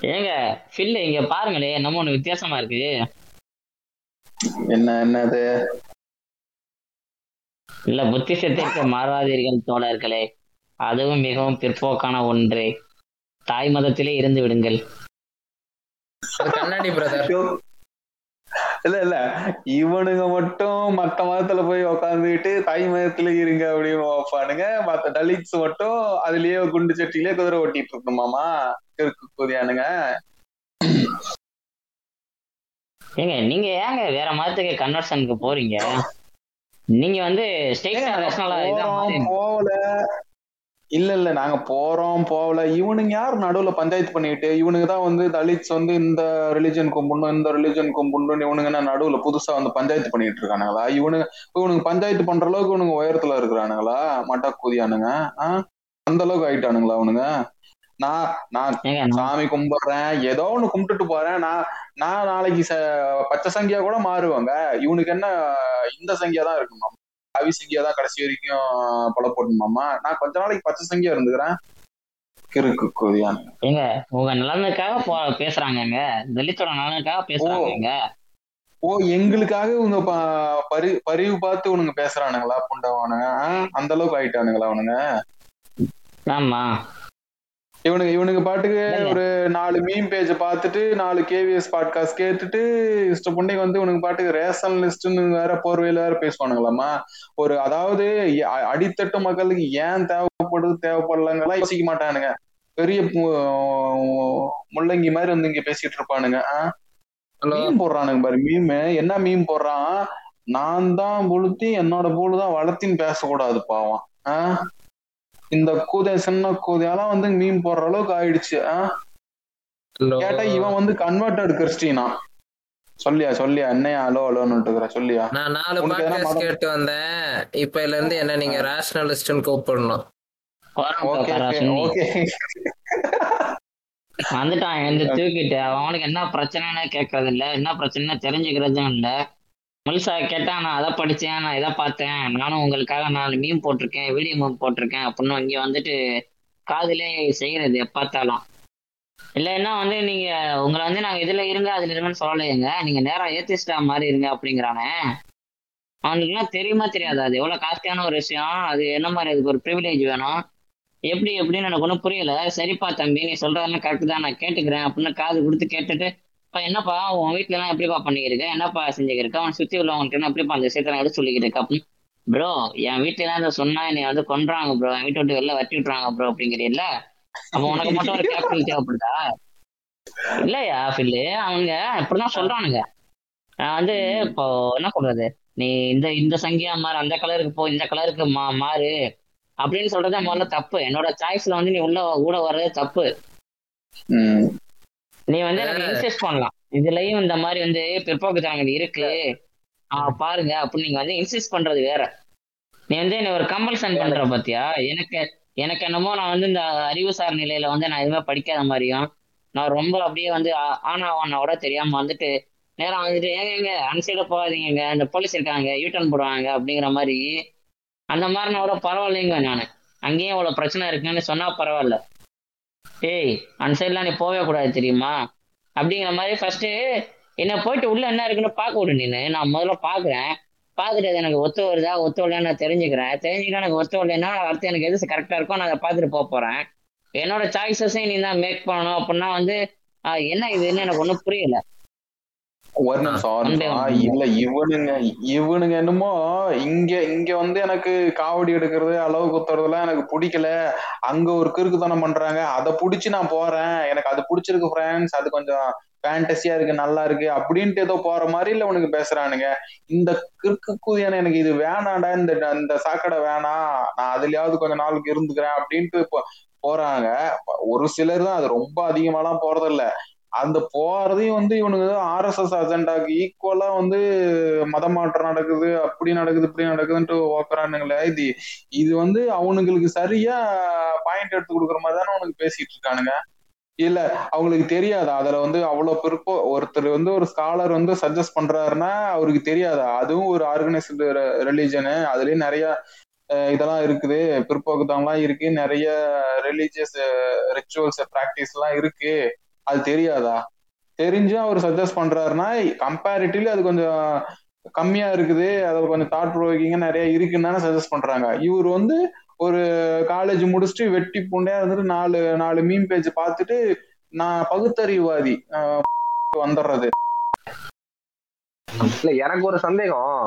ஏங்க ஃபில் இங்க பாருங்களே நம்ம ஒண்ணு வித்தியாசமா இருக்கு. என்ன என்னது? இல்ல புத்திசத்திற்கு மாறாதீர்கள் தோழர்களே. அதுவும் மிகவும் பிற்போக்கான ஒன்று. தாய் மதத்திலே இருந்து விடுங்கள். அது கண்ணாடி பிரதர் இல்ல இல்ல. இவனுங்க மட்டும் மத்த மதத்துல போய் உக்காந்துக்கிட்டு தாய் மதத்துல இருங்க அப்படின்னு வைப்பானுங்க மத்த தலித்ஸ் மட்டும் அதுலயே குண்டு சட்டிலேயே குதிரை ஓட்டிட்டு இருக்கணுமாமா? கிறுக்கு கூதியானுங்க ஏங்க நீங்க ஏங்க வேற மதத்துக்கு கன்வர்ஷனுக்கு போறீங்க? நீங்க வந்து ஸ்டேட் போகல. இல்ல இல்ல நாங்க போறோம் போகல. இவனுங்க யார் நடுவுல பஞ்சாயத்து பண்ணிட்டு இவனுங்க தான் வந்து தலித்ஸ் வந்து இந்த ரிலிஜன் கும்பிடணும் இந்த ரிலிஜன் கும்பிடணும் இவனுங்க என்ன நடுவுல புதுசா வந்து பஞ்சாயத்து பண்ணிட்டு இருக்கானுங்களா? இவனுங்க இவனுங்க பஞ்சாயத்து பண்ற அளவுக்கு இவனுங்க உயரத்துல இருக்கிறானுங்களா? மட்டா கூதியானுங்க ஆஹ் அந்த அளவுக்கு ஆயிட்டானுங்களா அவனுங்க? நான் நான் சாமி கும்பிடுறேன் ஏதோ ஒண்ணு கும்பிட்டுட்டு போறேன். நான் நான் நாளைக்கு பச்சை சங்கியா கூட மாறுவாங்க. இவனுக்கு என்ன இந்த சங்கியா தான் இருக்குமா? அவி சங்கியா தான் கடைசி வரைக்கும் கொலை போடணுமாமா நான் கொஞ்ச நாளைக்கு பச்சை சங்கியா இருந்துக்கிறேன். கிறுக்கு கொதியான். ஏங்க உங்க நலனுக்காக போ பேசுறாங்கங்க தலித்தோட நலனுக்காக பேசுறாங்கங்க ஓ எங்களுக்காக இவங்க பரி பரிவு பார்த்து இவனுங்க பேசுறானுங்களா புண்டவானுங்க? அந்த அளவுக்கு ஆயிட்டானுங்களா அவனுங்க? ஆமா. இவனுங்க இவனுங்க பாட்டுக்கு. ஒரு நாலு மீம் பேஜ் பார்த்துட்டு நாலு கேவிஎஸ் பாட்காஸ்ட் கேட்டுட்டு இஷ்ட புண்டைக்கு வந்து இவனுக்கு பாட்டுக்கு ரேஷன் லிஸ்ட்னு வேற போர்வையில வேற பேசுவானுங்களாமா ஒரு அதாவது அடித்தட்டு மக்களுக்கு ஏன் தேவைப்படுது தேவைப்படலங்கெல்லாம் யோசிக்க மாட்டானுங்க. பெரிய முள்ளங்கி மாதிரி வந்து இங்க பேசிட்டு இருப்பானுங்க. மீம் போடுறானுங்க பாரு மீம் என்ன மீம் போடுறான்? நான் தான் புளுத்தி என்னோட பூலு தான் வளர்த்தின்னு பேசக்கூடாது பாவம். ஆஹ் இந்த கூதை சின்ன கூதையெல்லாம் வந்து மீம் போடுற அளவுக்கு ஆயிடுச்சு கேட்டா இவன் வந்து கன்வெர்டட் கிறிஸ்டினா. சொல்லியா சொல்லியா என்னையா அலோ அலோன்னு இருக்கிற சொல்லியா? நான் நாலு பாட்காஸ்ட் கேட்டு வந்தேன். இப்பல இருந்து என்ன நீங்க ரேஷனலிஸ்ட்னு கூப்பிடணும். வந்துட்டான் வந்து தூக்கிட்டு. அவனுக்கு என்ன பிரச்சனைன்னு கேட்கறது இல்ல என்ன பிரச்சனைன்னு தெரிஞ்சுக்கிறதும் இல்ல. முழுசா கேட்டா நான் அதை படிச்சேன் நான் இதை பார்த்தேன். நானும் உங்களுக்காக நாலு மீம் போட்டிருக்கேன் வீடியோ மீம் போட்டிருக்கேன் அப்படின்னு இங்கே வந்துட்டு காதிலே செய்யறது எப்பார்த்தாலும் இல்லைன்னா வந்து நீங்க உங்களை வந்து நாங்கள் இதுல இருங்க அதுல இருங்கன்னு சொல்லலையேங்க. நீங்க நேரம் ஏத்திஸ்டா மாதிரி இருங்க அப்படிங்கிறானே. அவனுக்குலாம் தெரியுமா தெரியாது. அது எவ்வளோ காஸ்ட்லியான ஒரு விஷயம். அது என்ன மாதிரி அதுக்கு ஒரு ப்ரிவிலேஜ் வேணும். எப்படி எப்படின்னு எனக்கு ஒன்றும் புரியல. சரிப்பா தம்பி நீ சொல்றதெல்லாம் கரெக்டு தான். நான் கேட்டுக்கிறேன் அப்படின்னு காது கொடுத்து கேட்டுட்டு என்னப்பா உன் வீட்ல எல்லாம் எப்படிப்பா பண்ணிக்கிருக்க? என்னப்பா செஞ்சுக்கிருக்க? அவன் சுத்தி உள்ளவங்களுக்கு எப்படிப்பா அந்த விஷயத்த எடுத்து சொல்லிக்கிட்டு அப்படின்னு ப்ரோ என் வீட்டுல எல்லாம் இதை சொன்னா என்னை வந்து கொன்றாங்க ப்ரோ என் வீட்டை விட்டு வெளில வட்டி விட்டுறாங்க ப்ரோ அப்படிங்கிறீல்ல? அப்ப உனக்கு மட்டும் ஒரு கேபிட்டல் தேவைப்படுதா? இல்லையா ஃபில்லு அவங்க இப்படிதான் சொல்றானுங்க. நான் வந்து இப்போ என்ன சொல்றது? நீ இந்த இந்த சங்கியா மாறு அந்த கலருக்கு போ இந்த கலருக்கு மா மாறு அப்படின்னு சொல்றது முதல்ல தப்பு. என்னோட சாய்ஸ்ல வந்து நீ உள்ள கூட வர்றது தப்பு. நீ வந்து எனக்கு இன்சிஸ்ட் பண்ணலாம். இதுலயும் இந்த மாதிரி வந்து பிற்போக்குத்தனங்கள் இருக்கு. பாருங்க. அப்படின்னு நீங்க வந்து இன்சிஸ்ட் பண்றது வேற. நீ வந்து என்ன ஒரு கம்பல்சன் பண்ற பாத்தியா? எனக்கு எனக்கு என்னமோ நான் வந்து இந்த அறிவுசார் நிலையில வந்து நான் எதுவுமே படிக்காத மாதிரியும் நான் ரொம்ப அப்படியே வந்து ஆனா ஆனாவோட தெரியாம வந்துட்டு நேரம் வந்துட்டு ஏங்க ஏங்க அந்த சைடு போகாதீங்க இந்த போலீஸ் இருக்காங்க யூட்டர்ன் போடுவாங்க அப்படிங்கிற மாதிரி அந்த மாதிரி நான் கூட பரவாயில்லைங்க நான். அங்கேயும் அவ்வளவு பிரச்சனை இருக்குன்னு சொன்னா பரவாயில்ல. ஏய் அந்த சைட்லாம் நீ போவே கூடாது தெரியுமா? அப்படிங்கிற மாதிரி ஃபர்ஸ்ட் என்ன போயிட்டு உள்ள என்ன இருக்குன்னு பார்க்க விடு நீனு. நான் முதல்ல பாக்குறேன் பார்த்துட்டு அது எனக்கு ஒத்து வருதா? ஒத்து வரலையா நான் தெரிஞ்சுக்கிறேன். தெரிஞ்சுக்கிட்டா எனக்கு ஒத்து வரலைன்னா அடுத்து எனக்கு எது கரெக்டாக இருக்கோ நான் அதை பார்த்துட்டு போக போகிறேன் என்னோட சாய்ஸஸையும் நீ தான் மேக் பண்ணணும் அப்படின்னா வந்து என்ன இதுன்னு எனக்கு ஒன்றும் புரியல. அந்த- நிமிஷம் இல்ல இவனுங்க இவனுங்க என்னமோ இங்க இங்க வந்து எனக்கு காவடி எடுக்கிறது அளவு குத்துறதுலாம் எனக்கு பிடிக்கல. அங்க ஒரு கிறுக்குத்தனம் பண்றாங்க. அதை புடிச்சு நான் போறேன். எனக்கு அது பிடிச்சிருக்கு ஃப்ரெண்ட்ஸ் அது கொஞ்சம் ஃபேண்டசியா இருக்கு நல்லா இருக்கு அப்படின்ட்டு ஏதோ போற மாதிரி இல்ல உனக்கு பேசுறானுங்க. இந்த கிறுக்கு கூதியான எனக்கு இது வேணாண்டா இந்த இந்த சாக்கடை வேணாம். நான் அதுலயாவது கொஞ்ச நாளுக்கு இருந்துக்கிறேன் அப்படின்ட்டு போறாங்க. ஒரு சிலர் தான் அது ரொம்ப அதிகமாலாம் போறதில்ல. அந்த போறதையும் வந்து இவனுங்க ஆர்எஸ்எஸ் அஜெண்டாக்கு ஈக்குவலா வந்து மத மாற்றம் நடக்குது அப்படி நடக்குது இப்படி நடக்குதுன்ட்டு ஓக்குறானுங்களே. இது இது வந்து அவனுங்களுக்கு சரியா பாயிண்ட் எடுத்து கொடுக்குற மாதிரி தானே அவனுக்கு பேசிட்டு இருக்கானுங்க. இல்ல அவங்களுக்கு தெரியாதா? அதுல வந்து அவ்வளவு பிற்போ ஒருத்தர் வந்து ஒரு ஸ்காலர் வந்து சஜஸ்ட் பண்றாருன்னா அவருக்கு தெரியாதா? அதுவும் ஒரு ஆர்கனைஸ்டு ரிலீஜனு அதுலயும் நிறைய இதெல்லாம் இருக்குது. பிற்போக்குத்தனம்லாம் இருக்கு. நிறைய ரிலீஜியஸ் ரிச்சுவல்ஸ் ப்ராக்டிஸ் எல்லாம் இருக்கு. அது தெரியாதா? தெரிஞ்சு அவர் சஜஸ்ட் பண்றாருன்னா கம்பேரிட்டிவ்லி அது கொஞ்சம் கம்மியா இருக்குது. அதில் கொஞ்சம் தாட் ப்ரோக்கிங்க நிறைய இருக்குன்னு தானே சஜஸ்ட் பண்றாங்க. இவர் வந்து ஒரு காலேஜ் முடிச்சுட்டு வெட்டி பூண்டையா இருந்துட்டு நாலு நாலு மீன் பேஜ் பார்த்துட்டு நான் பகுத்தறிவாதி ஆஹ் வந்துடுறது இல்ல எனக்கு ஒரு சந்தேகம்.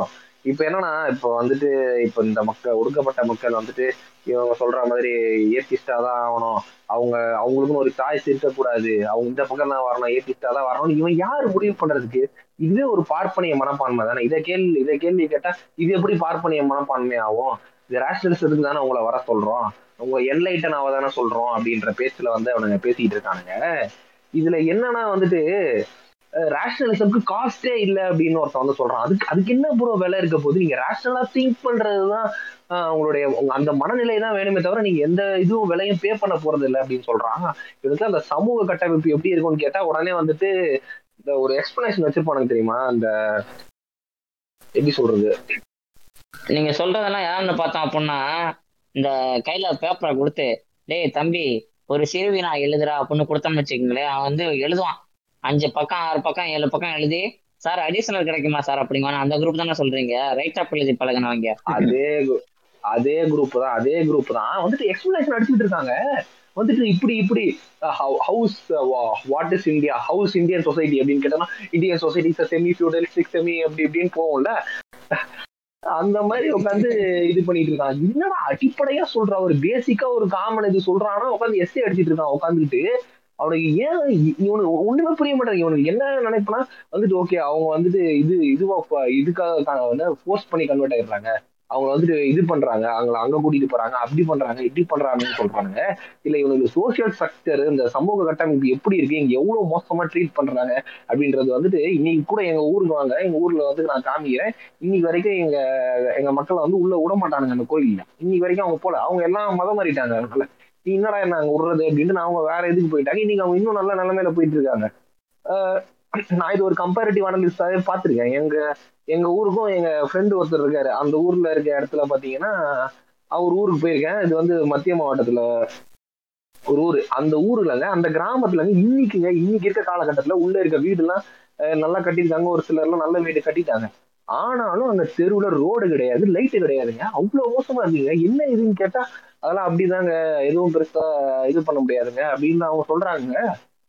இப்ப என்னன்னா இப்ப வந்துட்டு இப்ப இந்த மக்கள் ஒடுக்கப்பட்ட மக்கள் வந்துட்டு இவங்க சொல்ற மாதிரி ஏத்திஸ்டா தான் ஆகணும். அவங்க அவங்களுக்குன்னு ஒரு சாய்ஸ் இருக்கக்கூடாது அவங்க இந்த பக்கம் தான் வரணும் ஏத்திஸ்டா தான் வரணும் இவன் யாரு முடிவு பண்றதுக்கு? இதுவே ஒரு பார்ப்பனிய மனப்பான்மை தானே? இதை கேள்வி இதை கேள்வி கேட்டா இது எப்படி பார்ப்பனிய மனப்பான்மை ஆகும்? இது ரேஷனலிசத்துக்கு தானே உங்களை வர சொல்றோம். உங்க என்லைட்டன் ஆக தானே சொல்றோம் அப்படின்ற பேச்சுல வந்து அவனுங்க பேசிட்டு இருக்கானுங்க. இதுல என்னன்னா வந்துட்டு ரேஷனலிசம்க்கு காஸ்டே இல்லை அப்படின்னு ஒருத்தன் வந்து சொல்றான். அதுக்கு அதுக்கு என்ன ப்ரோ விலை இருக்க போது நீங்க ரேஷனலா திங்க் பண்றதுதான் உங்களுடைய உங்க அந்த மனநிலை தான் வேணுமே தவிர நீங்க எந்த இதுவும் விலையும் பே பண்ண போறது இல்லை அப்படின்னு சொல்றான். இதுக்கு அந்த சமூக கட்டமைப்பு எப்படி இருக்கும்னு கேட்டா உடனே வந்துட்டு இந்த ஒரு எக்ஸ்பிளனேஷன் வச்சிருப்பானுங்க தெரியுமா? அந்த எப்படி சொல்றது? நீங்க சொல்றதெல்லாம் யாருன்னு பார்த்தோம் அப்படின்னா இந்த கையில பேப்பரை கொடுத்து டேய் தம்பி ஒரு சிறுவி நான் எழுதுறா அப்படின்னு கொடுத்தோம்னு வச்சுக்கோங்களேன். அவன் வந்து எழுதுவான். அஞ்சு பக்கம் ஆறு பக்கம் ஏழு பக்கம் எழுதி சார் அடிஷனல் கிடைக்குமா சார் அப்படிங்க? அந்த குரூப் தானே சொல்றீங்க. ரைட் அப் எழுதி பழகினவங்க அதே அதே குரூப் தான் அதே குரூப் தான். வந்துட்டு எக்ஸ்பிளேஷன் அடிச்சுட்டு இருக்காங்க. வந்துட்டு இப்படி இப்படி how's what is India how's Indian society அப்படின்னு கேட்டோம்னா Indian society semi feudalistic semi அப்படி இப்படின்னு போகும்ல. அந்த மாதிரி உட்காந்து இது பண்ணிட்டு இருக்கான் என்னடா அடிப்படையா சொல்றா? ஒரு பேசிக்கா ஒரு காமன் இது சொல்றானா? உட்காந்து எஸ்ஏ அடிச்சிட்டு இருக்கான் உட்காந்துட்டு அவனுக்கு ஏன் இவனுக்கு ஒண்ணுமே புரிய மாட்டாங்க இவனுக்கு என்ன நினைப்புனா வந்துட்டு ஓகே அவங்க வந்துட்டு இது இதுவா இதுக்காக வந்து ஃபோர்ஸ் பண்ணி கன்வெர்ட் ஆயிடுறாங்க. அவங்க வந்துட்டு இது பண்றாங்க அவங்கள அங்க கூட்டிட்டு போறாங்க அப்படி பண்றாங்க இப்படி பண்றாங்கன்னு சொல்றாங்க இல்ல இவனுக்கு சோசியல் ஸ்ட்ரக்சர் இந்த சமூக கட்டமைப்பு எப்படி இருக்கு இங்க எவ்வளவு மோசமா ட்ரீட் பண்றாங்க அப்படின்றது வந்துட்டு இன்னைக்கு கூட எங்க ஊருக்கு வாங்க எங்க ஊர்ல வந்து நான் காமிக்கிறேன். இன்னைக்கு வரைக்கும் எங்க எங்க மக்களை வந்து உள்ள விட மாட்டானுங்க அந்த கோயில்ல. இன்னைக்கு வரைக்கும் அவங்க போல அவங்க எல்லாம் மதம் மாறிட்டாங்க அதுக்குள்ள என்னடா நாங்க அங்க விடுறது அப்படின்ட்டு அவங்க வேற இதுக்கு போயிட்டாங்க. இன்னைக்கு அவங்க இன்னும் நல்ல நிலைமையில போயிட்டு இருக்காங்க நான் இது ஒரு கம்பேரிட்டிவ் அனலிஸ்டாவே பார்த்திருக்கேன். எங்க எங்க ஊருக்கும் எங்க ஃப்ரெண்டு ஒருத்தர் இருக்காரு. அந்த ஊர்ல இருக்க இடத்துல பாத்தீங்கன்னா அவர் ஊருக்கு போயிருக்கேன். இது வந்து மத்திய மாவட்டத்துல ஒரு ஊரு. அந்த ஊர்லங்க அந்த கிராமத்துலங்க இன்னைக்குங்க இன்னைக்கு இருக்க காலகட்டத்துல உள்ள இருக்க வீடுலாம் அஹ், நல்லா கட்டியிருக்காங்க. ஒரு சிலர்லாம் நல்ல வீடு கட்டிட்டாங்க. ஆனாலும் அந்த தெருவுல ரோடு கிடையாது லைட்டு கிடையாதுங்க. அவ்வளவு மோசமா இருந்தீங்க. என்ன இதுன்னு கேட்டா அதெல்லாம் அப்படிதாங்க. எதுவும் பெருசா இது பண்ண முடியாதுங்க. அப்படின்னு அவங்க சொல்றாங்க.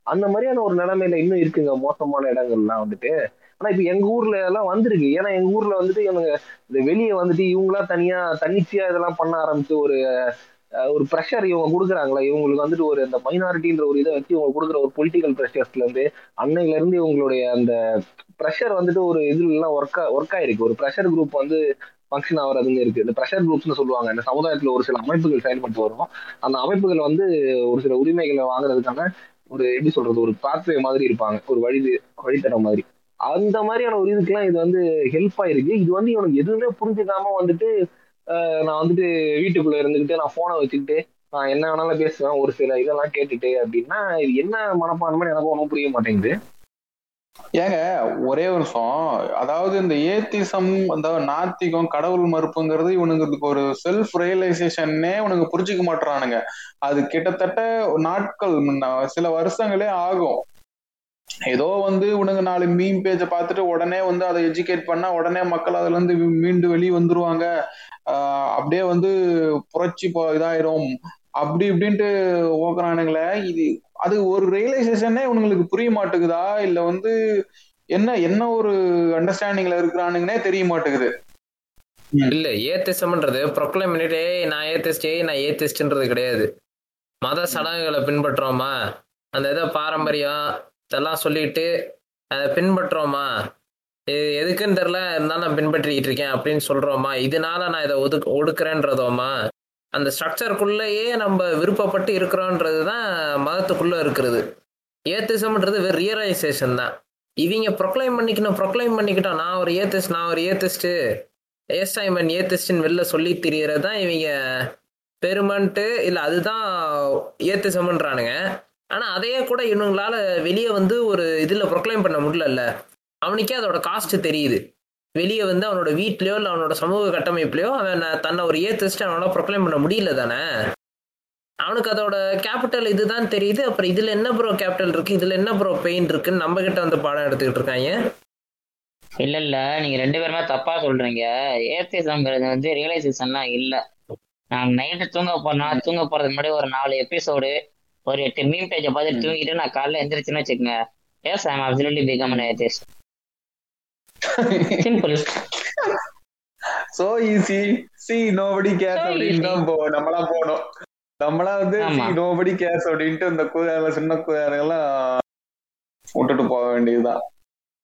அந்த மாதிரியான ஒரு நிலைமையில இன்னும் இருக்குங்க. மோசமான இடங்கள்லாம் வந்துட்டு. ஆனா இப்ப எங்க ஊர்ல எல்லாம் வந்திருக்கு. ஏன்னா எங்க ஊர்ல வந்துட்டு இவங்க இந்த வெளியே வந்துட்டு இவங்களா தனியா தன்னிச்சையா இதெல்லாம் பண்ண ஆரம்பிச்சு ஒரு அஹ், ஒரு ப்ரெஷர் இவங்க கொடுக்குறாங்களா. இவங்களுக்கு வந்துட்டு ஒரு இந்த மைனாரிட்டின்ற ஒரு இதை வச்சு இவங்க கொடுக்குற ஒரு பொலிட்டிக்கல் ப்ரெஷர்ஸ்ல இருந்து அன்னையில இருந்து இவங்களுடைய அந்த ப்ரெஷர் வந்துட்டு ஒரு இதுல எல்லாம் ஒர்க் ஒர்க் ஆயிருக்கு. ஒரு ப்ரெஷர் குரூப் வந்து ஃபங்க்ஷன் ஆகிறதுன்னு இருக்கு. இந்த ப்ரெஷர் குரூப்ஸ்னு சொல்லுவாங்க. இந்த சமுதாயத்துல ஒரு சில அமைப்புகள் செயல்பட்டு வரும். அந்த அமைப்புகள் வந்து ஒரு சில உரிமைகளை வாங்குறதுக்கான ஒரு எப்படி சொல்றது ஒரு பாத்வே மாதிரி இருப்பாங்க. ஒரு வழி வழித்தடம் மாதிரி. அந்த மாதிரியான ஒரு இதுக்கெல்லாம் இது வந்து ஹெல்ப் ஆயிருக்கு. இது வந்து இவனுக்கு எதுவுமே புரிஞ்சுக்காம வந்துட்டு நான் வந்துட்டு வீட்டுக்குள்ள இருந்துகிட்டு நான் போனை வச்சுக்கிட்டு நான் என்ன வேணாலும் பேசுவேன். ஒரு சில இதெல்லாம் கேட்டுட்டு அப்படின்னா இது என்ன மனப்பான்மைன்னு எனக்கு ஒன்றும் புரிய மாட்டேங்குது. ஏங்க ஒரே ஒரு நிமிஷம். அதாவது இந்த ஏத்திசம் அந்த நாத்திகம் கடவுள் மறுப்புங்கிறது இவனுங்களுக்கு ஒரு செல்ஃப் ரியலைசேஷன்னே இவனுங்க புரிஞ்சுக்க மாட்டானுங்க அது கிட்டத்தட்ட நாட்கள் முன்ன சில வருஷங்களே ஆகும். ஏதோ வந்து இவனுங்க நாலு மீன் பேஜை பார்த்துட்டு உடனே வந்து அதை எஜுகேட் பண்ணா உடனே மக்கள் அதுல இருந்து மீண்டு வெளியே வந்துருவாங்க. ஆஹ் அப்படியே வந்து புரட்சி போ இதாயிரும். அப்படி இப்படின்ட்டு ஓக்குறானுங்களே. இது அது ஒரு ரியலைசேஷனே இவனுங்களுக்கு புரிய மாட்டேங்குதா? இல்ல வந்து என்ன என்ன ஒரு அண்டர்ஸ்டாண்டிங்ல இருக்கிறானுங்கன்னே தெரிய மாட்டேங்குது. இல்ல ஏத்திசம்ன்றது ப்ரொக்ளைம் பண்ணிட்டு "ஏய், நான் ஏத்திஸ்ட் நான் ஏத்திஸ்ட்ன்றது கிடையாது. மத சடங்குகளை பின்பற்றுறோமா அந்த இதை பாரம்பரியம் இதெல்லாம் சொல்லிட்டு அதை பின்பற்றுறோமா இது எதுக்குன்னு தெரில இருந்தாலும் நான் பின்பற்றிக்கிட்டு இருக்கேன் அப்படின்னு சொல்றோமா? இதனால நான் இதை ஒதுக்கு ஒடுக்குறேன்றதோமா? அந்த ஸ்ட்ரக்சருக்குள்ளேயே நம்ம விருப்பப்பட்டு இருக்கிறோன்றது தான் மதத்துக்குள்ளே இருக்கிறது. ஏத்திசம்ன்றது வெறும் ரியலைசேஷன் தான். இவங்க ப்ரொக்ளைம் பண்ணிக்கணும் ப்ரொக்ளைம் பண்ணிக்கிட்டோம். நான் ஒரு ஏத்திஸ்ட் நான் ஒரு ஏத்திஸ்ட்டு எஸ் ஐமன் ஏத்திஸ்டின் வெளில சொல்லி தெரியறது தான் இவங்க பெருமன்ட்டு இல்லை அதுதான் ஏத்திசம்ன்றானுங்க ஆனால் அதையே கூட இவங்களால வெளியே வந்து ஒரு இதில் ப்ரொக்ளைம் பண்ண முடியலல்ல. அவனுக்கே அதோட காஸ்ட் தெரியுது. வெளியே வந்து அவனோட வீட்லயோ இல்லை அவனோட சமூக கட்டமைப்புலையோ அவன் தன்னை ஒரு ஏத்திஸ்ட் அவனால ப்ரொக்ளைம் பண்ண முடியல தானே? அவனுக்கு அதோட கேபிட்டல் இதுதான் தெரியுது. அப்புறம் இதுல என்ன ப்ரோ கேபிட்டல் இருக்கு? இதுல என்ன ப்ரோ பெயின் இருக்குன்னு நம்ம கிட்ட வந்து பாடம் எடுத்துக்கிட்டு இருக்காங்க. இல்ல இல்ல. நீங்க ரெண்டு பேருமே தப்பா சொல்றீங்க. ஏத்திசம்ங்கிறது வந்து ரியலைசேஷன்லாம் இல்ல. நான் நைட்டு தூங்க போனா தூங்க போறதுக்கு முன்னாடி ஒரு நாலு எபிசோடு ஒரு எட்டு மீன் பேஜை பார்த்துட்டு தூங்கிட்டு நான் காலைல எந்திரிச்சுன்னு வச்சுக்கோங்க. Yes I'm absolutely become atheist simple so easy see nobody cares அப்படின்னு போ நம்மளா போனோம். நம்மளா வந்து. நோபடி கேர்ஸ் அப்படின்ட்டு இந்த கூதார சின்ன கூதாரெல்லாம் விட்டுட்டு போக வேண்டியதுதான்.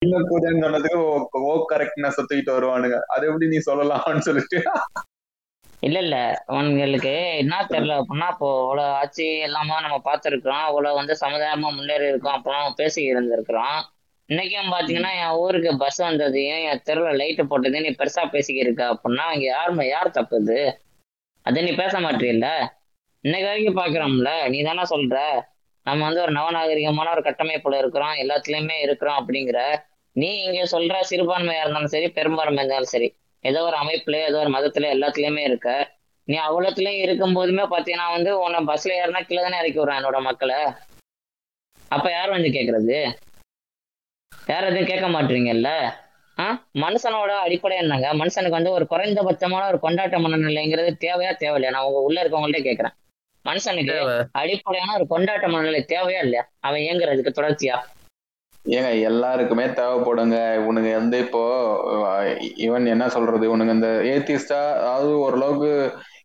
சின்ன கூதான்னு சொன்னதுக்கு ஓ கரெக்ட்னஸ் தூக்கிட்டு வருவானுங்க. அது எப்படி நீ சொல்லலாம்னு சொல்லிட்டு. இல்ல இல்ல உங்களுக்கு என்ன தெரியல அப்படின்னா இப்போ இவ்வளவு ஆட்சி எல்லாமே நம்ம பார்த்துருக்கிறோம். இவ்வளவு வந்து சமுதாயமா முன்னேறி இருக்கோம் அப்புறம் பேசி இருந்திருக்கிறோம். இன்னைக்கும் பாத்தீங்கன்னா என் ஊருக்கு பஸ் வந்ததையும் என் தெருவில் லைட்டு போட்டதையும் நீ பெருசா பேசிக்கிருக்க அப்படின்னா அங்க யாருமே யார் தப்புது அது நீ பேச மாட்டீல்ல? இன்னைக்கு வரைக்கும் பாக்குறோம்ல நீ தானே சொல்ற? நம்ம வந்து ஒரு நவநாகரிகமான ஒரு கட்டமைப்புல இருக்கிறோம் எல்லாத்துலயுமே இருக்கிறோம் அப்படிங்கிற நீ இங்க சொல்ற சிறுபான்மையா இருந்தாலும் சரி பெரும்பான்மை இருந்தாலும் சரி ஏதோ ஒரு அமைப்புல ஏதோ ஒரு மதத்துல எல்லாத்துலயுமே இருக்க நீ அவ்வளோத்துலயும் இருக்கும் போதுமே பாத்தீங்கன்னா வந்து உன்னை பஸ்ல ஏறினா கீழே தானே இறக்கி விடுறான் என்னோட மக்களை. அப்ப யார் வந்து கேக்குறது? யார் எதுவும் கேட்க மாட்டீங்கல்ல? ஆ? மனுஷனோட அடிப்படை என்னங்க? மனுஷனுக்கு வந்து ஒரு குறைந்தபட்சமான ஒரு கொண்டாட்ட மனநிலைங்கிறது தேவையா தேவையில்லையா? நான் உங்க உள்ள இருக்கவங்கள்ட்ட கேக்குறேன் மனுஷனுக்கு. அடிப்படையான ஒரு கொண்டாட்ட மனநிலை தேவையா இல்லையா? அவன் இயங்குறதுக்கு தொடர்ச்சியா? ஏங்க எல்லாருக்குமே தேவைப்படுங்க. இவனுங்க வந்து இப்போ இவன் என்ன சொல்றது? இவனுங்க இந்த ஏத்திஸ்டா அதாவது ஓரளவுக்கு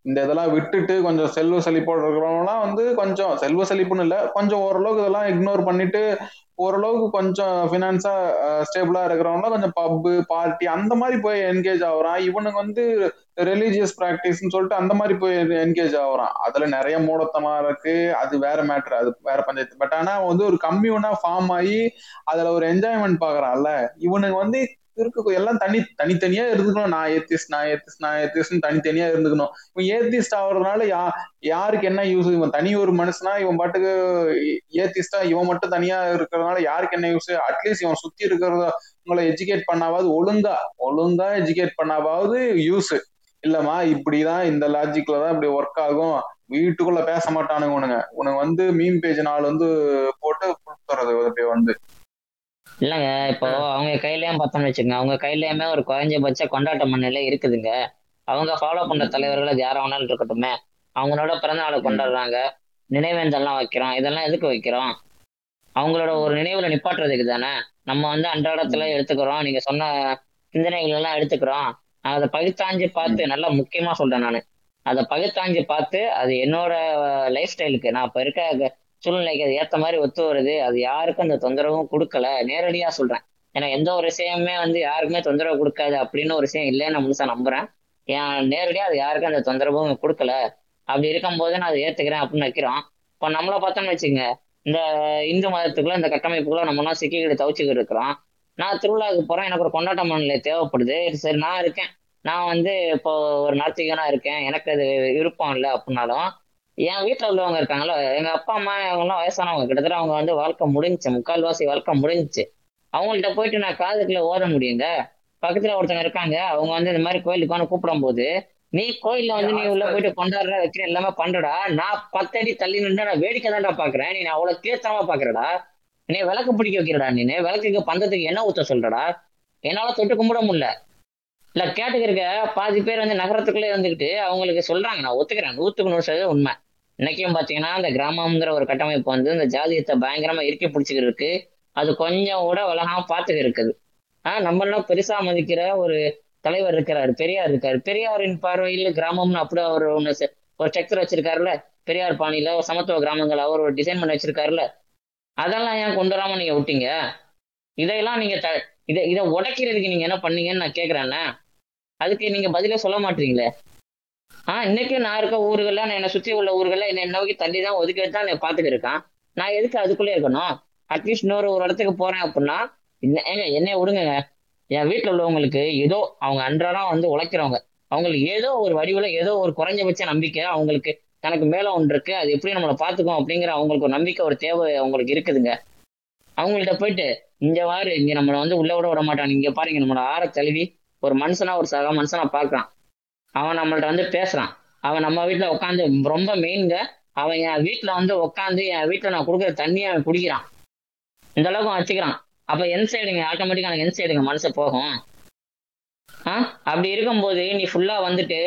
இந்த இதெல்லாம் விட்டுட்டு கொஞ்சம் செல்வ செழிப்போட இருக்கிறவங்கலாம் வந்து கொஞ்சம் செல்வ செழிப்புன்னு இல்ல கொஞ்சம் ஓரளவுக்கு இதெல்லாம் இக்னோர் பண்ணிட்டு ஓரளவுக்கு கொஞ்சம் ஃபினான்ஸா ஸ்டேபிளா இருக்கிறவங்க கொஞ்சம் பப்பு பார்ட்டி அந்த மாதிரி போய் என்கேஜ் ஆகுறான். இவனுக்கு வந்து ரிலீஜியஸ் ப்ராக்டிஸ்னு சொல்லிட்டு அந்த மாதிரி போய் என்கேஜ் ஆகுறான். அதுல நிறைய மூடத்தமா இருக்கு. அது வேற மேட்ரு அது வேற பஞ்சாயத்து. பட் ஆனா வந்து ஒரு கம்யூனா ஃபார்ம் ஆகி அதுல ஒரு என்ஜாய்மெண்ட் பாக்குறான்ல. இவனுக்கு வந்து இருக்க எல்லாம் தனி தனித்தனியா இருந்துக்கணும். நான் ஏத்திஸ் நான் ஏத்திஸ் நான் ஏத்திஸ்னு தனித்தனியா இருந்துக்கணும். இவன் ஏத்திஸ்ட் ஆகுறதுனால யா யாருக்கு என்ன யூஸ் இவன் தனி ஒரு மனுஷனா இவன் பாட்டுக்கு ஏத்திஸ்டா இவன் மட்டும் தனியா இருக்கிறதுனால யாருக்கு என்ன யூஸ் அட்லீஸ்ட் இவன் சுத்தி இருக்கிறத உங்களை எஜுகேட் பண்ணாவது ஒழுங்கா ஒழுங்கா எஜுகேட் பண்ணாவது யூஸ் இல்லம்மா இப்படிதான் இந்த லாஜிக்ல தான் இப்படி ஒர்க் ஆகும். வீட்டுக்குள்ள பேச மாட்டானுங்க உனங்க. உனக்கு வந்து மீன் பேஜ் நாள் வந்து போட்டு கொடுத்துறது அப்படியே வந்து. இல்லைங்க இப்போ அவங்க கையிலயும் பார்த்தோம்னு வச்சுக்கோங்க அவங்க கையிலயுமே ஒரு குறைஞ்சபட்ச கொண்டாட்ட மண்ணில இருக்குதுங்க. அவங்க ஃபாலோ பண்ற தலைவர்கள் அது யாரா வேணாலும் இருக்கட்டுமே. அவங்களோட பிறந்த நாளை கொண்டாடுறாங்க. நினைவேந்தல்லாம் வைக்கிறோம். இதெல்லாம் எதுக்கு வைக்கிறோம்? அவங்களோட ஒரு நினைவுல நிப்பாட்டுறதுக்கு தானே. நம்ம வந்து அன்றாடத்துல எடுத்துக்கிறோம். நீங்க சொன்ன சிந்தனைகள் எல்லாம் எடுத்துக்கிறோம். அதை பகுத்தாஞ்சு பார்த்து நல்லா முக்கியமா சொல்றேன் நான். அதை பகுத்தாஞ்சு பார்த்து அது என்னோட லைஃப் ஸ்டைலுக்கு நான் இப்ப இருக்க சூழ்நிலைக்கு அது ஏற்ற மாதிரி ஒத்து வருது. அது யாருக்கும் அந்த தொந்தரவும் கொடுக்கல. நேரடியாக சொல்கிறேன் ஏன்னா எந்த ஒரு விஷயமே வந்து யாருக்குமே தொந்தரவு கொடுக்காது அப்படின்னு ஒரு விஷயம் இல்லைன்னு நான் நம்புகிறேன் நம்புறேன். ஏன் நேரடியாக அது யாருக்கும் அந்த தொந்தரவும் கொடுக்கல. அப்படி இருக்கும்போது நான் அதை ஏற்றுக்கிறேன் அப்படின்னு வைக்கிறோம். இப்போ நம்மள பார்த்தோம்னு வச்சுங்க இந்த இந்து மதத்துக்குள்ள இந்த கட்டமைப்புக்குள்ள நம்மளாம் சிக்கிக்கிட்டு தவிச்சுக்கிட்டு இருக்கிறோம். நான் திருவிழாவுக்கு போகிறேன் எனக்கு ஒரு கொண்டாட்ட மனநிலை தேவைப்படுது. சரி நான் இருக்கேன். நான் வந்து இப்போ ஒரு நாத்திகனாக இருக்கேன். எனக்கு அது விருப்பம் இல்லை அப்படின்னாலும் என் வீட்டில் உள்ளவங்க இருக்காங்களோ எங்க அப்பா அம்மா அவங்களாம் வயசானவங்க. கிட்டத்தட்ட அவங்க வந்து வாழ்க்கை முடிஞ்சிச்சு. முக்கால்வாசி வாழ்க்கை முடிஞ்சுச்சு. அவங்கள்ட்ட போயிட்டு நான் காதுக்குள்ள ஓத முடியுங்க பக்கத்துல ஒருத்தவங்க இருக்காங்க. அவங்க வந்து இந்த மாதிரி கோயிலுக்கு வந்து கூப்பிடும் போது நீ கோயில்ல வந்து நீ உள்ள போயிட்டு கொண்டாடுற வைக்கிற எல்லாமே பண்றடா நான் பத்தடி தள்ளி நின்று நான் வேடிக்கை தான்டா பாக்குறேன். நீ அவ்வளவு கீழ்த்தனமா பாக்குறடா. நீ விளக்கு பிடிக்க வைக்கிறடா நீ. விளக்குக்கு பந்தத்துக்கு என்ன ஊத்த சொல்றடா. என்னால தொட்டு கும்பிட முடியல. இல்ல கேட்டுக்கிறக்க பாதி பேர் வந்து நகரத்துக்குள்ளே வந்துகிட்டு அவங்களுக்கு சொல்றாங்க. நான் ஒத்துக்கிறேன். நூத்துக்கு நூறு சதவீதம் உண்மை. இன்னைக்கும் பாத்தீங்கன்னா அந்த கிராமம்ங்கிற ஒரு கட்டமைப்பு வந்து இந்த ஜாதியத்தை பயங்கரமா இறுக்கி பிடிச்சிக்கிட்டு இருக்கு. அது கொஞ்சம் கூட உலகம் பார்த்துக்க இருக்குது. ஆஹ் நம்ம எல்லாம் பெருசா மதிக்கிற ஒரு தலைவர் இருக்கிறாரு பெரியார் இருக்காரு. பெரியாரின் பார்வையில் கிராமம்னு அப்படி அவர் ஒன்று ஒரு ஸ்ட்ரக்சர் வச்சிருக்காருல்ல. பெரியார் பாணியில ஒரு சமத்துவ கிராமங்கள் அவர் ஒரு டிசைன் பண்ணி வச்சிருக்காருல்ல. அதெல்லாம் ஏன் கொண்டு வராம நீங்க விட்டீங்க? இதையெல்லாம் நீங்க த- இதை இதை உடைக்கிறதுக்கு நீங்க என்ன பண்ணீங்கன்னு நான் கேட்கறேன்னா அதுக்கு நீங்க பதிலே சொல்ல மாட்டீங்களே? ஆஹ் இன்னைக்கும் நான் இருக்க ஊர்கள்லாம் நான் என்னை சுத்தி உள்ள ஊர்கள்லாம் என்னை நோக்கி தள்ளி தான் ஒதுக்கி தான் நான் பார்த்துட்டு இருக்கான் நான் எதுக்கு அதுக்குள்ளே இருக்கணும்? அட்லீஸ்ட் இன்னொரு ஒரு இடத்துக்கு போறேன் அப்படின்னா என்ன- ஏங்க என்னைய விடுங்க என் வீட்டில் உள்ளவங்களுக்கு ஏதோ அவங்க அன்றாடம் வந்து உழைக்கிறவங்க. அவங்களுக்கு ஏதோ ஒரு வடிவில் ஏதோ ஒரு குறைஞ்சபட்ச நம்பிக்கை அவங்களுக்கு தனக்கு மேலே ஒன்று இருக்கு. அது எப்படி நம்மளை பார்த்துக்கும் அப்படிங்கிற அவங்களுக்கு ஒரு நம்பிக்கை ஒரு தேவை அவங்களுக்கு இருக்குதுங்க. அவங்கள்ட்ட போயிட்டு இங்க வாரு இங்க நம்மளை வந்து உள்ள விட விட மாட்டான். இங்க பாருங்க நம்மளை ஆற தழுவி ஒரு மனுஷனா ஒரு சக மனுஷனா பார்க்கலாம் அவன் நம்மள்ட்ட வந்து பேசுறான். அவன் நம்ம வீட்டுல உட்காந்து ரொம்ப மெயின்ங்க அவன் என் வீட்டுல வந்து உட்காந்து என் வீட்டுல நான் கொடுக்குற தண்ணியை அவன் குடிக்கிறான். இந்த அளவுக்கு வச்சுக்கிறான். அப்ப என் சைடுங்க ஆட்டோமேட்டிக்கா எனக்கு என் சைடுங்க மனசு போகும். ஆ? அப்படி இருக்கும்போது நீ ஃபுல்லா வந்துட்டு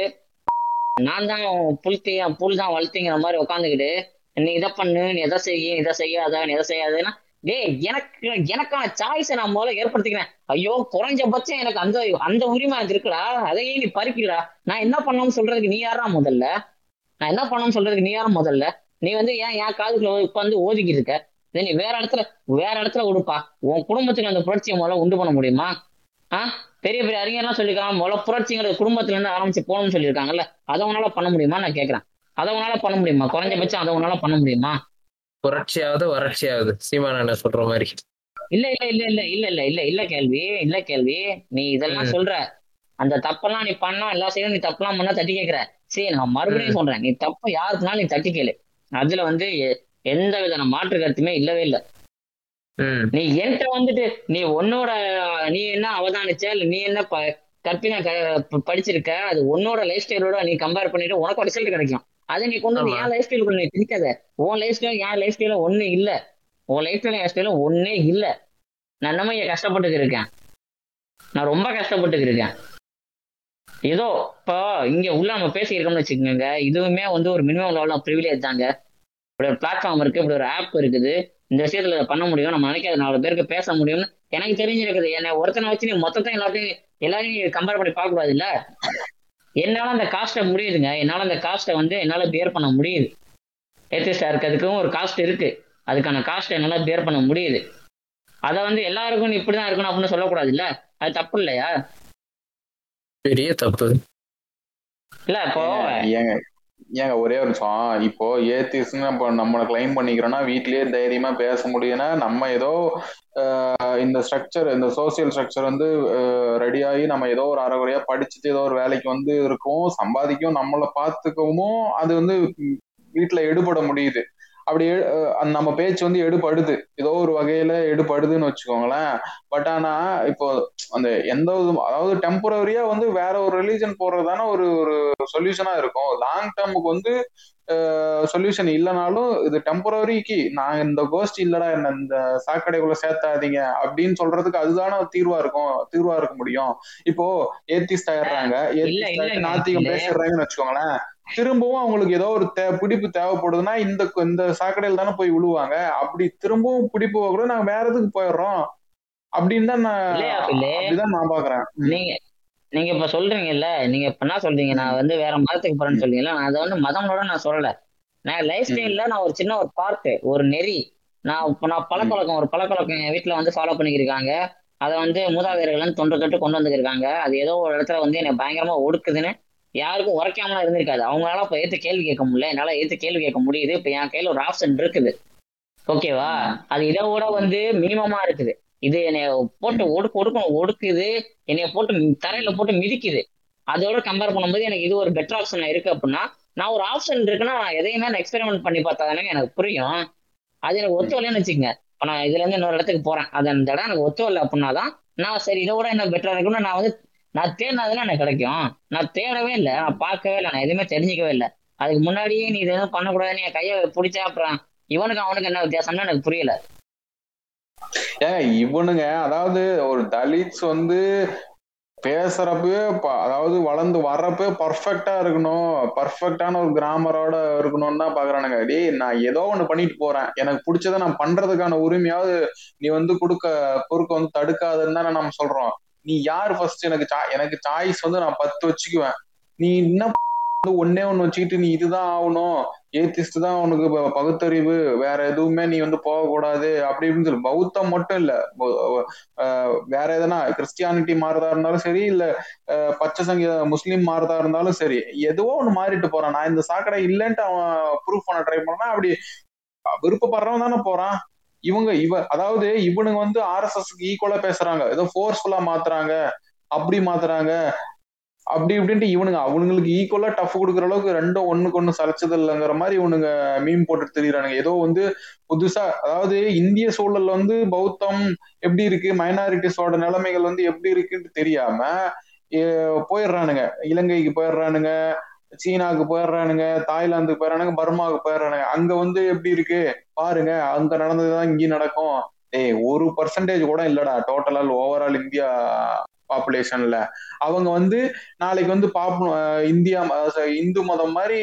நான் தான் புல்த்தி புல் தான் வளர்த்திங்கிற மாதிரி உட்காந்துக்கிட்டு நீ இதை பண்ணு நீ எதை செய்ய இதை செய்யாத நீ எதை செய்யாதுன்னா டேய் எனக்கு எனக்கான சாய்ஸை நான் முதல்ல ஏற்படுத்திக்கிறேன். ஐயோ குறைஞ்சபட்சம் எனக்கு அந்த அந்த உரிமை எனக்கு இருக்குடா. அதையே நீ பறிக்கிறா நான் என்ன பண்ணணும்னு சொல்றதுக்கு நீ யாரா முதல்ல? நான் என்ன பண்ணணும்னு சொல்றதுக்கு நீ யாரா முதல்ல? நீ வந்து ஏன் என் காதுக்குள்ள உட்காந்து ஓதிக்கிட்டு இருக்க? இதை நீ வேற இடத்துல வேற இடத்துல கொடுப்பா உன் குடும்பத்துக்கு அந்த புரட்சியை முதல்ல உண்டு பண்ண முடியுமா? ஆ? பெரிய பெரிய அறிஞர்லாம் சொல்லியிருக்காங்க முதல்ல புரட்சிங்கிறது குடும்பத்துல இருந்து ஆரம்பிச்சு போகணும்னு சொல்லியிருக்காங்கல்ல. அதை உன்னால பண்ண முடியுமா? நான் கேட்கறேன் அதை உன்னால பண்ண முடியுமா? குறைஞ்சபட்சம் அதை உன்னால பண்ண முடியுமா? புரட்சியாவது வறட்சியாவது. சீமான் சொல்ற மாதிரி. இல்ல இல்ல இல்ல இல்ல இல்ல இல்ல இல்ல இல்ல கேள்வி இல்ல கேள்வி. நீ இதெல்லாம். சொல்ற. அந்த தப்பெல்லாம் நீ பண்ணா எல்லா சைடும் நீ தப்பெல்லாம் பண்ணா தட்டி கேக்குற. சரி நான் மறுபடியும் சொல்றேன். நீ தப்பு யாருக்குனாலும் நீ தட்டி கேளு. அதுல வந்து எந்த வித மாற்று கருத்துமே இல்லவே இல்ல. நீ என்கிட்ட வந்துட்டு நீ உன்னோட நீ என்ன அவதானிச்ச இல்ல நீ என்ன ப கற்பின க ப- படிச்சிருக்க அது உன்னோட லைஃப் ஸ்டைலோட நீ கம்பேர் பண்ணிட்டு உனக்கு ரிசல்ட் கிடைக்கும். அதை நீ கொண்டு வந்து. என் லைஃப் ஸ்டைல் நீ திணிக்காத. உன் லைஃப் ஸ்டைல் என் லைஃப் ஸ்டைல ஒண்ணு இல்ல. உன் லைஃப் ஸ்டைல என் ஸ்டைல ஒண்ணே இல்ல. நான் என்னமோ இங்க கஷ்டப்பட்டு இருக்கேன். நான் ரொம்ப கஷ்டப்பட்டு இருக்கேன். ஏதோ இப்போ இங்க உள்ள நம்ம பேசியிருக்கோம்னு வச்சுக்கோங்க. இதுவுமே வந்து ஒரு மினிமம் லெவல் ப்ரிவிலேஜ் தாங்க. இப்படி ஒரு பிளாட்ஃபார்ம் இருக்கு இப்படி ஒரு ஆப் இருக்குது. இந்த விஷயத்துல இதை பண்ண முடியும் நம்ம நினைக்காத நாலு பேருக்கு பேச முடியும்னு எனக்கு தெரிஞ்சிருக்குது. என்ன ஒருத்தனை வச்சு நீ மொத்தத்தையும் எல்லாத்தையும் எல்லாரையும் கம்பேர் பண்ணி பார்க்க கூடாது இல்ல என்னால அந்த காஸ்ட்டை முடியுதுங்க. என்னால அந்த காஸ்ட்டை வந்து என்னால பேர் பண்ண முடியுது. ஏத்திஸ்டா இருக்கிறதுக்கும் ஒரு காஸ்ட் இருக்கு. அதுக்கான காஸ்ட்டை என்னால பேர் பண்ண முடியுது. அதை வந்து எல்லாருக்கும் நீ இப்படிதான் இருக்கணும் அப்படின்னு சொல்லக்கூடாது இல்ல அது தப்பு இல்லையா? பெரிய தப்பு. இல்ல இப்போ ஏங்க ஒரே ஒரு நிமிஷம். இப்போ ஏத்திஸ்ன்னு நம்ம நம்மளை கிளைம் பண்ணிக்கிறோம்னா வீட்லயே தைரியமா பேச முடியும்னா நம்ம ஏதோ இந்த ஸ்ட்ரக்சர் இந்த சோசியல் ஸ்ட்ரக்சர் வந்து ரெடி ஆகி நம்ம ஏதோ ஒரு அறகுறையா படிச்சுட்டு ஏதோ ஒரு வேலைக்கு வந்து இருக்கோம் சம்பாதிக்கவும் நம்மளை பார்த்துக்கவும் அது வந்து வீட்டுல எடுபட முடியுது. அப்படி நம்ம பேச்சு வந்து எடுபடுது. ஏதோ ஒரு வகையில எடுபடுதுன்னு வச்சுக்கோங்களேன். பட் ஆனா இப்போ அந்த எந்த அதாவது டெம்பரரியா வந்து வேற ஒரு ரிலீஜன் போடுறதான ஒரு ஒரு சொல்யூஷனா இருக்கும். லாங் டேர்முக்கு வந்து சொல்யூஷன் இல்லைனாலும் இது டெம்பரரிக்கு நான் இந்த கோஷ்டி இல்லடா என்ன இந்த சாக்கடைக்குள்ள சேர்த்தாதீங்க அப்படின்னு சொல்றதுக்கு அதுதானே தீர்வா இருக்கும் தீர்வா இருக்க முடியும். இப்போ ஏத்திஸ்ட் ஆயிடுறாங்க. ஏத்திஸ்ட் நாத்திகம். பேசிடுறாங்கன்னு வச்சுக்கோங்களேன். திரும்பவும் அவங்களுக்கு ஏதோ ஒரு தே பிடிப்பு தேவைப்படுதுன்னா இந்த இந்த சாக்கடையில் தானே போய் விழுவாங்க அப்படி திரும்பவும் பிடிப்பு கூட நாங்க வேற எதுக்கு போயிடுறோம்? அப்படின்னு தான் நான் அப்படிதான் நான் பாக்குறேன். நீங்க நீங்க இப்ப சொல்றீங்கல்ல நீங்க இப்ப என்ன சொல்றீங்க? நான் வந்து வேற மதத்துக்கு போறேன்னு சொல்றீங்கல்ல நான் அதை வந்து மதங்களோட நான் சொல்லல. நான் லைஃப் ஸ்டைல்ல நான் ஒரு சின்ன ஒரு பார்ட் ஒரு நெறி. நான் இப்ப நான் பழக்கவழக்கம் ஒரு பழக்கவழக்கம் என் வீட்டுல வந்து ஃபாலோ பண்ணிக்கிருக்காங்க. அதை வந்து மூதாதையர்கள் தொன்று தொட்டு கொண்டு வந்துருக்காங்க அது ஏதோ ஒரு இடத்துல வந்து என்னை பயங்கரமா ஒடுக்குதுன்னு யாருக்கும் உரைக்காமலாம் இருந்திருக்காது. அவங்களால இப்ப ஏத்து கேள்வி கேட்க முடியல. என்னால ஏற்று கேள்வி கேட்க முடியுது. இப்ப என் கையில ஒரு ஆப்ஷன் இருக்குது. ஓகேவா அது இதை விட வந்து மினிமமா இருக்குது. இது என்னைய போட்டு ஒடுக்கு ஒடுக்கும் ஒடுக்குது. என்னைய போட்டு தரையில போட்டு மிதிக்குது. அதோட கம்பேர் பண்ணும்போது எனக்கு இது ஒரு பெட்டர் ஆப்ஷன் இருக்கு அப்படின்னா நான் ஒரு ஆப்ஷன் இருக்குன்னா நான் எதையுமே நான் எக்ஸ்பெரிமெண்ட் பண்ணி பார்த்தா தானே எனக்கு புரியும். அது எனக்கு ஒத்து வரலன்னு வச்சுக்கோங்க. இப்போ நான் இதுல இருந்து இன்னொரு இடத்துக்கு போறேன். அது அந்த இடம் எனக்கு ஒத்து வரல அப்படின்னா தான் நான் சரி இதை விட என்ன பெட்டரா இருக்குன்னு நான் வந்து நான் தேடினதுல எனக்கு கிடைக்கும். நான் தேடவே இல்லை. நான் பார்க்கவே இல்லை. நான் எதுவுமே தெரிஞ்சிக்கவே இல்லை. அதுக்கு முன்னாடியே நீ இது எதுவும் பண்ணக்கூடாதுன்னு என் கையை பிடிச்சா அப்புறம் இவனுக்கு அவனுக்கு என்ன வித்தியாசம்னு எனக்கு புரியல. ஏங்க இவனுங்க அதாவது ஒரு தலித்ஸ் வந்து பேசுறப்பவே அதாவது வளர்ந்து வர்றப்பவே பர்ஃபெக்டா இருக்கணும். பர்ஃபெக்டான ஒரு கிராமரோட இருக்கணும்னு தான் பாக்குறானுங்க. டேய் நான் ஏதோ ஒண்ணு பண்ணிட்டு போறேன். எனக்கு பிடிச்சதை நான் பண்றதுக்கான உரிமையாவது நீ வந்து கொடுக்க குறுக்க வந்து தடுக்காதுன்னு தானே நம்ம சொல்றோம். நீ யார் ஃபர்ஸ்ட் எனக்கு எனக்கு சாய்ஸ் வந்து நான் பத்து வச்சுக்குவேன். நீ என்ன வந்து ஒன்னே ஒன்று வச்சுக்கிட்டு நீ இதுதான் ஆகணும். ஏத்திஸ்ட் தான் உனக்கு பகுத்தறிவு. வேற எதுவுமே நீ வந்து போகக்கூடாது. அப்படி இப்படின்னு சொல்லி. பௌத்தம் மட்டும் இல்ல. வேற எதனா கிறிஸ்டியானிட்டி மாறுதா இருந்தாலும் சரி இல்ல பச்சை சங்க முஸ்லீம் மாறுதா இருந்தாலும் சரி எதுவோ ஒண்ணு மாறிட்டு போறான். நான் இந்த சாக்கடை இல்லைன்ட்டு அவன் ப்ரூஃப் பண்ண ட்ரை பண்ணா அப்படி விருப்பப்படுறவன் தானே போறான். இவங்க இவ அதாவது இவனுங்க வந்து ஆர்எஸ்எஸ்க்கு ஈக்குவலா பேசுறாங்க. ஏதோ ஃபோர்ஸ்ஃபுல்லா மாத்துறாங்க. அப்படி மாத்துறாங்க. அப்படி இப்படின்ட்டு இவனுங்க அவனுங்களுக்கு ஈக்குவலா டஃப் கொடுக்குற அளவுக்கு ரெண்டும் ஒண்ணுக்கு ஒண்ணு சலைச்சது இல்லைங்கிற மாதிரி இவனுங்க மீன் போட்டு தெரியுறானுங்க. ஏதோ வந்து புதுசா அதாவது இந்திய சூழல்ல வந்து பௌத்தம் எப்படி இருக்கு மைனாரிட்டிஸோட நிலைமைகள் வந்து எப்படி இருக்குன்னு தெரியாம போயிடுறானுங்க. இலங்கைக்கு போயிடுறானுங்க. சீனாவுக்கு போயிடுறானுங்க தாய்லாந்துக்கு போயிடுறானுங்க பர்மாவுக்கு போயிடுறானுங்க. அங்க வந்து எப்படி இருக்கு? பாருங்க அங்க நடந்ததுதான் இங்கேயும் நடக்கும். ஏய் ஒரு பர்சன்டேஜ் கூட இல்லடா டோட்டலால் ஓவரால் இந்தியா பாப்புலேஷன்ல அவங்க வந்து நாளைக்கு வந்து பாப்பு இந்தியா இந்து மதம் மாதிரி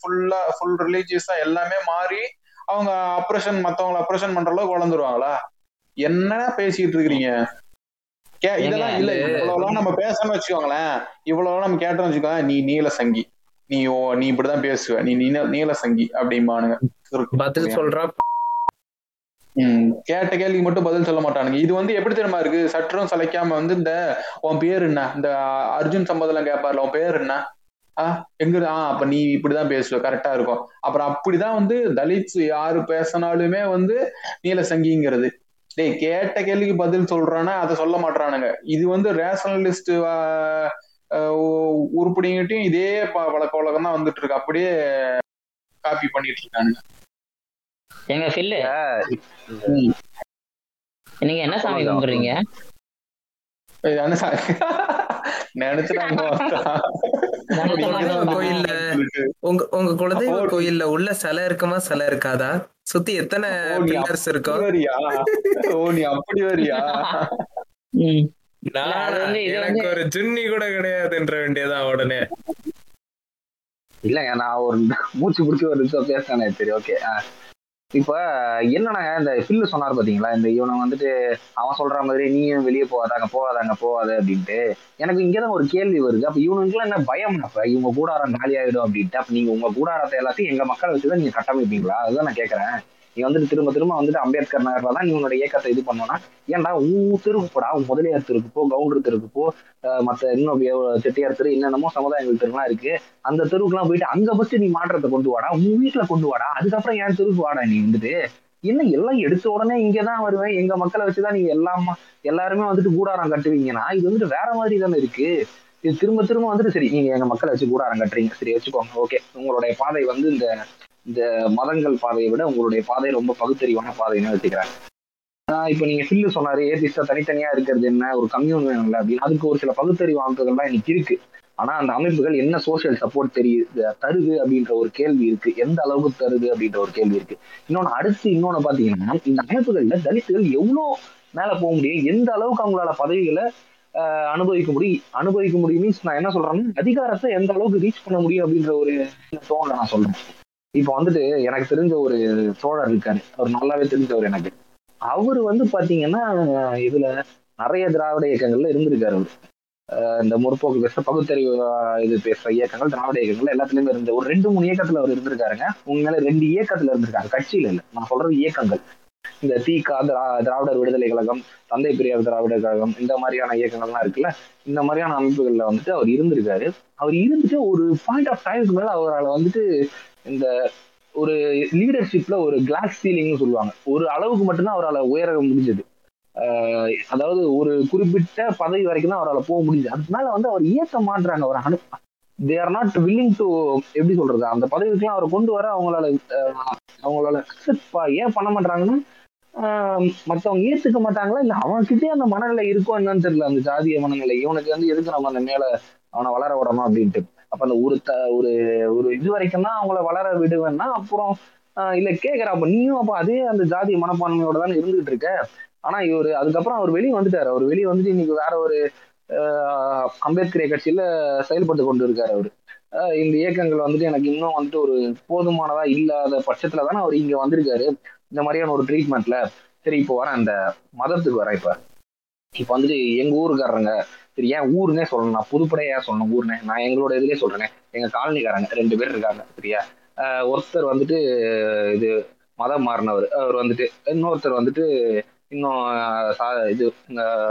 ஃபுல்லா ஃபுல் ரிலீஜியஸா எல்லாமே மாறி அவங்க அப்ரேஷன் மத்தவங்களை அப்ரேஷன் பண்ற அளவுக்கு வளர்ந்துருவாங்களா? என்ன பேசிட்டு இருக்கிறீங்க? இதெல்லாம் இல்ல இவ்வளவுலாம் நம்ம பேசணும்னு வச்சுக்கோங்களேன். இவ்வளவு நம்ம கேட்டோம்னு வச்சுக்கோங்க நீ நீல சங்கி. நீ ஓ நீ இப்படிதான் பேசுவ. நீ நீல நீல சங்கி அப்படிம்பானுங்க. பதில் சொல்றா. கேட்ட கேள்விக்கு மட்டும் பதில் சொல்ல மாட்டானுங்க. இது வந்து எப்படி தெரியுமா இருக்கு? சற்றும் சளைக்காம வந்து இந்த உன் பேர் என்ன? இந்த அர்ஜுன் சம்பதெல்லாம் கேட்பார்ல உன் பேர் என்ன? ஆ எங்க ஆ அப்ப நீ இப்படிதான் பேசுவ. கரெக்டா இருக்கும். அப்புறம் அப்படிதான் வந்து தலித்ஸ் யாரு பேசினாலுமே வந்து நீல சங்கிங்கிறது. டேய் கேட்ட கேள்விக்கு பதில் சொல்றானா அதை சொல்ல மாட்டானுங்க இது வந்து ரேஷனலிஸ்ட் உருப்படிங்கிட்டையும் இதே ப- பழக்க வழக்கம் தான் வந்துட்டு இருக்கு அப்படியே காப்பி பண்ணிட்டு இருக்கானுங்க எங்க ஃபில்லு. நீங்க என்ன சாமி கும்பிடுறீங்க? உங்க குலதெய்வ கோயில்ல உள்ள சிலை இருக்குமா? சிலை இருக்காதா? சுத்தி எத்தனை பில்லர்ஸ் இருக்கும் ஓ நீ அப்படி வரியா? எனக்கு ஒரு ஜுன்னி கூட கிடையாதுன்ற வேண்டியதான் உடனே. இல்லைங்க நான் ஒரு மூச்சு பிடிச்சி ஒரு நிமிஷம் பேசினேன் சரி ஓகே இப்ப என்னன்னா இந்த பில்லு சொன்னார் பாத்தீங்களா? இந்த இவனை வந்துட்டு அவன் சொல்ற மாதிரி நீயும் வெளியே போகாதாங்க போகாதாங்க போகாத அப்படின்ட்டு. எனக்கு இங்கதான் ஒரு கேள்வி வருது. அப்ப இவனுக்குலாம் என்ன பயம் அப்ப இவங்க கூடாரம் காலி ஆயிடும் அப்படின்ட்டு. அப்ப நீங்க உங்க கூடாரத்தை எல்லாத்தையும் எங்க மக்களை வச்சுதான் நீங்க கட்டமைப்பீங்களா? அதுதான் நான் கேக்குறேன். நீ வந்துட்டு திரும்ப திரும்ப வந்துட்டு அம்பேத்கர் நகர்ல தான் நீ உன்னோட இயக்கத்தை இது பண்ணோம்னா ஏன்டா உன் தெருக்கு போடா முதலியார் தெருக்கு போ கவுண்டர் தெருக்கு போ மத்த இன்னும் செட்டியார் தெரு என்னென்னமோ சமுதாயங்கள் தெருலாம் இருக்கு. அந்த தெருவுக்குலாம் போயிட்டு அங்க பத்தி நீ மாற்றத்தை கொண்டு வாடா உன் வீட்டுல கொண்டு வாடா அதுக்கப்புறம் என் தெருவுக்கு வாடா நீ வந்துட்டு. என்ன எல்லாம் எடுத்த உடனே இங்கதான் வருவேன் எங்க மக்களை வச்சுதான் நீங்க எல்லாமா எல்லாருமே வந்துட்டு கூடாரம் கட்டுவீங்கன்னா இது வந்துட்டு வேற மாதிரி தானே இருக்கு. இது திரும்ப திரும்ப வந்துட்டு சரி நீங்க எங்க மக்களை வச்சு கூடாரம் கட்டுறீங்க சரி வச்சுக்கோங்க ஓகே. உங்களுடைய பாதை வந்து இந்த இந்த மதங்கள் பாதையை விட உங்களுடைய பாதை ரொம்ப பகுத்தறிவான பாதைன்னு வச்சுக்கிறேன் ஆஹ் இப்ப நீங்க ஃபில்லு சொன்னாரு ஏதிஸ்டா தனித்தனியா இருக்கிறது என்ன ஒரு கம்யூன் வேணும்ல அப்படின்னு. அதுக்கு ஒரு சில பகுத்தறிவு அமைப்புகள்லாம் இன்னைக்கு இருக்கு. ஆனா அந்த அமைப்புகள் என்ன சோசியல் சப்போர்ட் தெரியுது தருது அப்படின்ற ஒரு கேள்வி இருக்கு. எந்த அளவுக்கு தருது அப்படின்ற ஒரு கேள்வி இருக்கு. இன்னொன்னு அடுத்து இன்னொன்னு பாத்தீங்கன்னா இந்த அமைப்புகள்ல தலித்துகள் எவ்வளவு மேல போக முடியும் எந்த அளவுக்கு அவங்களால பதவிகளை அனுபவிக்க முடியும் அனுபவிக்க முடியும் மீன்ஸ் நான் என்ன சொல்றேன்னா அதிகாரத்தை எந்த அளவுக்கு ரீச் பண்ண முடியும் அப்படின்ற ஒரு தோணலை நான் சொல்றேன். இப்ப வந்துட்டு எனக்கு தெரிஞ்ச ஒரு தோழர் இருக்காரு. அவர் நல்லாவே தெரிஞ்சவர் எனக்கு. அவர் வந்து பாத்தீங்கன்னா இதுல நிறைய திராவிட இயக்கங்கள்ல இருந்திருக்காரு அவர். ஆஹ் இந்த முற்போக்கு பேசுற பகுத்தறிவு இது பேசுற இயக்கங்கள் திராவிட இயக்கங்கள் எல்லாத்துலயுமே இருந்த ஒரு ரெண்டு மூணு இயக்கத்துல அவர் இருந்திருக்காருங்க. உண்மையில ரெண்டு இயக்கத்துல இருந்திருக்காங்க. கட்சியில இல்ல. நான் சொல்றது இயக்கங்கள். இந்த தீகா திரா திராவிடர் விடுதலை கழகம் தந்தை பெரியார் திராவிடர் கழகம் இந்த மாதிரியான இயக்கங்கள்லாம் இருக்குல்ல. இந்த மாதிரியான அமைப்புகள்ல வந்துட்டு அவர் இருந்திருக்காரு. அவர் இருந்துட்டு ஒரு பாயிண்ட் ஆஃப் டைமுக்கு மேல அவரால் வந்துட்டு இந்த ஒரு லீடர்ஷிப்ல ஒரு கிளாஸ் சீலிங்னு சொல்லுவாங்க. ஒரு அளவுக்கு மட்டும்தான் அவரால் உயர முடிஞ்சது. அதாவது ஒரு குறிப்பிட்ட பதவி வரைக்கும் தான் அவரால் போக முடிஞ்சது. அதனால வந்து அவர் இயக்க மாட்டுறாங்க அவர் அனு they are not willing to எப்படி சொல்றது? அந்த பதவிக்கெல்லாம் அவரை கொண்டு வர அவங்களால அவங்களால அக்செப்ட் ஏன் பண்ண மாட்டாங்கன்னா மற்றவங்க ஏற்றுக்க ஏத்துக்க மாட்டாங்களா? இல்லை அவன்கிட்டயே அந்த மனநிலை இருக்கோ என்னன்னு தெரியல. அந்த ஜாதிய மனநிலை. இவனுக்கு வந்து எதுக்கு நம்ம அந்த மேல அவனை வளர விடணும் அப்படின்ட்டு. அப்ப அந்த ஒரு த ஒரு ஒரு இது வரைக்கும் தான் அவங்கள வளர விடுவேன்னா அப்புறம் ஆஹ் இல்ல கேக்குற அப்ப நீயும் அப்ப அதே அந்த ஜாதி மனப்பான்மையோட தானே இருந்துகிட்டு இருக்க? ஆனா இவரு அதுக்கப்புறம் அவர் வெளியே வந்துட்டாரு. அவர் வெளியே வந்துட்டு இன்னைக்கு வேற ஒரு ஆஹ் அம்பேத்கர் கட்சியில செயல்பட்டு கொண்டு இருக்காரு அவரு. ஆஹ் இந்த இயக்கங்கள் வந்துட்டு எனக்கு இன்னும் வந்துட்டு ஒரு போதுமானதா இல்லாத பட்சத்துல தானே அவர் இங்க வந்திருக்காரு. இந்த மாதிரியான ஒரு ட்ரீட்மெண்ட்ல சரி இப்போ வரேன் அந்த மதத்துக்கு வரேன் இப்ப. இப்ப வந்துட்டு எங்க ஊருக்காரங்க சரி ஏன் ஊருன்னே சொல்லணும். நான் புதுப்படையா சொல்லணும் ஊர்னே நான் எங்களோட இதுலயே சொல்றேன். எங்க காலனிக்காரங்க ரெண்டு பேர் இருக்காங்க சரியா? ஒருத்தர் வந்துட்டு இது மதம் மாறினவர். அவர் வந்துட்டு இன்னொருத்தர் வந்துட்டு இன்னும் சா- இது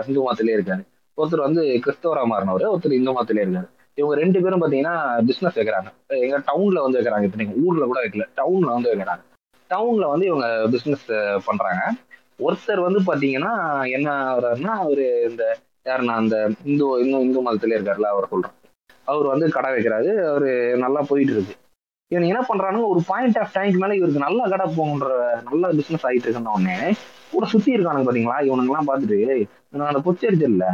இந்து மதத்திலே இருக்காரு. ஒருத்தர் வந்து கிறிஸ்தவரா மாறினவர் ஒருத்தர் இந்து மதத்திலே இருக்காரு. இவங்க ரெண்டு பேரும் பாத்தீங்கன்னா பிசினஸ் வைக்கிறாங்க. எங்க டவுன்ல வந்து வைக்கிறாங்க இத்தனைக்கும். ஊர்ல கூட வைக்கல. டவுன்ல வந்து வைக்கிறாங்க. டவுன்ல வந்து இவங்க பிசினஸ் பண்றாங்க. ஒருத்தர் வந்து பாத்தீங்கன்னா என்ன ஆகுறாருன்னா அவரு இந்த யாருன்னா அந்த இந்து இன்னும் இந்து மதத்திலே இருக்காருல்ல அவர் சொல்றேன். அவர் வந்து கடை வைக்கிறாரு. அவரு நல்லா போயிட்டு இருக்கு. இவன் என்ன பண்றானுங்க ஒரு பாயிண்ட் ஆஃப் டைம்க்கு மேல இவருக்கு நல்ல கடை போகுன்ற நல்ல பிசினஸ் ஆகிட்டு இருக்குன்ன உடனே கூட சுத்தி இருக்கானுங்க பாத்தீங்களா? இவனுங்கெல்லாம் பார்த்துட்டு நான் அந்த புச்சரிச்சல்ல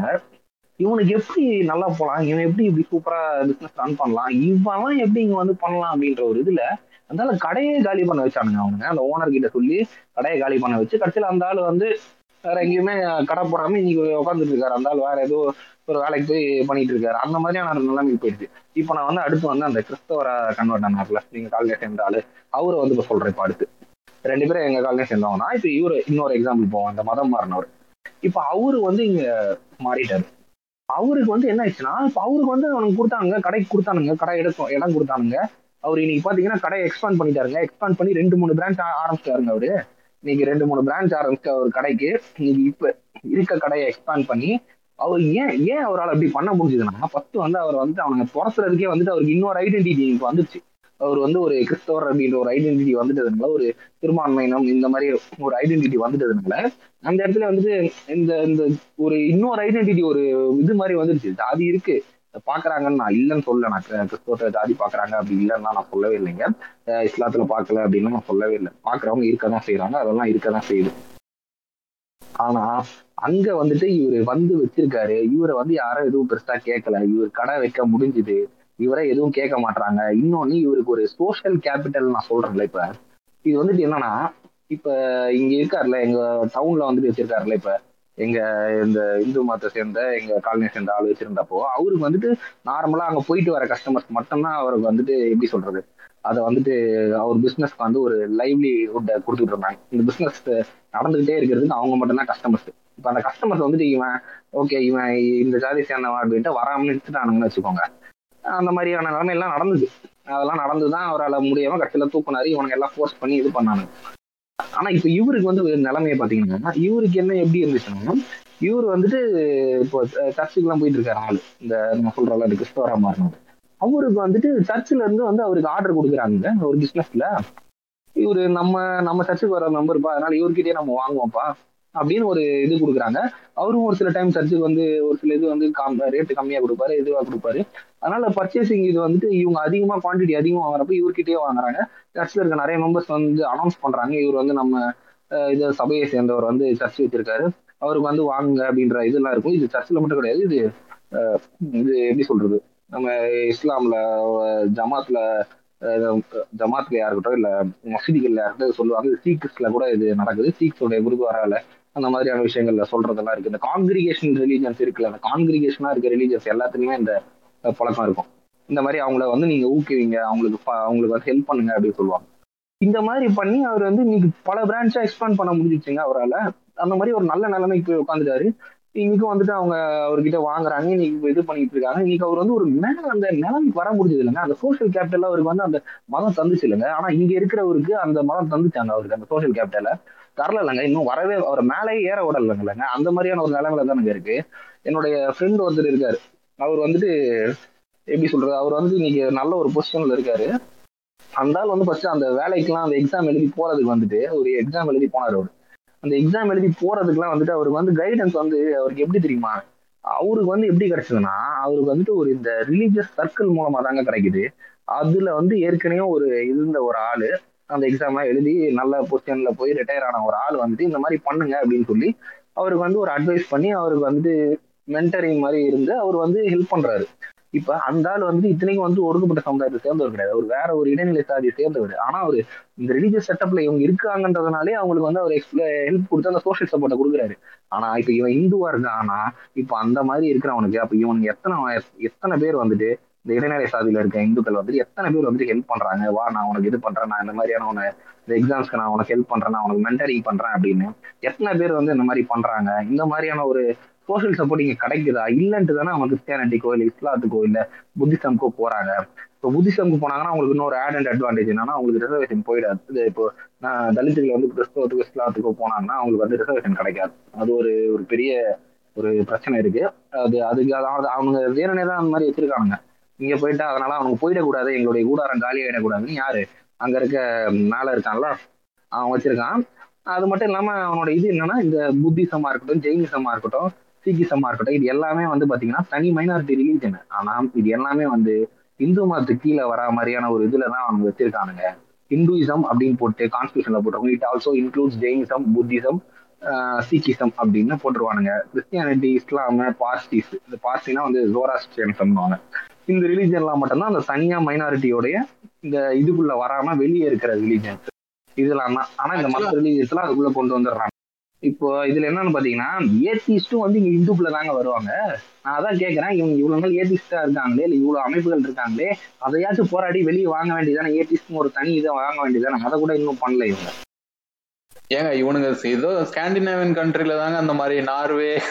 இவனுக்கு எப்படி நல்லா போகலாம் இவன் எப்படி இப்படி சூப்பரா பிசினஸ் ரன் பண்ணலாம்? இவெல்லாம் எப்படி இங்க வந்து பண்ணலாம்? அப்படின்ற ஒரு இதுல அதனால கடையே காலி பண்ண வச்சானுங்க அவனுங்க. அந்த ஓனர் கிட்ட சொல்லி கடையை காலி பண்ண வச்சு கடைசியில் அந்த ஆள் வந்து வேற எங்கேயுமே கடை போடாம இன்னைக்கு உட்காந்துட்டு இருக்காரு. அந்த ஆள் வேற ஏதோ ஒரு வேலைக்கு போய் பண்ணிட்டு இருக்காரு. அந்த மாதிரியான நிலைமைக்கு போயிடுச்சு. இப்போ நான் வந்து அடுத்து வந்து அந்த கிறிஸ்தவர கன்வெர்ட் ஆனார்ல நீங்க காலையில சேர்ந்த ஆளு அவரை வந்து இப்போ சொல்றேன் இப்போ அடுத்து. ரெண்டு பேரும் எங்க காலையில சேர்ந்தவங்க இப்போ இவரு இன்னொரு எக்ஸாம்பிள் போவோம். அந்த மதம் மாறினவர். இப்போ அவரு வந்து இங்க மாறிட்டாரு. அவருக்கு வந்து என்ன ஆயிடுச்சுன்னா இப்போ அவருக்கு வந்து அவனுக்கு கொடுத்தானுங்க கடைக்கு கொடுத்தானுங்க கடை எடுக்கும் இடம் கொடுத்தானுங்க. அவர் இன்னைக்கு பாத்தீங்கன்னா கடையை எக்ஸ்பாண்ட் பண்ணிட்டாருங்க. எக்ஸ்பாண்ட் பண்ணி ரெண்டு மூணு பிரான்ச் ஆரம்பிச்சிட்டாருங்க அவரு. இன்னைக்கு ரெண்டு மூணு பிரான்ச் ஆரம்பிச்ச ஒரு கடைக்கு. இன்னைக்கு இப்ப இருக்க கடையை எக்ஸ்பாண்ட் பண்ணி அவர் ஏன் ஏன் அவரால் அப்படி பண்ண முடிஞ்சதுன்னா ஃபர்ஸ்ட் வந்து அவர் வந்து அவனுங்க துரத்துறதுக்கே வந்துட்டு அவருக்கு இன்னொரு ஐடென்டிட்டி இப்போ வந்துருச்சு. அவர் வந்து ஒரு கிறிஸ்தவர் அப்படின்ற ஒரு ஐடென்டிட்டி வந்துட்டதுனால ஒரு திருமான்மையினம் இந்த மாதிரி ஒரு ஐடென்டிட்டி வந்துட்டதுனால அந்த இடத்துல வந்துட்டு இந்த இந்த ஒரு இன்னொரு ஐடென்டிட்டி ஒரு இது மாதிரி வந்துருச்சு. அது இருக்கு. பாக்குறாங்கன்னு நான் இல்லைன்னு சொல்ல நான் கிற- கிறிஸ்தவத்தை ஜாதி பாக்குறாங்க அப்படி இல்லைன்னா நான் சொல்லவே இல்லைங்க. இஸ்லாத்துல பாக்கல அப்படின்னு நான் சொல்லவே இல்லை. பாக்குறவங்க இருக்கதான் செய்யறாங்க அதெல்லாம் இருக்கதான் செய்யுது. ஆனா அங்க வந்துட்டு இவரு வந்து வச்சிருக்காரு. இவரை வந்து யாரும் எதுவும் பெருசா கேட்கல இவர் கடை வைக்க முடிஞ்சுது. இவரை எதுவும் கேட்க மாட்டாங்க இன்னொன்னு இவருக்கு ஒரு சோஷியல் கேபிட்டல் நான் சொல்றேன்ல இப்ப. இது வந்துட்டு என்னன்னா இப்ப இங்க இருக்காருல்ல எங்க டவுன்ல வந்துட்டு வச்சிருக்காருல்ல இப்ப. எங்க இந்த இந்து மதத்தை சேர்ந்த எங்க காலனியை சேர்ந்த ஆள் வச்சிருந்தப்போ அவருக்கு வந்துட்டு நார்மலா அங்க போயிட்டு வர கஸ்டமர்ஸ் மட்டும்தான் அவருக்கு வந்துட்டு எப்படி சொல்றது? அதை வந்துட்டு அவர் பிசினஸ்க்கு வந்து ஒரு லைவ்லிஹுட்டை கொடுத்துட்டு இருந்தாங்க. இந்த பிசினஸ் நடந்துகிட்டே இருக்கிறதுக்கு அவங்க மட்டும்தான் கஸ்டமர்ஸ் இப்போ அந்த கஸ்டமர்ஸ் வந்துட்டு இவன் ஓகே இவன் இந்த ஜாதி சேர்ந்தவன் அப்படின்ட்டு வராமல் நிறுத்திட்டானுங்கன்னு வச்சுக்கோங்க. அந்த மாதிரியான நிலைமை எல்லாம் நடந்தது. அதெல்லாம் நடந்துதான் அவரால் முடியாம கட்சியில தூக்குனாரு. இவனுக்கு எல்லாம் ஃபோர்ஸ் பண்ணி இது பண்ணானுங்க. ஆனா இப்ப இவருக்கு வந்து ஒரு நிலைமையை பாத்தீங்கன்னா இவருக்கு என்ன எப்படி இருந்துச்சுன்னா இவர் வந்துட்டு இப்போ சர்ச்சுக்கு எல்லாம் போயிட்டு இருக்காரு ஆளு. இந்த நம்ம சொல்றோம்ல இந்த கிறிஸ்தவரா மாறினது அவருக்கு வந்துட்டு சர்ச்சில் இருந்து வந்து அவருக்கு ஆர்டர் கொடுக்குறாங்க ஒரு பிஸ்னஸ்ல இவரு நம்ம நம்ம சர்ச்சுக்கு வர நம்பர்ப்பா அதனால இவர்கிட்டயே நம்ம வாங்குவோம்ப்பா. அப்படின்னு ஒரு இது கொடுக்குறாங்க. அவரும் ஒரு சில டைம் சர்ச்சுக்கு வந்து ஒரு சில இது வந்து ரேட்டு கம்மியா கொடுப்பாரு இதுவாக கொடுப்பாரு. அதனால பர்ச்சேசிங் இது வந்துட்டு இவங்க அதிகமாக குவான்டிட்டி அதிகமாக வாங்குறப்ப இவர்கிட்டயே வாங்குறாங்க. சர்ச்சில் இருக்க நிறைய மெம்பர்ஸ் வந்து அனௌன்ஸ் பண்றாங்க. இவர் வந்து நம்ம இது சபையை சேர்ந்தவர் வந்து சர்ச் வச்சிருக்காரு. அவருக்கு வந்து வாங்குங்க அப்படின்ற இதெல்லாம் இருக்கும். இது சர்ச்சில் மட்டும் கிடையாது. இது இது எப்படி சொல்றது? நம்ம இஸ்லாம்ல அஹ், ஜமாத்ல அஹ், ஜமாத்லயா இருக்கட்டும் இல்ல மசீதிகள்ல இருக்கட்டும் சொல்லுவாங்க. சீக்ஸ்ல கூட இது நடக்குது. சீக்ஸோட குருத்வாரால அந்த மாதிரியான விஷயங்கள்ல சொல்றதெல்லாம் இருக்கு. இந்த காங்கிரிகேஷன் ரிலீஜன்ஸ் இருக்குல்ல அந்த காங்கிரிகேஷனா இருக்க ரிலீஜன்ஸ் எல்லாத்துலயுமே இந்த பழக்கம் இருக்கும். இந்த மாதிரி அவங்கள வந்து நீங்க ஊக்குவீங்க அவங்களுக்கு அவங்களுக்கு வந்து ஹெல்ப் பண்ணுங்க அப்படின்னு சொல்லுவாங்க. இந்த மாதிரி பண்ணி அவர் வந்து இன்னைக்கு பல பிரான்ச்சா எக்ஸ்பேண்ட் பண்ண முடிஞ்சிச்சுங்க அவரால. அந்த மாதிரி ஒரு நல்ல நிலைமைக்கு போய் உட்காந்துட்டாரு. இன்னைக்கு வந்துட்டு அவங்க அவர்கிட்ட வாங்குறாங்க இன்னைக்கு இது பண்ணிட்டு இருக்காங்க. இன்னைக்கு அவர் வந்து ஒரு மேல அந்த நிலைமைக்கு வர முடிஞ்சது இல்லைங்க. அந்த சோஷியல் கேபிட்டல் அவருக்கு வந்து அந்த மதம் தந்துச்சு இல்லைங்க. ஆனா இங்க இருக்கிறவருக்கு அந்த மதம் தந்துச்சாங்க அவருக்கு அந்த சோஷியல் கேபிட்டல தரலங்க இன்னும் வரவே அவர் மேலே ஏற விடலைங்க அந்த மாதிரியான ஒரு நிலைமையில தானுங்க இருக்கு. என்னுடைய ஃப்ரெண்ட் ஒருத்தர் இருக்காரு. அவர் வந்துட்டு எப்படி சொல்றது? அவர் வந்து இன்னைக்கு நல்ல ஒரு பொசிஷன்ல இருக்காரு. அந்த ஆள் வந்து ஃபர்ஸ்ட் அந்த வேலைக்கெல்லாம் அந்த எக்ஸாம் எழுதி போறதுக்கு வந்துட்டு ஒரு எக்ஸாம் எழுதி போனார் அவர். அந்த எக்ஸாம் எழுதி போறதுக்குலாம் வந்துட்டு அவருக்கு வந்து கைடன்ஸ் வந்து அவருக்கு எப்படி தெரியுமா? அவருக்கு வந்து எப்படி கிடைச்சதுன்னா அவருக்கு வந்துட்டு ஒரு இந்த ரிலீஜியஸ் சர்க்கிள் மூலமா தாங்க கிடைக்குது. அதுல வந்து ஏற்கனவே ஒரு இருந்த ஒரு ஆளு அந்த எக்ஸாம்லாம் எழுதி நல்ல பொசிஷன்ல போய் ரிட்டையர் ஆன ஒரு ஆள் வந்துட்டு இந்த மாதிரி பண்ணுங்க அப்படின்னு சொல்லி அவருக்கு வந்து ஒரு அட்வைஸ் பண்ணி அவருக்கு வந்துட்டு மென்டரிங் மாதிரி இருந்து அவர் வந்து ஹெல்ப் பண்றாரு. இப்ப அந்த ஆள் வந்து இத்தனைக்கும் வந்து ஒடுக்கப்பட்ட சமுதாயத்தை சேர்ந்தவர் கிடையாது. அவர் வேற ஒரு இடைநிலை சாதியை சேர்ந்தவர். ஆனா அவர் இந்த ரிலீஜியஸ் செட்டப்ல இவங்க இருக்காங்கன்றதுனாலே அவங்களுக்கு வந்து அவர் ஹெல்ப் கொடுத்து அந்த சோஷியல் சப்போர்ட்டை கொடுக்குறாரு. ஆனா இப்ப இவன் இந்துவா இருக்கானா இப்ப அந்த மாதிரி இருக்கிறவனுக்கு அப்ப இவனுக்கு எத்தனை எத்தனை பேர் வந்துட்டு இந்த இடைநிலை சாதியில இருக்க இந்துக்கள் வந்துட்டு எத்தனை பேர் வந்துட்டு ஹெல்ப் பண்றாங்க? வா நான் உனக்கு இது பண்றேன் நான் இந்த மாதிரியான உன இந்த எக்ஸாம்ஸ்க்கு நான் உனக்கு ஹெல்ப் பண்றேன் நான் உனக்கு மென்டரிங் பண்றேன் அப்படின்னு எத்தனை பேர் வந்து இந்த மாதிரி பண்றாங்க? இந்த மாதிரியான ஒரு சோஷியல் சப்போர்ட் இங்க கிடைக்குதா? இல்லன்ட்டு தானே அவங்க கிறிஸ்டியானிட்டிக்கோ கோயில் இஸ்லாத்துக்கோ இல்ல புத்திசம்க்கோ போறாங்க. இப்போ புத்திசம்க்கு போனாங்கன்னா அவங்களுக்கு இன்னொரு ஆட் அண்ட் அட்வான்டேஜ் என்னன்னா அவங்களுக்கு ரிசர்வேஷன் போயிடாது. இப்போ நான் தலித்துகள் வந்து கிறிஸ்தவத்துக்கு இஸ்லாத்துக்கோ போனாங்கன்னா அவங்களுக்கு வந்து ரிசர்வேஷன் கிடைக்காது. அது ஒரு ஒரு பெரிய ஒரு பிரச்சனை இருக்கு. அது அதுக்கு அதாவது அவங்க வேணுனே தான் அந்த மாதிரி வச்சிருக்காங்க இங்க போயிட்டா அதனால அவனுக்கு போயிடக்கூடாது எங்களுடைய கூடாரம் காலி ஆயிடக்கூடாதுன்னு யாரு? அங்க இருக்க மேல இருக்கான்ல அவன் வச்சிருக்கான். அது மட்டும் இல்லாம அவனோட இது என்னன்னா இந்த புத்திசமா இருக்கட்டும் ஜெயினிசமா இருக்கட்டும் சீக்கிசமா இருக்கட்டும் இது எல்லாமே வந்து பாத்தீங்கன்னா தனி மைனாரிட்டி ரிலீஜன் ஆனா இது எல்லாமே வந்து இந்து மதத்துக்கு கீழே வர மாதிரியான ஒரு இதுல தான் அவங்க வச்சிருக்கானுங்க. இந்துயிசம் அப்படின்னு போட்டு கான்ஸ்டியூஷன்ல போட்டிருக்கோம் it also includes Jainism Buddhism Sikhism அப்படின்னு போட்டுருவானுங்க. கிறிஸ்டியானிட்டி இஸ்லாம் பார்சிஸ் இந்த பார்சினா வந்து ஜோராஸ்டியன்சம்னுவாங்க இந்த ரிலீஜன்லாம் மட்டும்தான் அந்த தனியா மைனாரிட்டியோடைய இந்த இதுக்குள்ள வராம வெளியே இருக்கிற ரிலீஜன்ஸ் இதெல்லாம் தான். ஆனா இந்த மற்ற ரிலீஜன்ஸ்லாம் அதுக்குள்ள கொண்டு வந்துடுறாங்க. இப்போ இதுல என்னன்னு பாத்தீங்கன்னா ஏத்திஸ்டும் வந்து இங்க இந்துக்குள்ள தாங்க வருவாங்க. நான் அதான் கேட்கறேன் இவங்க இவ்வளவு நாள் ஏத்திஸ்டா இருக்காங்களே இல்ல இவ்வளவு அமைப்புகள் இருக்காங்களே அதையாச்சும் போராடி வெளியே வாங்க வேண்டியதானே ஏத்திஸ்ட்னு ஒரு தனி இதை வாங்க வேண்டியதானே அதை கூட இன்னும் பண்ணல இவங்க. ஏங்க இவனுங்க ஏதோ ஸ்காண்டினேவியன் கண்ட்ரில தாங்க அந்த மாதிரி நார்வே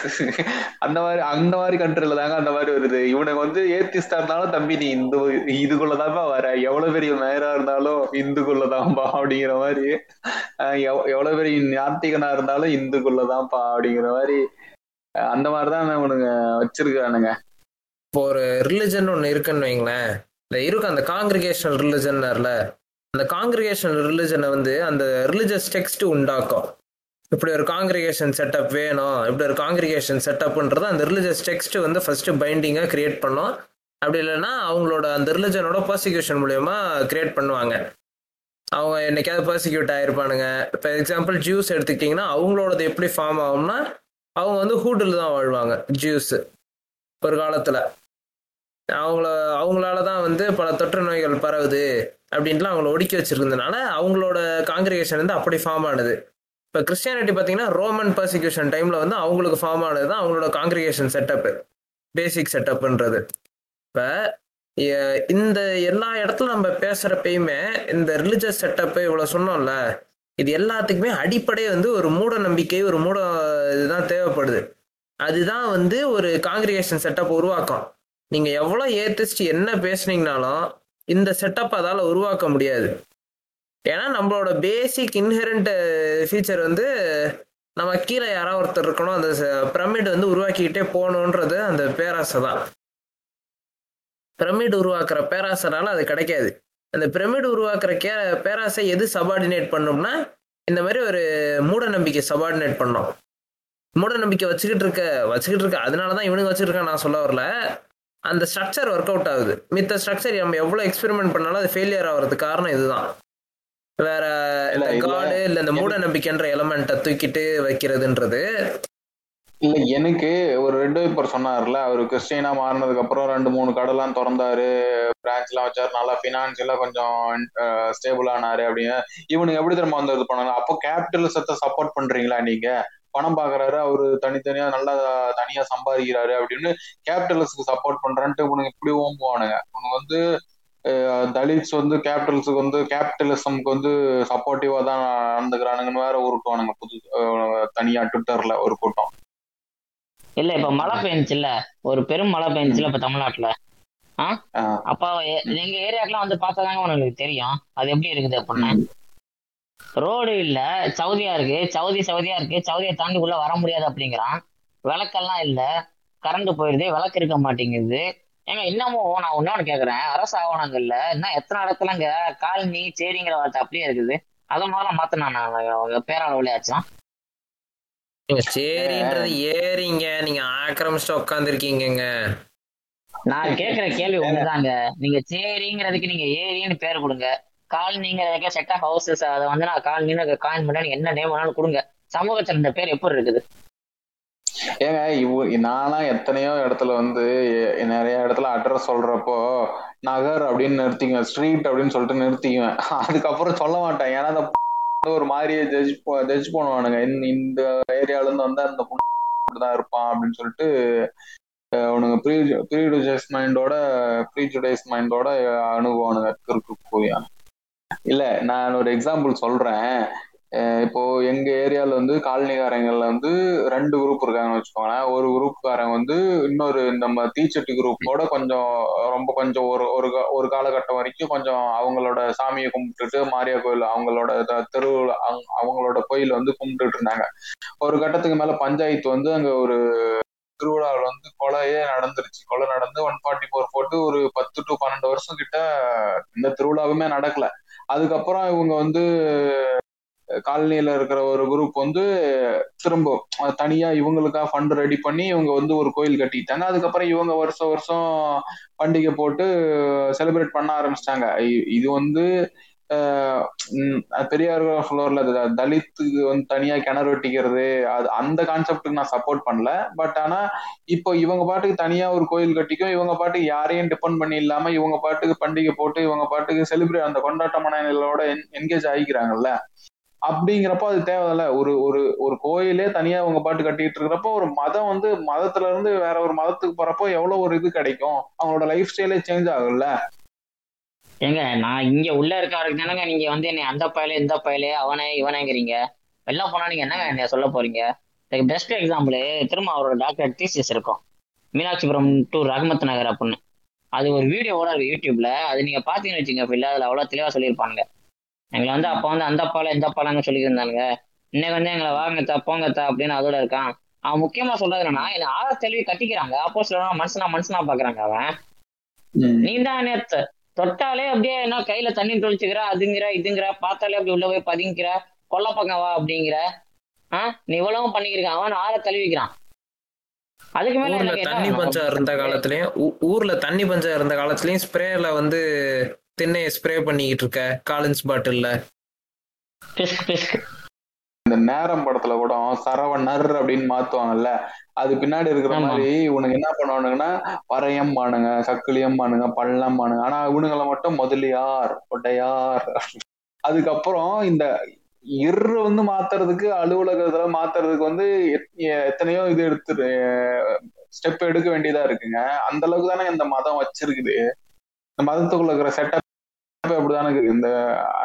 அந்த மாதிரி அந்த மாதிரி கண்ட்ரில தாங்க அந்த மாதிரி வருது. இவனுக்கு வந்து ஏத்திஸ்டா இருந்தாலும் தம்பி நீ இந்து இதுக்குள்ளதான்பா வர. எவ்வளவு பெரிய மேயரா இருந்தாலும் இந்துக்குள்ளதான்பா அப்படிங்கிற மாதிரி. எவ்- எவ்வளவு பெரிய நாத்திகனா இருந்தாலும் இந்துக்குள்ளதான்ப்பா அப்படிங்கிற மாதிரி அந்த மாதிரிதான் இவனுங்க வச்சிருக்கானுங்க இப்போ ஒரு ரிலிஜன் ஒண்ணு இருக்குன்னு வைங்களேன். இந்த இருக்கு அந்த காங்கிரிகேஷனல் ரிலிஜன்ல அந்த காங்கிரிகேஷன் ரிலிஜனை வந்து அந்த ரிலிஜியஸ் டெக்ஸ்ட் உண்டாக்கும். இப்படி ஒரு காங்கிரிகேஷன் செட்டப் வேணும் இப்படி ஒரு காங்கிரிகேஷன் செட்டப்ன்றது அந்த ரிலிஜியஸ் டெக்ஸ்ட் வந்து ஃபர்ஸ்ட் பைண்டிங்காக கிரியேட் பண்ணும். அப்படி இல்லைன்னா அவங்களோட அந்த ரிலிஜனோட பர்சிக்யூஷன் மூலயமா கிரியேட் பண்ணுவாங்க. அவங்க என்னைக்காவது பர்சிக்யூட் ஆகிருப்பானுங்க இப்போ எக்ஸாம்பிள் ஜூஸ் எடுத்துக்கிட்டிங்கன்னா அவங்களோடது எப்படி ஃபார்ம் ஆகும்னா அவங்க வந்து ஹூட்டில் தான் வாழ்வாங்க ஜூஸ் ஒரு காலத்தில். அவங்கள அவங்களால தான் வந்து பல தொற்று நோய்கள் பரவுது. அப்படின்ட்டுலாம் அவங்கள ஒடுக்கி வச்சிருந்ததுனால அவங்களோட காங்கிரிகேஷன் வந்து அப்படி ஃபார்ம் ஆனது. இப்போ கிறிஸ்டியானிட்டி பார்த்தீங்கன்னா ரோமன் பர்சிக்யூஷன் டைமில் வந்து அவங்களுக்கு ஃபார்ம் ஆனது தான் அவங்களோட காங்கிரிகேஷன் செட்டப்பு பேசிக் செட்டப்புன்றது இப்போ இந்த எல்லா இடத்துல நம்ம பேசுகிறப்பயுமே இந்த ரிலிஜியஸ் செட்டப்பு இவ்வளோ சொன்னோம்ல இது எல்லாத்துக்குமே அடிப்படை வந்து ஒரு மூட நம்பிக்கை ஒரு மூட இதுதான் தேவைப்படுது. அதுதான் வந்து ஒரு காங்கிரிகேஷன் செட்டப் உருவாக்கும். நீங்கள் எவ்வளோ ஏத்திஸ்ட் என்ன பேசுனீங்கனாலும் இந்த செட்டப் அதால் உருவாக்க முடியாது. ஏன்னா நம்மளோட பேசிக் இன்ஹெரண்ட் ஃபீச்சர் வந்து நம்ம கீழே யாராவது ஒருத்தர் இருக்கணும் அந்த பிரமிட் வந்து உருவாக்கிக்கிட்டே போகணுன்றது அந்த பேராசை தான். பிரமிட் உருவாக்குற பேராசைனால அது கிடைக்காது. அந்த பிரமிட் உருவாக்குற கே பேராசை எது சபார்டினேட் பண்ணும்னா இந்த மாதிரி ஒரு மூட நம்பிக்கை சபார்டினேட் பண்ணோம். மூட நம்பிக்கை வச்சுக்கிட்டு இருக்க வச்சுக்கிட்டு இருக்க அதனால தான் இவனுங்க வச்சுருக்கேன் நான் சொல்ல வரல. அந்த ஸ்ட்ரக்சர் ஒர்க் அவுட் ஆகுது. மித்த ஸ்ட்ரக்சர் நம்ம எவ்வளவு எக்ஸ்பெரிமெண்ட் பண்ணாலும் அது ஃபெயிலியர் ஆகிறதுக்கு காரணம் இதுதான். வேற இந்த. காடு இல்ல. இந்த மூட நம்பிக்கைன்ற எலமெண்ட்டை தூக்கிட்டு வைக்கிறதுன்றது. இல்ல எனக்கு ஒரு ரெட் வைப்பர் சொன்னார்ல. அவரு கிறிஸ்டியனா மாறினதுக்கு அப்புறம் ரெண்டு மூணு கடைலாம் திறந்தாரு. பிரான்ச் எல்லாம் வச்சாரு. நல்லா பினான்சியலா கொஞ்சம் ஸ்டேபிள் ஆனாரு அப்படின்னு. இவனுக்கு எப்படி தெரியுமா வந்து இது பண்ணாங்க? அப்போ கேபிட்டலிசத்தை சப்போர்ட் பண்றீங்களா நீங்க? பணம் பாக்குறாரு. அவரு தனித்தனியா நல்லா தனியா சம்பாதிக்கிறாரு. அப்படின்னு கேபிட்டலிஸ்டுக்கு சப்போர்ட் பண்றேன்ட்டு இவனுக்கு இப்படி ஓம்புவானுங்க இவனுக்கு வந்து தலித்ஸ் வந்து கேபிட்டல்ஸுக்கு வந்து கேபிட்டலிசம்க்கு வந்து சப்போர்ட்டிவா தான் நடந்துக்கிறானுங்கன்னு வேற உருட்டுவானுங்க புது தனியா ட்விட்டர்ல ஒரு கூட்டம். இல்ல இப்ப மழை பெஞ்சுல ஒரு பெரும் மழை பெஞ்சுல இப்ப தமிழ்நாட்டுல. ஆஹ் அப்ப எங்க ஏரியாக்கெல்லாம் வந்து பார்த்தாதாங்க உங்களுக்கு தெரியும். அது எப்படி இருக்குது அப்படின்னு? ரோடு இல்ல சவுதியா இருக்கு. சவுதி சவுதியா இருக்கு. சவுதியை தாண்டி உள்ள வர முடியாது அப்படிங்கிறான். விளக்கெல்லாம் இல்ல. கரண்ட் போயிருது. விளக்கு இருக்க மாட்டேங்குது. ஏங்க இன்னமும் நான் ஒன்னொன்னு கேக்குறேன். அரசு ஆவணங்கள்ல இன்னும் எத்தனை இடத்துலங்க காலனி சேரிங்கிற வார்த்தை அப்படியே இருக்குது. அதை முதல்ல மாத்தினா நான் பேரளவுல நீங்க சரின்றது ஏறிங்க. நீங்க ஆக்கிரமிச்சுட்டு உட்காந்துருக்கீங்கங்க நான் கேக்குற கேள்வி ஒண்ணுதாங்க. நீங்க சேரிங்கிறதுக்கு நீங்க ஏரின்னு பேர் கொடுங்க. காலனிங்கிறதுக்கு செட் ஆஃப் ஹவுசஸ் அதை வந்து நான் காலனின்னு காயின் பண்ண என்ன நேம் வேணாலும் கொடுங்க. சமூக இந்த பேர் எப்படி இருக்குது? ஏங்க இவ நானா எத்தனையோ இடத்துல வந்து நிறைய இடத்துல அட்ரஸ் சொல்றப்போ நகர் அப்படின்னு நிறுத்திக்குவேன் ஸ்ட்ரீட் அப்படின்னு சொல்லிட்டு நிறுத்திக்குவேன். அதுக்கப்புறம் சொல்ல மாட்டேன். ஏன்னா அந்த ஒரு மாதிரியே ஜட்ஜ் ஜட்ஜ் பண்ணுவானுங்க. இந்த இந்த ஏரியால இருந்து வந்து அந்த தான் இருப்பான் அப்படின்னு சொல்லிட்டு அவனுங்க ப்ரீ ப்ரீஜுடைஸ் மைண்டோட ப்ரீஜுடைஸ் மைண்டோட அனுபவானுங்க கிறுக்கு போய் இல்ல நான் ஒரு எக்ஸாம்பிள் சொல்றேன். இப்போ எங்க ஏரியால வந்து காலனிகாரங்கள்ல வந்து ரெண்டு குரூப் இருக்காங்கன்னு வச்சுக்கோங்களேன். ஒரு குரூப்காரங்க வந்து இன்னொரு நம்ம தீச்சட்டி குரூப்போட கொஞ்சம் ரொம்ப கொஞ்சம் ஒரு ஒரு ஒரு காலகட்டம் வரைக்கும் கொஞ்சம் அவங்களோட சாமியை கும்பிட்டுட்டு மாரியா கோயில் அவங்களோட த- திருவிழா அவங்களோட கோயில வந்து கும்பிட்டுட்டு இருந்தாங்க. ஒரு கட்டத்துக்கு மேல பஞ்சாயத்து வந்து அங்க ஒரு திருவிழாவில் வந்து கொலையே நடந்துருச்சு. கொலை நடந்து ஒன் ஃபார்ட்டி ஃபோர் போட்டு ஒரு பத்து டு பன்னெண்டு வருஷம் கிட்ட இந்த திருவிழாவுமே நடக்கல. அதுக்கப்புறம் இவங்க வந்து காலனியில இருக்கிற ஒரு குரூப் வந்து திரும்ப தனியா இவங்களுக்கா ஃபண்ட் ரெடி பண்ணி இவங்க வந்து ஒரு கோயில் கட்டிட்டாங்க அதுக்கப்புறம் இவங்க வருஷம் வருஷம் பண்டிகை போட்டு செலிப்ரேட் பண்ண ஆரம்பிச்சிட்டாங்க. இது வந்து பெரியார் ஃப்ளோர்ல தலித்துக்கு வந்து தனியா கிணறு வெட்டிக்கிறது அது அந்த கான்செப்டுக்கு நான் சப்போர்ட் பண்ணல. பட் ஆனா இப்போ இவங்க பாட்டுக்கு தனியா ஒரு கோயில் கட்டிக்கும் இவங்க பாட்டுக்கு யாரையும் டிபெண்ட் பண்ணி இல்லாம இவங்க பாட்டுக்கு பண்டிகை போட்டு இவங்க பாட்டுக்கு செலிப்ரேட் அந்த கொண்டாட்ட மனநிலையோட என்கேஜ் ஆகிக்கிறாங்கல்ல. அப்படிங்கிறப்போ அது தேவையில்ல. ஒரு ஒரு ஒரு கோயிலே தனியா இவங்க பாட்டு கட்டிட்டு இருக்கிறப்போ ஒரு மதம் வந்து மதத்துல இருந்து வேற ஒரு மதத்துக்கு போறப்போ எவ்வளவு ஒரு இது கிடைக்கும். அவங்களோட லைஃப் ஸ்டைலே சேஞ்ச் ஆகும்ல. ஏங்க நான் இங்க உள்ள இருக்காருக்கு தானங்க நீங்க வந்து என்னை அந்த பயலே இந்த பயலே அவனே இவனேங்கிறீங்க. வெளில போனா நீங்க என்னங்க என்ன சொல்ல போறீங்க? பெஸ்ட் எக்ஸாம்பிள் திரும்ப அவரோட டாக்டர் தீசிஸ் இருக்கும். மீனாட்சிபுரம் டு ரஹமத் நகர் அப்படின்னு. அது ஒரு வீடியோவோட இருக்கு யூடியூப்ல. அது நீங்க பாத்தீங்கன்னு வச்சுங்க இல்ல அதுல அவ்வளவு தெளிவா சொல்லியிருப்பாங்க எங்களை வந்து அப்ப வந்து அந்த பாலம் இந்த பாலம்னு சொல்லியிருந்தானுங்க. இன்னைக்கு வந்து எங்களை வாங்கத்தா போங்கத்தா அப்படின்னு அதோட இருக்கான். அவன் முக்கியமா சொல்றது என்னன்னா என்ன ஆற தெளிவி கட்டிக்கிறாங்க. அப்போ சில மனுஷனா மனுஷனா பாக்குறாங்க அவன். நீ தான் நேத்து தொட்டாலே அப்படியே என்ன கையில தண்ணி தொளிச்சுக்கிற அதுங்கிற இதுங்கிற பார்த்தாலே அப்படி உள்ள போய் பதுங்கிக்கிற கொல்ல பக்கம் வா அப்படிங்கிற. ஆஹ் நீ இவ்வளவும் பண்ணிக்கிறீங்க அவன் ஆற தழுவிக்கிறான் அதுக்கு மேல தண்ணி? பஞ்சம் இருந்த காலத்துலயும் ஊர்ல தண்ணி பஞ்சம் இருந்த காலத்துலயும் ஸ்ப்ரேல வந்து திண்ணைய ஸ்ப்ரே பண்ணிக்கிட்டு இருக்க காலின்ஸ் பாட்டில்ல. பிஸ்க் பிஸ்க். இந்த நேரம் படத்துல கூட சரவணர் அப்படின்னு மாத்துவாங்கல்ல அது பின்னாடி இருக்கிற. மாதிரி இவனுங்க என்ன பண்ணுவானுங்கன்னா வரையம் பானுங்க சக்கிலியம் பானுங்க பள்ளம் பானுங்க. ஆனா இவனுங்களை மட்டும் முதலியார் கொட்டையார் அதுக்கப்புறம் இந்த இரு வந்து மாத்துறதுக்கு அலுவலகத்துல மாத்துறதுக்கு வந்து எத்- எத்தனையோ இது எடுத்து ஸ்டெப் எடுக்க வேண்டியதா இருக்குங்க. அந்த அளவுக்கு தானே இந்த மதம் வச்சிருக்குது. இந்த மதத்துக்குள்ள இருக்கிற செட்டப் அப்படிதானே இருக்குது. இந்த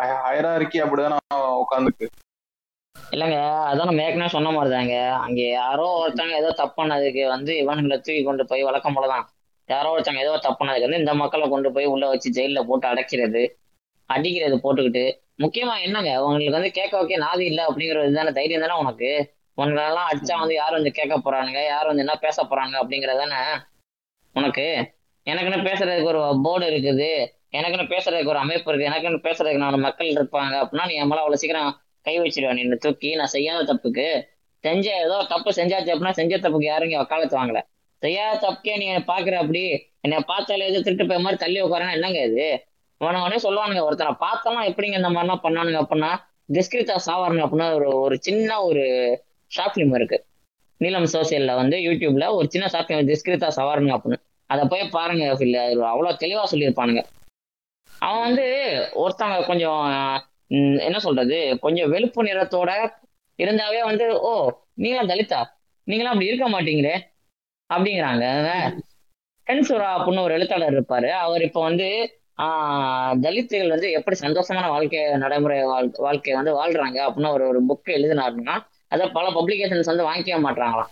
ஹயராரிக்கி அப்படிதானே உட்காந்துருக்கு. இல்லைங்க அதான் நம்ம சொன்ன மாதிரி தாங்க அங்க யாரோ ஒருத்தங்க ஏதோ தப்பு வந்து இவனுங்களை தூக்கி கொண்டு போய் வழக்கம் போலதான். யாரோ ஒருத்தங்க ஏதோ தப்பு வந்து இந்த மக்களை கொண்டு போய் உள்ள வச்சு ஜெயில போட்டு அடைக்கிறது அடிக்கிறது போட்டுக்கிட்டு. முக்கியமா என்னங்க உங்களுக்கு வந்து கேட்க வைக்க நாதி இல்லை அப்படிங்கிறது தானே தைரியம் தானே உனக்கு? உனக்கெல்லாம் அடிச்சா வந்து யார் வந்து கேட்க போறானுங்க? யார் வந்து என்ன பேச போறாங்க அப்படிங்கிறது தானே உனக்கு? எனக்குன்னு பேசுறதுக்கு ஒரு போர்டு இருக்குது. எனக்குன்னு பேசுறதுக்கு ஒரு அமைப்பு இருக்கு எனக்குன்னு பேசுறதுக்கு நான் மக்கள் இருப்பாங்க அப்படின்னா நீ நம்மளால அவ்வளவு சீக்கிரம் கை வச்சிருவேன் என்ன தூக்கி. நான் செய்யாத தப்புக்கு செஞ்ச ஏதோ தப்பு செஞ்சாச்சு அப்படின்னா செஞ்ச தப்புக்கு யாரும் இங்க வக்காலத்து வாங்கல. செய்யாத தப்புக்கே நீ என்ன பாக்குற அப்படி. என்னை பார்த்தாலே எது திருட்டு போய் மாதிரி தள்ளி உட்காரனா என்னங்க இது? உனவனே சொல்லுவானுங்க ஒருத்தனை பார்த்தலாம் எப்படிங்க இந்த மாதிரிலாம் பண்ணானுங்க அப்படின்னா டிஸ்கிரித்தா சாவாருங்க அப்படின்னா ஒரு ஒரு சின்ன ஒரு ஷார்ட் ஃபிலிம் இருக்கு. நீலம் சோசியல்ல வந்து யூடியூப்ல ஒரு சின்ன ஷார்ட் ஃபிலிம் டிஸ்கிரித்தா சவாருங்க அப்படின்னு. அதை போய் பாருங்க அவ்வளோ அவ்வளவு தெளிவா சொல்லியிருப்பானுங்க. அவன் வந்து ஒருத்தவங்க கொஞ்சம் என்ன சொல்றது? கொஞ்சம் வெளுப்பு நிறத்தோட இருந்தாவே வந்து ஓ நீங்களாம் தலிதா நீங்களாம் அப்படி இருக்க மாட்டீங்களே? அப்படிங்கிறாங்க. ஹென்சுரா அப்படின்னு ஒரு எழுத்தாளர் இருப்பாரு. அவர் இப்போ வந்து ஆஹ் தலித்துகள் வந்து எப்படி சந்தோஷமான வாழ்க்கை நடைமுறை வாழ் வாழ்க்கையை வந்து வாழ்றாங்க அப்படின்னு ஒரு ஒரு புக் எழுதினாருன்னா அதை பல பப்ளிகேஷன்ஸ் வந்து வாங்கிக்க மாட்டாங்களாம்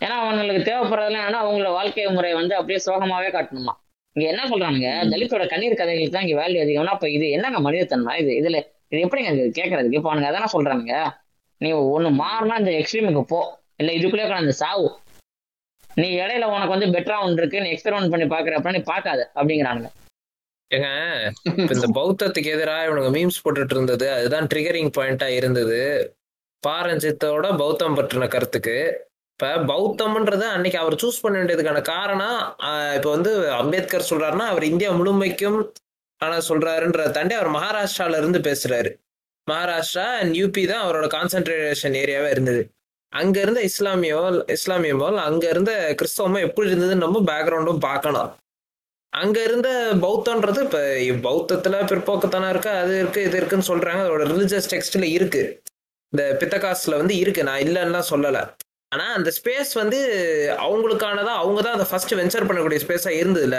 ஏன்னா அவங்களுக்கு தேவைப்படுறதுல என்னன்னா அவங்களோட வாழ்க்கை முறை வந்து அப்படியே சோகமாவே காட்டணுமா இங்க என்ன சொல்றானுங்க? தலித்தோட கண்ணீர் கதைகளுக்கு தான் இங்க வேல்யூ அதிகம்னா அப்ப இது என்னங்க மனிதத்தன்மை இது? இதுல இது எப்படிங்க இது கேட்கறதுக்கு இப்போ அவனுங்க அதானே சொல்றானுங்க. நீ ஒண்ணு மாறினா இந்த எக்ஸ்ட்ரீமுக்கு போ. இல்ல இதுக்குள்ளே கடந்த சாவு. நீ இடையில உனக்கு வந்து பெட்டரா ஒன்று இருக்கு நீ எக்ஸ்பெரிமெண்ட் பண்ணி பாக்குறப்ப நீ பார்க்காத அப்படிங்கிறானுங்க. ஏங்க இந்த பௌத்தத்துக்கு எதிராக இவனுங்க மீம்ஸ் போட்டுட்டு இருந்தது அதுதான் ட்ரிகரிங் பாயிண்டா இருந்தது. பாரஞ்சித்தோட பௌத்தம் பற்றின கருத்துக்கு இப்ப பௌத்தம்ன்றது அன்னைக்கு அவர் சூஸ் பண்ண வேண்டியதுக்கான காரணம் இப்ப வந்து அம்பேத்கர் சொல்றாருன்னா அவர் இந்தியா முழுமைக்கும் ஆனா சொல்றாருன்றத தாண்டி அவர் மகாராஷ்டிரால இருந்து பேசுறாரு. மகாராஷ்டிரா அண்ட் யூபி தான் அவரோட கான்சென்ட்ரேஷன் ஏரியாவே இருந்தது. அங்க இருந்த இஸ்லாமியோ இஸ்லாமியமோ அங்க இருந்த கிறிஸ்தவமோ எப்படி இருந்ததுன்னு நம்ம பேக்ரவுண்டும் பார்க்கணும். அங்க இருந்த பௌத்தம்ன்றது இப்ப பௌத்தத்துல பிற்போக்குத்தனம் இருக்கு அது இருக்கு இது இருக்குன்னு சொல்றாங்க. அதோட ரிலிஜியஸ் டெக்ஸ்ட்ல இருக்கு. இந்த பித்தகாஸ்ல வந்து இருக்கு. நான் இல்லைன்னா சொல்லலை. ஆனா அந்த ஸ்பேஸ் வந்து அவங்களுக்கானதா அவங்க தான் அதை ஃபர்ஸ்ட் வெஞ்சர் பண்ணக்கூடிய ஸ்பேஸா இருந்ததுல.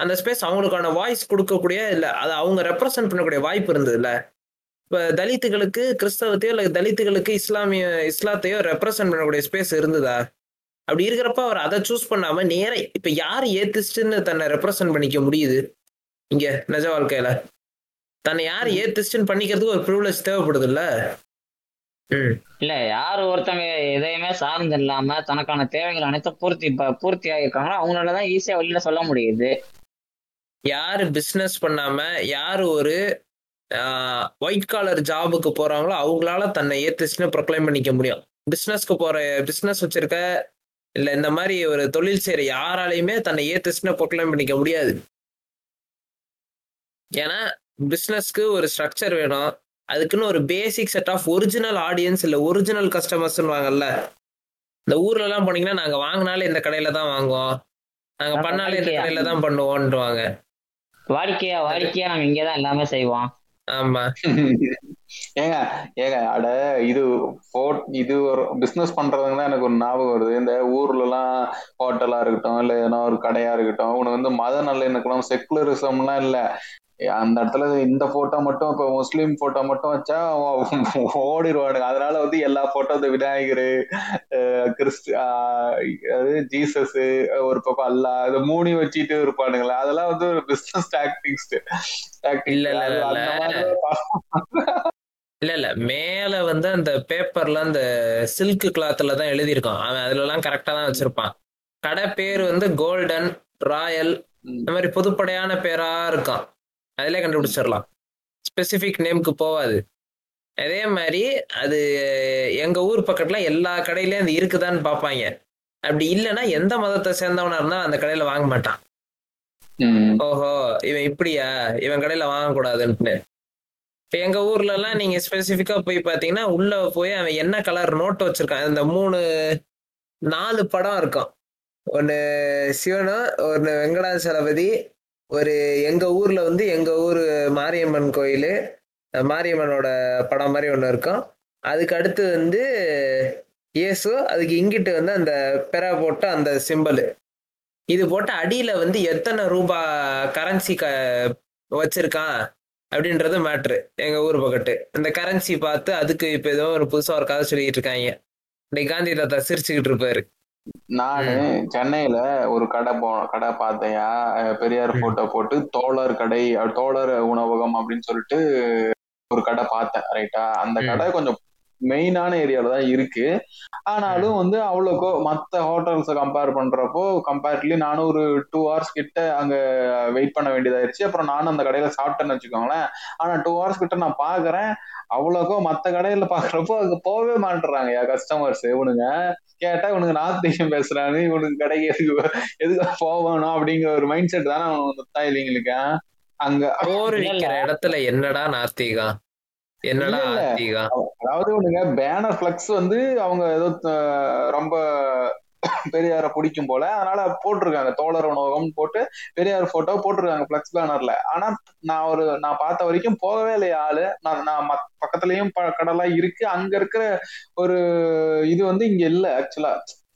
அந்த ஸ்பேஸ் அவங்களுக்கான வாய்ஸ் கொடுக்கக்கூடிய இல்ல அதை அவங்க ரெப்ரசன்ட் பண்ணக்கூடிய வாய்ப்பு இருந்ததுல. இப்ப தலித்துகளுக்கு கிறிஸ்தவத்தையோ இல்ல தலித்துகளுக்கு இஸ்லாமிய இஸ்லாத்தையோ ரெப்ரசன்ட் பண்ணக்கூடிய ஸ்பேஸ் இருந்ததா? அப்படி இருக்கிறப்ப அவர் அதை சூஸ் பண்ணாம நேர இப்ப யார் ஏத்திஸ்ட்னு தன்னை ரெப்ரசன்ட் பண்ணிக்க முடியுது? இங்க நிஜ வாழ்க்கையில. தன்னை யார் ஏத்திஸ்ட்னு பண்ணிக்கிறதுக்கு ஒரு ப்ரிவிலேஜ் தேவைப்படுது இல்லை இல்ல யார் ஒருத்தங்க எதையுமே சார்ந்து இல்லாம தனக்கான தேவைகள் அனைத்தும் பூர்த்தி ப- பூர்த்தி ஆகியிருக்காங்களோ அவங்களாலதான் ஈஸியா வெளியில சொல்ல முடியுது. யாரு பிசினஸ் பண்ணாம யாரு ஒரு ஒயிட் காலர் ஜாபுக்கு போறாங்களோ அவங்களால தன்னை ஏத்திஸ்ட்னு ப்ரொக்ளைம் பண்ணிக்க முடியும். பிசினஸ்க்கு போற பிசினஸ் வச்சிருக்க இல்ல இந்த மாதிரி ஒரு தொழில் செய்யற யாராலையுமே தன்னை ஏத்திஸ்ட்னு ப்ரொக்ளைம் பண்ணிக்க முடியாது. ஏன்னா பிசினஸ்க்கு ஒரு ஸ்ட்ரக்சர் வேணும். அதுக்குன்னு ஒரு basic set of original audience இல்ல ஒரிஜினல் கஸ்டமர்ஸ்னு வாங்கல்ல. இந்த ஊர்ல எல்லாம் போனீங்கன்னா நாங்க வாங்கினாலே இந்த கடையில தான் வாங்குவோம். நாங்க பண்ணாலே இந்த? கடையில தான் பண்ணுவோன்றுவாங்க. வாடிக்கையா வாடிக்கையா நம்ம இங்கதான் எல்லாமே செய்வோம் ஆமா. ஏங்க ஏங்க அட இது போட் இது ஒரு பிசினஸ் பண்றதுங்க தான் எனக்கு ஒரு ஞாபகம் வருது. இந்த ஊர்ல எல்லாம் ஹோட்டலா இருக்கட்டும் இல்ல எதனா ஒரு கடையா இருக்கட்டும் உனக்கு வந்து மத நல்லிணக்கம் செக்குலரிசம்லாம் இல்ல. அந்த இடத்துல இந்த போட்டோ மட்டும் இப்ப முஸ்லீம் போட்டோ மட்டும் வச்சா ஓடிடுவானுங்க அதனால வந்து எல்லா போட்டோ இந்த விநாயகர் கிறிஸ்து அது ஜீசஸ் ஒரு பக்கம் அல்லா இது மூணி வச்சுட்டு இருப்பானுங்களே. அதெல்லாம் வந்து ஒரு பிசினஸ் டாக்டிக்ஸ் இல்ல, இல்ல, இல்ல. இல்ல மேல வந்து அந்த பேப்பர்ல அந்த சில்க் கிளாத்ல தான் எழுதியிருக்கான். அவன் அதுல எல்லாம் கரெக்டா தான் வச்சிருப்பான். கடை பேர் வந்து கோல்டன் ராயல் இந்த மாதிரி பொதுப்படையான பேரா இருக்கும் அதிலே கண்டுபிடிச்சிடலாம். ஸ்பெசிபிக் நேம்க்கு போவாது அதே மாதிரி அது எங்க ஊர் பக்கத்துல எல்லா கடையிலயும் அது இருக்குதான்னு பார்ப்பாங்க. அப்படி இல்லைன்னா எந்த மதத்தை சேர்ந்தவனா இருந்தா அந்த கடையில வாங்க மாட்டான். ஓஹோ இவன் இப்படியா? இவன் கடையில வாங்கக்கூடாதுன்ட்டு இப்ப எங்க ஊர்ல எல்லாம் நீங்க ஸ்பெசிபிக்கா போய் பாத்தீங்கன்னா உள்ள போய் அவன் என்ன கலர் நோட் வச்சிருக்கான்? இந்த மூணு நாலு படம் இருக்கும். ஒன்னு சிவனும் ஒன்னு வெங்கடாசலபதி ஒரு எங்க ஊர்ல வந்து எங்க ஊர் மாரியம்மன் கோயில் மாரியம்மனோட படம் மாதிரி ஒன்று இருக்கும். அதுக்கு அடுத்து வந்து இயேசு அதுக்கு இங்கிட்டு வந்து அந்த பெற போட்ட அந்த சிம்பிள் இது போட்ட அடியில வந்து எத்தனை ரூபா கரன்சி க வச்சிருக்கான் அப்படின்றது மேட்ரு எங்க ஊர் பக்கத்து. இந்த கரன்சி பார்த்து அதுக்கு இப்போ ஏதோ ஒரு புதுசாக ஒரு கதை சொல்லிட்டு இருக்காங்க. இன்னைக்கு காந்தி தாத்தா சிரிச்சுக்கிட்டு இருப்பாரு. நானு சென்னையில ஒரு கடை போ கடை பார்த்தையா பெரியார் போட்டோ போட்டு தோழர் கடை தோழர் உணவகம் அப்படின்னு சொல்லிட்டு ஒரு கடை பார்த்தேன் ரைட்டா அந்த. கடை கொஞ்சம் மெயினான ஏரியால தான் இருக்கு. ஆனாலும் வந்து அவ்வளோக்கோ மத்த ஹோட்டல்ஸை கம்பேர் பண்றப்போ கம்பேர்ட்லி நானும் ஒரு டூ ஹவர்ஸ் கிட்ட அங்க வெயிட் பண்ண வேண்டியதாயிருச்சு. அப்புறம் நானும் அந்த கடையில சாப்பிட்டேன்னு வச்சுக்கோங்களேன். ஆனா டூ ஹவர்ஸ் கிட்ட நான் பாக்குறேன். அவ்வளோக்கோ மத்த கடையில பாக்குறப்போ அங்க போகவே மாட்டேறாங்க கஸ்டமர்ஸ் இவனுங்க கேட்டா இவனுக்கு நார்த் இந்தியன் பேசுறாங்க. இவனுக்கு கடைக்கு எதுக்கு எதுக்கு போகணும் அப்படிங்கிற ஒரு மைண்ட் செட் தானே அவனுக்கு தான் இல்லைங்களுக்கு அங்க போர் இல்ல, விக்கிற இடத்துல என்னடா நாத்திகம்? என்னடா அதாவது இவனுங்க பேனர் ஃபிளக்ஸ் வந்து அவங்க ஏதோ ரொம்ப பெரியார பிடிக்கும் போல அதனால போட்டிருக்காங்க. தோழர் உணவகம் போட்டு பெரியார் போட்டோ போட்டிருக்காங்க ஃபிளக்ஸ் பேனர்ல ஆனா நான் ஒரு நான் பார்த்த வரைக்கும் போகவே இல்லையா ஆளு. நான் நான் பக்கத்துலயும் கடலாம் இருக்கு. அங்க இருக்கிற ஒரு இது வந்து இங்க இல்ல ஆக்சுவலா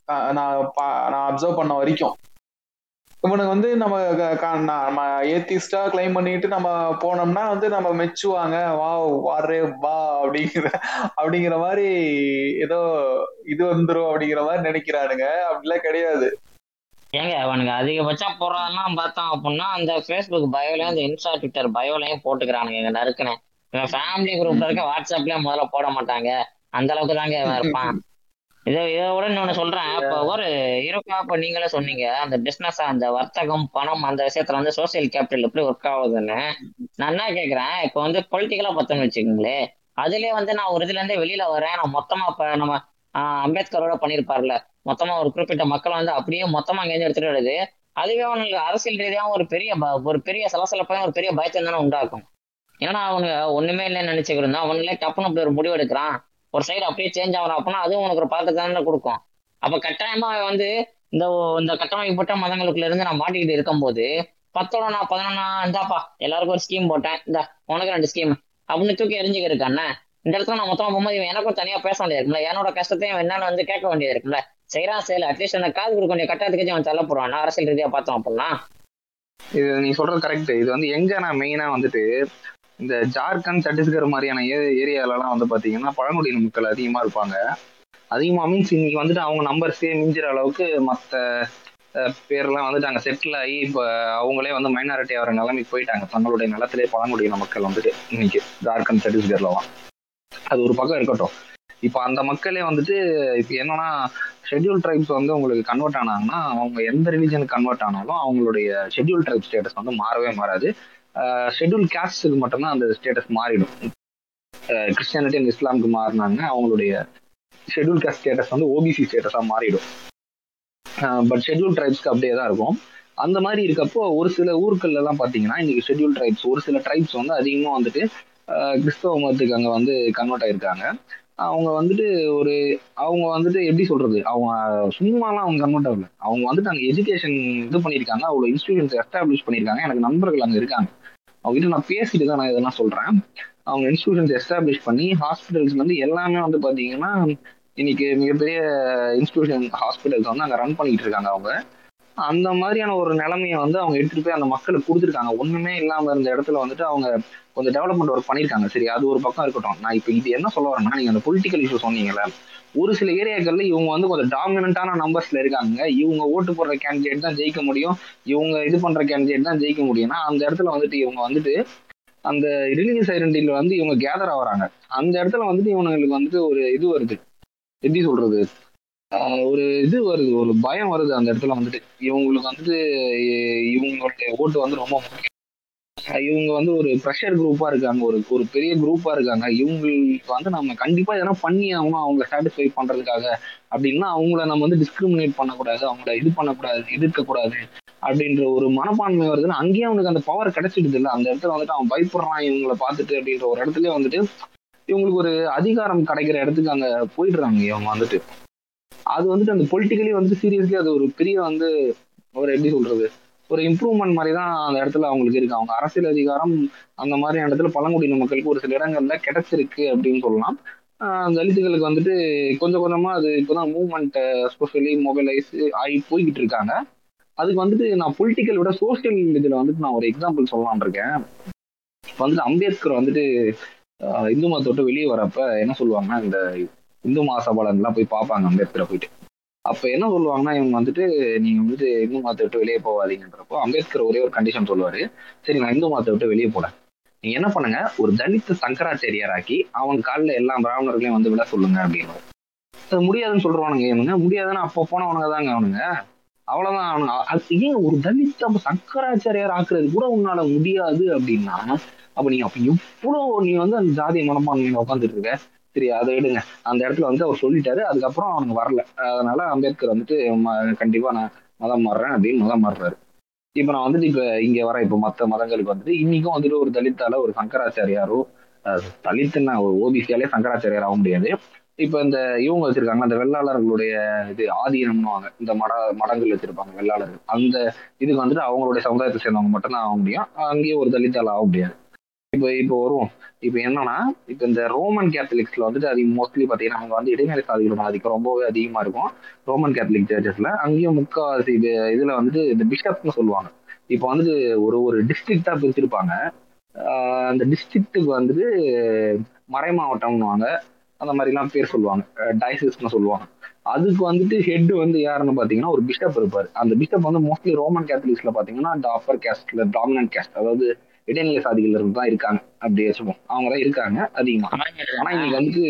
நான் நான் அப்சர்வ் பண்ண வரைக்கும். இவனுக்கு வந்து நம்ம நம்ம ஏத்திஸ்டா கிளைம் பண்ணிட்டு நம்ம போனோம்னா வந்து நம்ம மெச்சுவாங்க. வா வாரே வா அப்படிங்கிற அப்படிங்கிற மாதிரி ஏதோ இது வந்துரும் அப்படிங்கிற மாதிரி நினைக்கிறானுங்க. அப்படிலாம் கிடையாது. ஏங்க அவனுங்க அதிகபட்சம் போறதெல்லாம் பார்த்தோம் அப்படின்னா அந்த ஃபேஸ்புக் பயோலையும் அந்த இன்ஸ்டா ட்விட்டர் பயோலையும் போட்டுக்கிறானுங்க எங்க நறுக்குன்னு இவன் ஃபேமிலி குரூப்ல இருக்க வாட்ஸ்அப்லயும் முதல்ல போட மாட்டாங்க. அந்த அளவுக்கு தாங்க இருப்பான். இதை இதை விட இன்னொன்னு சொல்றேன். இப்போ ஒரு இருக்கா இப்ப நீங்களே சொன்னீங்க. அந்த பிசினஸ் அந்த வர்த்தகம் பணம் அந்த விஷயத்துல வந்து சோசியல் கேபிட்டல் எப்படி ஒர்க் ஆகுதுன்னு. நான் என்ன கேக்குறேன் இப்போ வந்து பொலிட்டிக்கலா பார்த்தோம்னு வச்சுக்கோங்களேன் அதுலயே வந்து நான் ஒரு இதுல இருந்தே வெளியில வரேன். நான் மொத்தமா இப்ப நம்ம அம்பேத்கரோட பண்ணியிருப்பார்ல. மொத்தமா ஒரு குறிப்பிட்ட மக்களை வந்து அப்படியே மொத்தமா அங்கேருந்து எடுத்துட்டு வருது. அதுவே அவனுக்கு அரசியல் ரீதியாக ஒரு பெரிய ஒரு பெரிய சலசலப்பையும் ஒரு பெரிய பயத்தை தானே உண்டாக்கும். ஏன்னா அவனுங்க ஒண்ணுமே இல்லைன்னு நினைச்சுக்கிருந்தா அவனுங்களே டப்புன்னு அப்படி ஒரு முடிவு எடுக்கிறான். ஒரு சைடு அப்படியே சேஞ்ச் ஆகிறான் அப்படின்னா அதுவும் உனக்கு ஒரு பதத்தை தானே கொடுக்கும். அப்ப கட்டாயமா வந்து இந்த இந்த கட்டமைப்பட்ட மதங்களுக்குள்ள இருந்து நான் மாட்டிக்கிட்டு இருக்கும்போது பத்தோட நான் பதினொன்னா இந்தாப்பா எல்லாருக்கும் ஒரு ஸ்கீம் போட்டேன். இந்த உனக்கு ரெண்டு ஸ்கீம் அப்படின்னு தூக்கி எரிஞ்சுக்க இருக்கானே இந்த இடத்துல நான் மொத்தமா போகும்போது இவன் எனக்கும் தனியா பேச வேண்டியது இருக்குல்ல என்னோட கஷ்டத்தையும் என்னன்னு வந்து கேட்க வேண்டியது இருக்குல்ல செய்யறான் செய்யல. அட்லீஸ்ட் அந்த காது கொடுக்க வேண்டிய கட்டாயத்துக்கு அவன் தள்ள போறான் அரசியல் ரீதியா பார்த்தோம் அப்படின்னா. இது நீ சொல்றது கரெக்ட் இது வந்து எங்க நான் மெயினா வந்துட்டு இந்த ஜார்க்கண்ட் சத்தீஸ்கர் மாதிரியான ஏ- ஏரியாலலாம் வந்து பார்த்தீங்கன்னா பழங்குடியின மக்கள் அதிகமா இருப்பாங்க. அதிகமா மீன்ஸ் இன்னைக்கு வந்துட்டு அவங்க நம்பர்ஸே மிஞ்சிற அளவுக்கு மற்ற பேர்லாம் வந்துட்டு அங்கே செட்டில் ஆகி இப்போ அவங்களே வந்து மைனாரிட்டி ஆகிற நிலைமைக்கு போயிட்டாங்க. தங்களுடைய நிலத்திலே பழங்குடியின மக்கள் வந்துட்டு இன்னைக்கு ஜார்க்கண்ட் சத்தீஸ்கர்லாம் அது ஒரு பக்கம் இருக்கட்டும். இப்போ அந்த மக்களே வந்துட்டு இப்போ என்னன்னா ஷெட்யூல் ட்ரைப்ஸ் வந்து உங்களுக்கு கன்வெர்ட் ஆனாங்கன்னா அவங்க எந்த ரிலீஜனுக்கு கன்வெர்ட் ஆனாலும் அவங்களுடைய ஷெட்யூல் ட்ரைப் ஸ்டேட்டஸ் வந்து மாறவே மாறாது. ஷெட்யூல் கேஸ்டுக்கு மட்டும்தான் அந்த ஸ்டேட்டஸ் மாறிடும். கிறிஸ்டியானிட்டி அண்ட் இஸ்லாமுக்கு மாறினாங்க அவங்களுடைய ஷெட்யூல் கேஸ்ட் ஸ்டேட்டஸ் வந்து ஓபிசி ஸ்டேட்டஸாக மாறிடும். பட் ஷெட்யூல் ட்ரைப்ஸ்க்கு அப்படியே தான் இருக்கும். அந்த மாதிரி இருக்கப்போ ஒரு சில ஊர்கள்ல பார்த்தீங்கன்னா இன்னைக்கு ஷெட்யூல் ட்ரைப்ஸ் ஒரு சில ட்ரைப்ஸ் வந்து அதிகமாக வந்துட்டு கிறிஸ்தவ மதத்துக்கு அங்கே வந்து கன்வெர்ட் ஆயிருக்காங்க. அவங்க வந்துட்டு ஒரு அவங்க வந்துட்டு எப்படி சொல்றது? அவங்க சும்மாலாம் அவங்க கன்வெர்ட் ஆகல. அவங்க வந்துட்டு அங்கே எஜுகேஷன் இது பண்ணியிருக்காங்க அவ்வளோ இன்ஸ்டியூஷன்ஸ் எஸ்டாப்ளிஷ் பண்ணியிருக்காங்க. எனக்கு நண்பர்கள் அங்கே இருக்காங்க. அவங்க கிட்ட நான் பேசிட்டு தான் நான் இதெல்லாம் சொல்றேன். அவங்க இன்ஸ்டியூஷன்ஸ் எஸ்டாப்ளிஷ் பண்ணி ஹாஸ்பிட்டல்ஸ் வந்து எல்லாமே வந்து பாத்தீங்கன்னா இன்னைக்கு மிகப்பெரிய இன்ஸ்டியூஷன் ஹாஸ்பிட்டல்ஸ் வந்து அங்க ரன் பண்ணிட்டு இருக்காங்க அவங்க. அந்த மாதிரியான ஒரு நிலைமையை வந்து அவங்க எடுத்துட்டு போய் அந்த மக்களுக்கு கொடுத்துருக்காங்க. ஒண்ணுமே இல்லாம இருந்த இடத்துல வந்துட்டு அவங்க கொஞ்சம் டெவலப்மெண்ட் ஒர்க் பண்ணியிருக்காங்க சரி அது ஒரு பக்கம் இருக்கட்டும். நான் இப்போ இது என்ன சொல்ல வரேன்னா நீங்க அந்த பொலிட்டிக்கல் இஷ்யூ சொன்னீங்கல்ல ஒரு சில ஏரியாக்கள்ல இவங்க வந்து கொஞ்சம் டாமினண்டான நம்பர்ஸ்ல இருக்காங்க. இவங்க ஓட்டு போடுற கேண்டிடேட் தான் ஜெயிக்க முடியும். இவங்க இது பண்ற கேண்டிடேட் தான் ஜெயிக்க முடியும்னா அந்த இடத்துல வந்துட்டு இவங்க வந்துட்டு அந்த ரிலீஜியஸ் ஐடென்டிட்டியில வந்து இவங்க கேதர் ஆகுறாங்க. அந்த இடத்துல வந்துட்டு இவங்களுக்கு வந்துட்டு ஒரு இது வருது. எப்படி சொல்றது? ஒரு இது வருது. ஒரு பயம் வருது அந்த இடத்துல வந்துட்டு. இவங்களுக்கு வந்துட்டு இவங்களுடைய ஓட்டு வந்து ரொம்ப முக்கியம். இவங்க வந்து ஒரு ப்ரெஷர் குரூப்பா இருக்காங்க ஒரு ஒரு பெரிய குரூப்பா இருக்காங்க. இவங்களுக்கு வந்து நம்ம கண்டிப்பா எதனா பண்ணி ஆகணும் அவங்கள சாட்டிஸ்ஃபை பண்றதுக்காக. அப்படின்னா அவங்கள நம்ம வந்து டிஸ்கிரிமினேட் பண்ணக்கூடாது அவங்கள இது பண்ணக்கூடாது எதிர்க்க கூடாது அப்படின்ற ஒரு மனப்பான்மை வருதுன்னா அங்கேயே அவனுக்கு அந்த பவர் கிடைச்சிடுது இல்லை. அந்த இடத்துல வந்துட்டு அவன் பயப்படுறான் இவங்கள பார்த்துட்டு அப்படின்ற ஒரு இடத்துல வந்துட்டு இவங்களுக்கு ஒரு அதிகாரம் கிடைக்கிற இடத்துக்கு அங்க போயிடுறாங்க இவங்க வந்துட்டு. அது வந்துட்டு அந்த பொலிட்டிக்கலி வந்து சீரியஸ்லி அது ஒரு பெரிய வந்து ஒரு எப்படி சொல்றது? ஒரு இம்ப்ரூவ்மெண்ட் மாதிரி தான் அந்த இடத்துல அவங்களுக்கு இருக்கு. அவங்க அரசியல் அதிகாரம் அந்த மாதிரி இடத்துல பழங்குடியின மக்களுக்கு ஒரு சில இடங்கள்ல கிடைச்சிருக்கு அப்படின்னு சொல்லலாம். தலித்துகளுக்கு வந்துட்டு கொஞ்சம் கொஞ்சமா அது இப்போதான் மூவ்மெண்ட் ஸ்பெஷலி மொபைலைஸ் ஆகி போய்கிட்டு இருக்காங்க. அதுக்கு வந்துட்டு நான் பொலிட்டிக்கல் விட சோசியல் இதுல வந்துட்டு நான் ஒரு எக்ஸாம்பிள் சொல்லலாம்னு இருக்கேன். இப்போ வந்துட்டு அம்பேத்கர் வந்துட்டு இந்து மதத்தை விட்டு வெளியே வரப்ப என்ன சொல்லுவாங்கன்னா இந்த இந்து மகாசபாலன்லாம் போய் பார்ப்பாங்க அம்பேத்கரை போயிட்டு. அப்ப என்ன சொல்லுவாங்கன்னா இவங்க வந்துட்டு நீங்க வந்துட்டு இந்து மதத்தை விட்டு வெளியே போகாதீங்கன்றப்போ அம்பேத்கர் ஒரே ஒரு கண்டிஷன் சொல்லுவாரு. சரி நான் இந்து மதத்தை விட்டு வெளியே போறேன். நீங்க என்ன பண்ணுங்க ஒரு தலித் சங்கராச்சாரியார் ஆக்கி அவன் காலில் எல்லா பிராமணர்களையும் வந்து விட சொல்லுங்க அப்படின்னு. அது முடியாதுன்னு சொல்றவனுங்க இவனுங்க. முடியாதுன்னு அப்போ போனவனுங்க தாங்க அவனுங்க. அவ்வளவுதான் அவனுங்க. அது ஏன் ஒரு தலித் அப்ப சங்கராச்சாரியார் ஆக்குறது கூட உன்னால முடியாது அப்படின்னா அப்ப நீ அப்ப எவ்வளவு நீ வந்து அந்த ஜாதிய மனப்பான்மையில உட்காந்துட்டு இருக்க? சரி அதை எடுங்க. அந்த இடத்துல வந்து அவர் சொல்லிட்டாரு. அதுக்கப்புறம் அவனுக்கு வரல. அதனால அம்பேத்கர் வந்துட்டு ம- கண்டிப்பா நான் மதம் மாறுறேன் அப்படின்னு மதம் மாறுறாரு. இப்போ நான் வந்துட்டு இப்போ இங்கே வர இப்போ மற்ற மதங்களுக்கு வந்துட்டு இன்னைக்கும் வந்துட்டு ஒரு தலித்தால ஒரு சங்கராச்சாரியாரோ தலித்துன்னா ஒரு ஓபிசியாலே சங்கராச்சாரியார் ஆக முடியாது. இப்போ இந்த இவங்க வச்சிருக்காங்க. அந்த வெள்ளாளர்களுடைய இது ஆதீனம்னுவாங்க. இந்த மட மடங்கள் வச்சிருப்பாங்க வெள்ளாளர்கள். அந்த இதுக்கு வந்துட்டு அவங்களுடைய சமுதாயத்தை சேர்ந்தவங்க மட்டும்தான் ஆக முடியும். அங்கேயே ஒரு தலித்தால் ஆக முடியாது. இப்போ இப்போ வருவோம். இப்போ என்னன்னா இப்போ இந்த ரோமன் கேத்தலிக்ஸ்ல வந்துட்டு அது மோஸ்ட்லி பார்த்தீங்கன்னா அவங்க வந்து இடைநிலை சாதிகளோட ஆதிக்கம் ரொம்பவே அதிகமா இருக்கும். ரோமன் கேத்தலிக் சர்ச்சஸ்ல அங்கேயும் முக்கால்வாசி இது இதுல வந்துட்டு இந்த பிஷப்னு சொல்லுவாங்க. இப்போ வந்துட்டு ஒரு ஒரு டிஸ்ட்ரிக்டா பிரிச்சிருப்பாங்க. அந்த டிஸ்ட்ரிக்ட்டுக்கு வந்துட்டு மறை மாவட்டம்னுவாங்க. அந்த மாதிரிலாம் பேர் சொல்லுவாங்க. டைசிஸ்னு சொல்லுவாங்க. அதுக்கு வந்துட்டு ஹெட் வந்து யாருன்னு பாத்தீங்கன்னா ஒரு பிஷப் இருப்பாரு. அந்த பிஷப் வந்து மோஸ்ட்லி ரோமன் கேத்தலிக்ஸ்ல பாத்தீங்கன்னா அந்த அப்பர் கேஸ்ட்ல டாமினன்ட் கேஸ்ட் அதாவது இடைநிலை சாதிகள் இருந்து தான் இருக்காங்க அப்படி வச்சுப்போம். அவங்க தான் இருக்காங்க அதிகமா. ஆனா இன்னைக்கு வந்துட்டு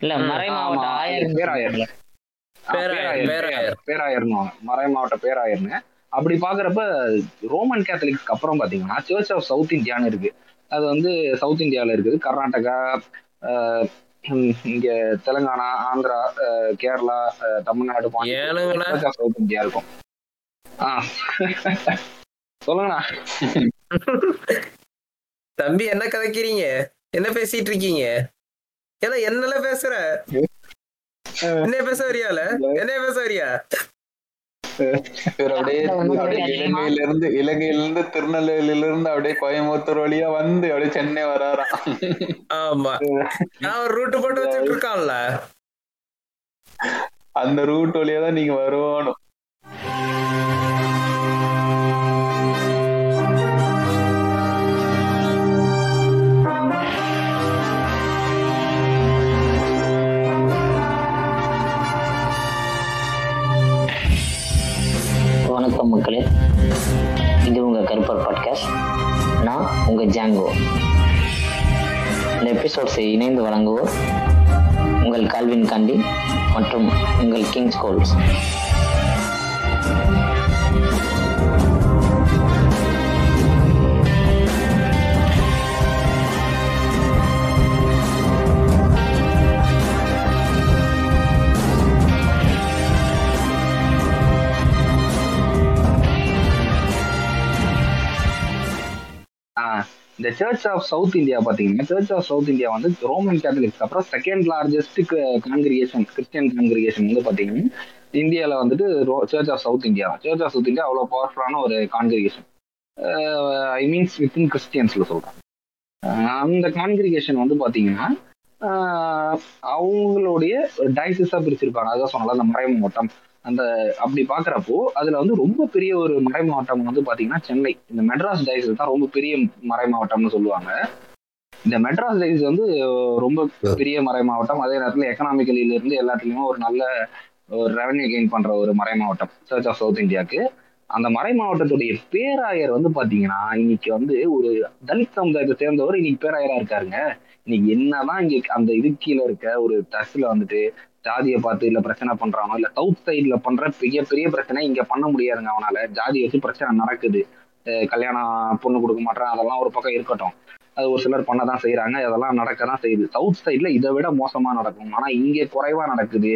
இல்ல மறை மாவட்ட ஆயர் பேராயர். பேராயர், பேராயர். பேராயர்னுவாங்க மறை மாவட்ட பேராயர்னு. அப்படி பாக்குறப்ப ரோமன் கேத்தலிக்ஸ்க்கு அப்புறம் பாத்தீங்கன்னா சர்ச் ஆஃப் சவுத் இந்தியான்னு இருக்கு. அது வந்து சவுத் இந்தியால இருக்குது. கர்நாடகா ஆஹ், இங்க தெலுங்கானா ஆந்திரா ஆஹ், கேரளா ஆஹ், தமிழ்நாடு சவுத் இந்தியா இருக்கும். ஆ. சொல்லுங்கண்ணா. தம்பி என்ன கதைக்கிறீங்க? என்ன பேசிட்டு இருக்கீங்க ஏதா என்னல பேசுற? என்ன பேச வரியால? என்ன பேச வரியா? இவர் அப்படியே அப்படியே இலங்கையில இருந்து இலங்கையில இருந்து திருநெல்வேலியில இருந்து அப்படியே கோயம்புத்தூர் வழியா வந்து அப்படியே சென்னை வராராம். ஆமா. நான் ஒரு ரூட் போட்டு வச்சுட்டு இருக்கான்ல. அந்த ரூட் வழியா தான் நீங்க வரணும் வணக்கம் மக்களே. இது உங்கள் கருப்பர் பாட்காஸ்ட் நான் உங்கள் ஜாங்கோ. இந்த எபிசோட்ஸை இணைந்து வழங்குவோர் உங்கள் கால்வின் காண்டி மற்றும் உங்கள் கிங்ஸ் கோல்ஸ். இந்த சர்ச் ஆஃப் சவுத் இந்தியா பார்த்தீங்கன்னா சர்ச் ஆஃப் சவுத் இந்தியா வந்து ரோமன் கேத்தலிக்ஸ் அப்புறம் second largest congregation Christian congregation வந்து பார்த்தீங்கன்னா இந்தியாவில் வந்துட்டு church of south India church of south India அவ்வளோ பவர்ஃபுல்லான ஒரு காங்கிரிகேஷன் ஐ மீன்ஸ் வித்தின் கிறிஸ்டியன்ஸில் சொல்கிறேன் அந்த கான்கிரிகேஷன் வந்து பார்த்தீங்கன்னா அவங்களுடைய டைசிஸாக பிரிச்சிருப்பாங்க. அதான் சொன்னால அந்த மறை அந்த அப்படி பாக்குறப்போ அதுல வந்து ரொம்ப பெரிய ஒரு மறை மாவட்டம் வந்து பாத்தீங்கன்னா சென்னை. இந்த மெட்ராஸ் டைசஸ் தான் ரொம்ப பெரிய மறை மாவட்டம்னு சொல்லுவாங்க. இந்த மெட்ராஸ் டைஸ் வந்து ரொம்ப பெரிய மறை மாவட்டம். அதே நேரத்துல எக்கனாமிக்கலில இருந்து எல்லாத்துலயுமே ஒரு நல்ல ஒரு ரெவன்யூ கெயின் பண்ற ஒரு மறை மாவட்டம் சர்ச் ஆஃப் சவுத் இந்தியாவுக்கு அந்த மறை மாவட்டத்துடைய பேராயர் வந்து பாத்தீங்கன்னா இன்னைக்கு வந்து ஒரு தலித் சமுதாயத்தை சேர்ந்தவர் இன்னைக்கு பேராயரா இருக்காருங்க. இன்னைக்கு என்னதான் இங்க அந்த இது கீழே இருக்க ஒரு டஸ்ட்ல வந்துட்டு ஜாதியை பார்த்து இல்லை பிரச்சனை பண்றானோ இல்லை சவுத் சைட்ல பண்ற பெரிய பெரிய பிரச்சனை இங்க பண்ண முடியாதுங்க அவனால. ஜாதி வச்சு பிரச்சனை நடக்குது. கல்யாணம் பொண்ணு கொடுக்க மாட்டேன் அதெல்லாம் ஒரு பக்கம் இருக்கட்டும். அது ஒரு சிலர் பண்ணதான் செய்யறாங்க அதெல்லாம் நடக்க தான் செய்யுது சவுத் சைட்ல இதை விட மோசமா நடக்கும். ஆனா இங்க குறைவா நடக்குது.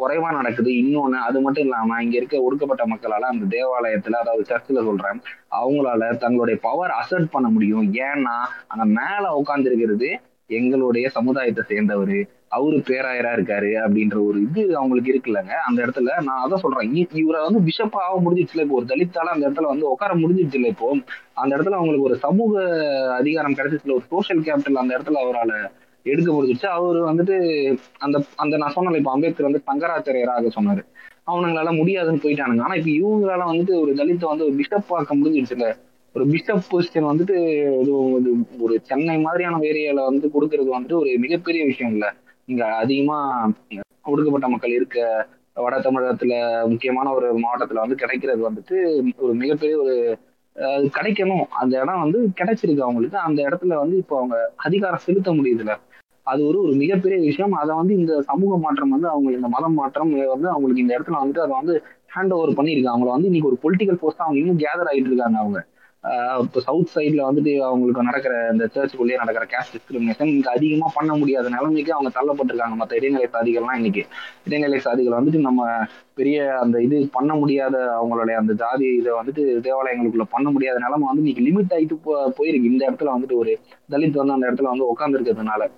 குறைவா நடக்குது இன்னொன்னு அது மட்டும் இல்லாம இங்க இருக்க ஒடுக்கப்பட்ட மக்களால அந்த தேவாலயத்துல அதாவது சர்ச்சில் சொல்றேன் அவங்களால தங்களுடைய பவர் அசர்ட் பண்ண முடியும். ஏன்னா அங்க மேல உட்காந்துருக்கிறது எங்களுடைய சமுதாயத்தை சேர்ந்தவர் அவரு பேராயரா இருக்காரு அப்படின்ற ஒரு இது அவங்களுக்கு இருக்குல்லங்க. அந்த இடத்துல நான் அதான் சொல்றேன். இவரை வந்து பிஷப் ஆக முடிஞ்சிச்சுல இப்போ ஒரு தலித்தால அந்த இடத்துல வந்து உட்கார முடிஞ்சிச்சுல இப்போ அந்த இடத்துல அவங்களுக்கு ஒரு சமூக அதிகாரம் கிடைச்சிச்சுல ஒரு சோஷியல் கேபிட்டல் அந்த இடத்துல அவரால் எடுக்க முடிஞ்சிச்சு அவர் வந்துட்டு அந்த அந்த நான் சொன்னல இப்போ அம்பேத்கர் வந்து சங்கராச்சாரியராக சொன்னாரு. அவனுங்களால முடியாதுன்னு போயிட்டானுங்க. ஆனா இப்ப இவங்களால வந்துட்டு ஒரு தலித்தை வந்து ஒரு பிஷப் ஆக்க முடிஞ்சிருச்சுல ஒரு பிஷப் பொசிஷன் வந்துட்டு இது ஒரு ஒரு சென்னை மாதிரியான ஏரியால வந்து கொடுக்கறது வந்துட்டு ஒரு மிகப்பெரிய விஷயம் இல்லை. இங்க அதிகமா ஒடுக்கப்பட்ட மக்கள் இருக்க வட தமிழகத்துல முக்கியமான ஒரு மாவட்டத்துல வந்து கிடைக்கிறது வந்துட்டு ஒரு மிகப்பெரிய ஒரு அது கிடைக்கணும். அந்த இடம் வந்து கிடைச்சிருக்கு அவங்களுக்கு. அந்த இடத்துல வந்து இப்போ அவங்க அதிகாரம் செலுத்த முடியுதுல அது ஒரு ஒரு மிகப்பெரிய விஷயம். அதை வந்து இந்த சமூக மாற்றம் வந்து அவங்க இந்த மதம் மாற்றம் வந்து அவங்களுக்கு இந்த இடத்துல வந்துட்டு அதை வந்து ஹேண்ட் ஓவர் பண்ணியிருக்காங்க. அவங்கள வந்து இன்னைக்கு ஒரு பொலிட்டிக்கல் போஸ்ட் அவங்க இன்னும் கேதர் ஆகிட்டு இருக்காங்க அவங்க. இப்போ சவுத் சைட்ல வந்துட்டு அவங்களுக்கு நடக்கிற இந்த சர்ச்சுக்குள்ளேயே நடக்கிற கேஸ்ட் டிஸ்கிரிமினேஷன் இங்க அதிகமா பண்ண முடியாத நிலைமைக்கு அவங்க தள்ளப்பட்டிருக்காங்க. மற்ற இடைநிலை சாதிகள்லாம் இன்னைக்கு. இடைநிலை சாதிகள் வந்துட்டு நம்ம பெரிய அந்த இது பண்ண முடியாத அவங்களுடைய அந்த ஜாதி இதை வந்துட்டு தேவாலயங்களுக்குள்ள பண்ண முடியாத நிலைமை வந்து இன்னைக்கு லிமிட் ஆயிட்டு போ- போயிருக்கு. இந்த இடத்துல வந்துட்டு ஒரு தலித் வந்து அந்த இடத்துல வந்து உட்கார்ந்து இருக்கிறதுனால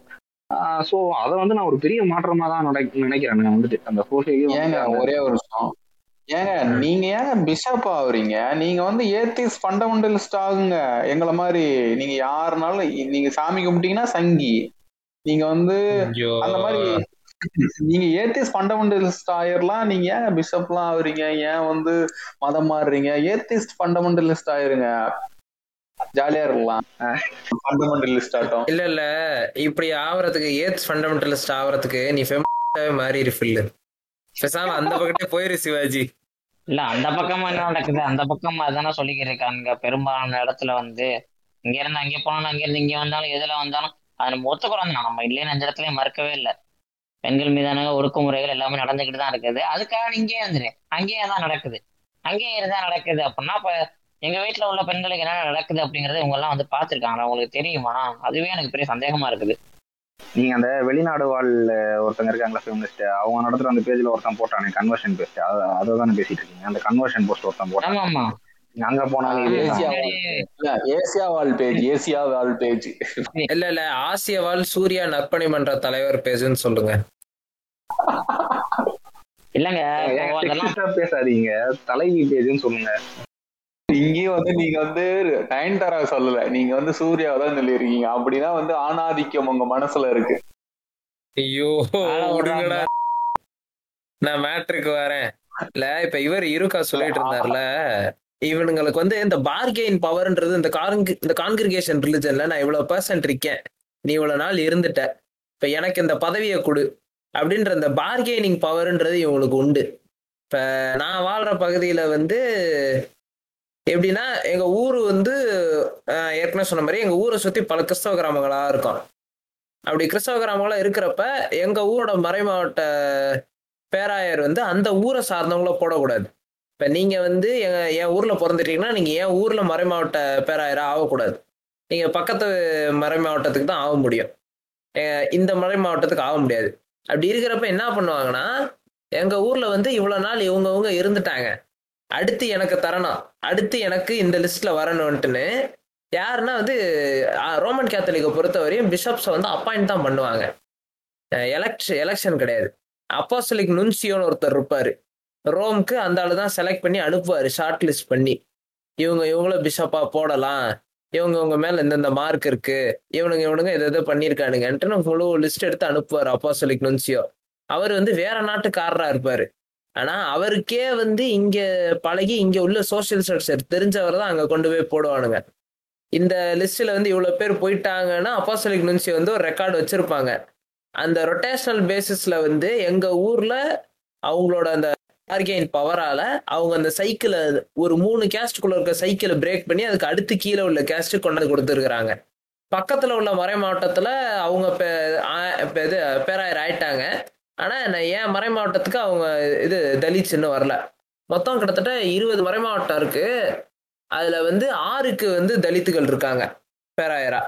ஸோ அதை வந்து நான் ஒரு பெரிய மாற்றமா தான் நினை- நினைக்கிறேன் நான் வந்துட்டு. அந்த ஏங்க சோசியல் ஒரே ஒரு நிமிஷம். ஏங்க நீங்க ஏங்க பிஷப் ஆகுறீங்க? நீங்க வந்து ஏத்திஸ் ஃபண்டமெண்டலிஸ்ட் ஆகுங்க. எங்களை மாதிரி நீங்க யாருனாலும் நீங்க சாமி கும்பிட்டீங்கன்னா சங்கி. நீங்க வந்து அந்த மாதிரி நீங்க ஏத்திஸ் ஃபண்டமெண்டலிஸ்ட் ஆயிரலாம். நீங்க ஏன் பிஷப்லாம் ஆகுறீங்க? ஏன் வந்து மதம் மாறுறீங்க? ஏத்திஸ்ட் ஃபண்டமெண்டலிஸ்ட் ஆயிருங்க. ஜாலியா இருக்கலாம். ஃபண்டமெண்டலிஸ்ட் ஆட்டம் இல்ல இல்ல. இப்படி ஆவறதுக்கு ஏத் ஃபண்டமெண்டலிஸ்ட் ஆவறதுக்கு நீ ஃபெமினிஸ்டாவே மாறி இருஃபில்ல பேசாம அந்த பக்கத்தே போயிரு சிவாஜி. இல்ல அந்த பக்கமா என்ன நடக்குது? அந்த பக்கமா அதானே சொல்லிக்கிட்டு இருக்காங்க பெரும்பாலான இடத்துல வந்து இங்க இருந்து அங்கே போனாலும் அங்க இருந்து இங்க வந்தாலும் எதுல வந்தாலும் அது நம்ம ஒத்துக்கிறோம் தான் நம்ம இல்லைன்னு அந்த இடத்துலயும் மறுக்கவே இல்லை. பெண்கள் மீதான ஒடுக்குமுறைகள் எல்லாமே நடந்துகிட்டு தான் இருக்குது. அதுக்காக இங்கேயே வந்துரு அங்கேயே தான் நடக்குது. அங்கேயே இருந்தா நடக்குது அப்படின்னா இப்ப எங்க வீட்டுல உள்ள பெண்களுக்கு என்ன நடக்குது அப்படிங்கறத இவங்க எல்லாம் வந்து பாத்துருக்காங்களா அவங்களுக்கு தெரியுமா. அதுவே எனக்கு பெரிய சந்தேகமா இருக்குது. நீங்க அந்த வெளிநாடு வாழ் ஒருத்தங்க இருக்காங்களா ஃபெமினிஸ்ட் அவங்க நடத்துற அந்த பேஜ்ல ஒருத்தன் போட்டானே கன்வர்ஷன் பேஸ்ட் அதை தானே பேசிட்டு இருக்கீங்க. அந்த கன்வர்ஷன் போஸ்ட் ஒருத்தன் போட்டான். அங்க. ஏசியா இல்ல Asia wall page Asia wall page இல்ல இல்ல. ஆசியவால் சூர்யா நற்பணி மன்ற தலைவர் பேசுன்னு சொல்லுங்க. இல்லங்க பேசாதீங்க. தலைவி பேஜ்னு சொல்லுங்க. இங்கேயும் வந்து நீங்க வந்து நயன்தாரா சொல்லல. நீங்க வந்து சூர்யாவை தான் சொல்லியிருக்கீங்க. அப்படின்னா வந்து ஆணாதிக்கம் உங்க மனசுல இருக்கு. ஐயோ நான் மேட்ருக்கு வரேன். இல்ல இப்ப இவர் இருக்கா சொல்லிட்டு இருந்தார்ல. இவனுங்களுக்கு வந்து இந்த பார்கெயின் பவர்ன்றது இந்த கான்கு இந்த கான்கிரிகேஷன் ரிலிஜன்ல நான் இவ்வளவு பர்சன்ட் இருக்கேன். நீ இவ்வளவு நாள் இருந்துட்ட. இப்ப எனக்கு இந்த பதவியை கொடு. அப்படின்ற இந்த பார்கெனிங் பவர்ன்றது இவங்களுக்கு உண்டு. இப்ப நான் வாழ்ற பகுதியில வந்து எப்படின்னா எங்க ஊர் வந்து ஏற்கனவே சொன்ன மாதிரி எங்க ஊரை சுத்தி பல கிறிஸ்தவ கிராமங்களா இருக்கும். அப்படி கிறிஸ்தவ கிராமங்களா இருக்கிறப்ப எங்க ஊரோட மறைமாவட்ட பேராயர் வந்து அந்த ஊரை சார்ந்தவங்கள போடக்கூடாது. இப்ப நீங்க வந்து எங்க என் ஊர்ல பிறந்துட்டீங்கன்னா நீங்க என் ஊர்ல மறைமாவட்ட பேராயரா ஆகக்கூடாது. நீங்க பக்கத்து மறை மாவட்டத்துக்கு தான் ஆக முடியும். இந்த மறை மாவட்டத்துக்கு ஆக முடியாது. அப்படி இருக்கிறப்ப என்ன பண்ணுவாங்கன்னா எங்க ஊர்ல வந்து இவ்வளவு நாள் இவங்கவுங்க இருந்துட்டாங்க. அடுத்து எனக்கு தரணும். அடுத்து எனக்கு இந்த லிஸ்ட்ல வரணும்ட்டுன்னு யாருன்னா வந்து ரோமன் கேத்தலிக்கை பொறுத்தவரையும் பிஷப்ஸை வந்து அப்பாயிண்ட் தான் பண்ணுவாங்க. எலக்ஷன் எலெக்ஷன் கிடையாது. அப்போஸ்தலிக் நுன்சியோன்னு ஒருத்தர் இருப்பார். ரோம்க்கு அந்த ஆள் தான் செலக்ட் பண்ணி அனுப்புவார் ஷார்ட் லிஸ்ட் பண்ணி. இவங்க இவங்கள பிஷப்பாக போடலாம்? இவங்க இவங்க மேலே இந்தந்த மார்க் இருக்கு? இவனுங்க இவனுங்க எது எதோ பண்ணியிருக்கானுங்கன்ட்டு முழு லிஸ்ட் எடுத்து அனுப்புவார் அப்போஸ்தலிக் நுன்சியோ அவர் வந்து வேற நாட்டுக்காரராக இருப்பார். ஆனா அவருக்கே வந்து இங்க பழகி இங்க உள்ள சோசியல் ஸ்ட்ரக்சர் தெரிஞ்சவர் தான் அங்க கொண்டு போய் போடுவானுங்க. இந்த லிஸ்ட்ல வந்து இவ்வளவு பேர் போயிட்டாங்கன்னா அப்போஸ்தலிக் நுன்சி வந்து ஒரு ரெக்கார்டு வச்சிருப்பாங்க. அந்த ரொட்டேஷனல் பேசிஸ்ல வந்து எங்க ஊர்ல அவங்களோட அந்த ஆர்கெயின் பவரால அவங்க அந்த சைக்கிளை ஒரு மூணு கேஸ்டுக்குள்ள இருக்க சைக்கிளை பிரேக் பண்ணி அதுக்கு அடுத்து கீழே உள்ள கேஸ்ட் கொண்டாந்து கொடுத்துருக்குறாங்க. பக்கத்துல உள்ள மறை மாவட்டத்துல அவங்க இது பேராயர் ஆயிட்டாங்க. ஆனால் நான் ஏன் மறை மாவட்டத்துக்கு அவங்க இது தலித்ஸ் இன்னும் வரல. மொத்தம் கிட்டத்தட்ட இருபது மறை மாவட்டம் இருக்கு. அதுல வந்து ஆறுக்கு வந்து தலித்துகள் இருக்காங்க பேராயரா.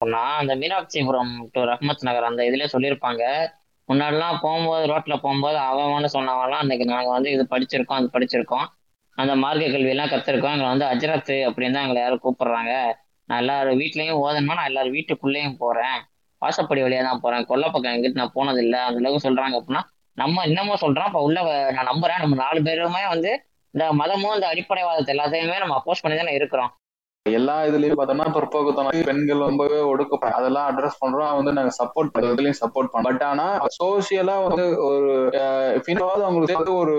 நான் அந்த மீனாட்சிபுரம் டு ரஹ்மத் நகர் அந்த இதுல சொல்லியிருப்பாங்க. முன்னாடிலாம் போகும்போது ரோட்ல போகும்போது அவன் சொன்னவன்லாம் அன்னைக்கு நாங்கள் வந்து இது படிச்சிருக்கோம் அது படிச்சிருக்கோம். அந்த மார்க்க கல்வியெல்லாம் கற்றுருக்கோம் எங்களை வந்து அஜரத்து அப்படின்னு தான் எங்களை யாரும் கூப்பிடுறாங்க. நான் எல்லாரும் வீட்லேயும் ஓதணுமா? நான் எல்லாரும் வீட்டுக்குள்ளேயும் போகிறேன் வாசப்படி வழியா தான் போறேன். கொல்லப்பக்கம் எங்கிட்ட நான் போனதில்லை. அந்த அளவுக்கு சொல்றாங்க அப்படின்னா நம்ம இன்னமும் சொல்றோம். அப்ப உள்ள நான் நம்புறேன். நம்ம நாலு பேருமே வந்து இந்த மதமும் இந்த அடிப்படைவாதத்தை எல்லாத்தையுமே நம்ம அப்போஸ் பண்ணி தானே இருக்கிறோம். எல்லா இதுலயும் பார்த்தோம்னா பிற்போக்குத்தனம் பெண்கள் ரொம்பவே ஒடுக்கப்படும் அதெல்லாம் அட்ரஸ் பண்றோம். வந்து நாங்க சப்போர்ட் இதுலயும் சப்போர்ட் பண்ணோம் பட் ஆனா சோசியலா வந்து ஒரு பின்னாவது அவங்களுக்கு வந்து ஒரு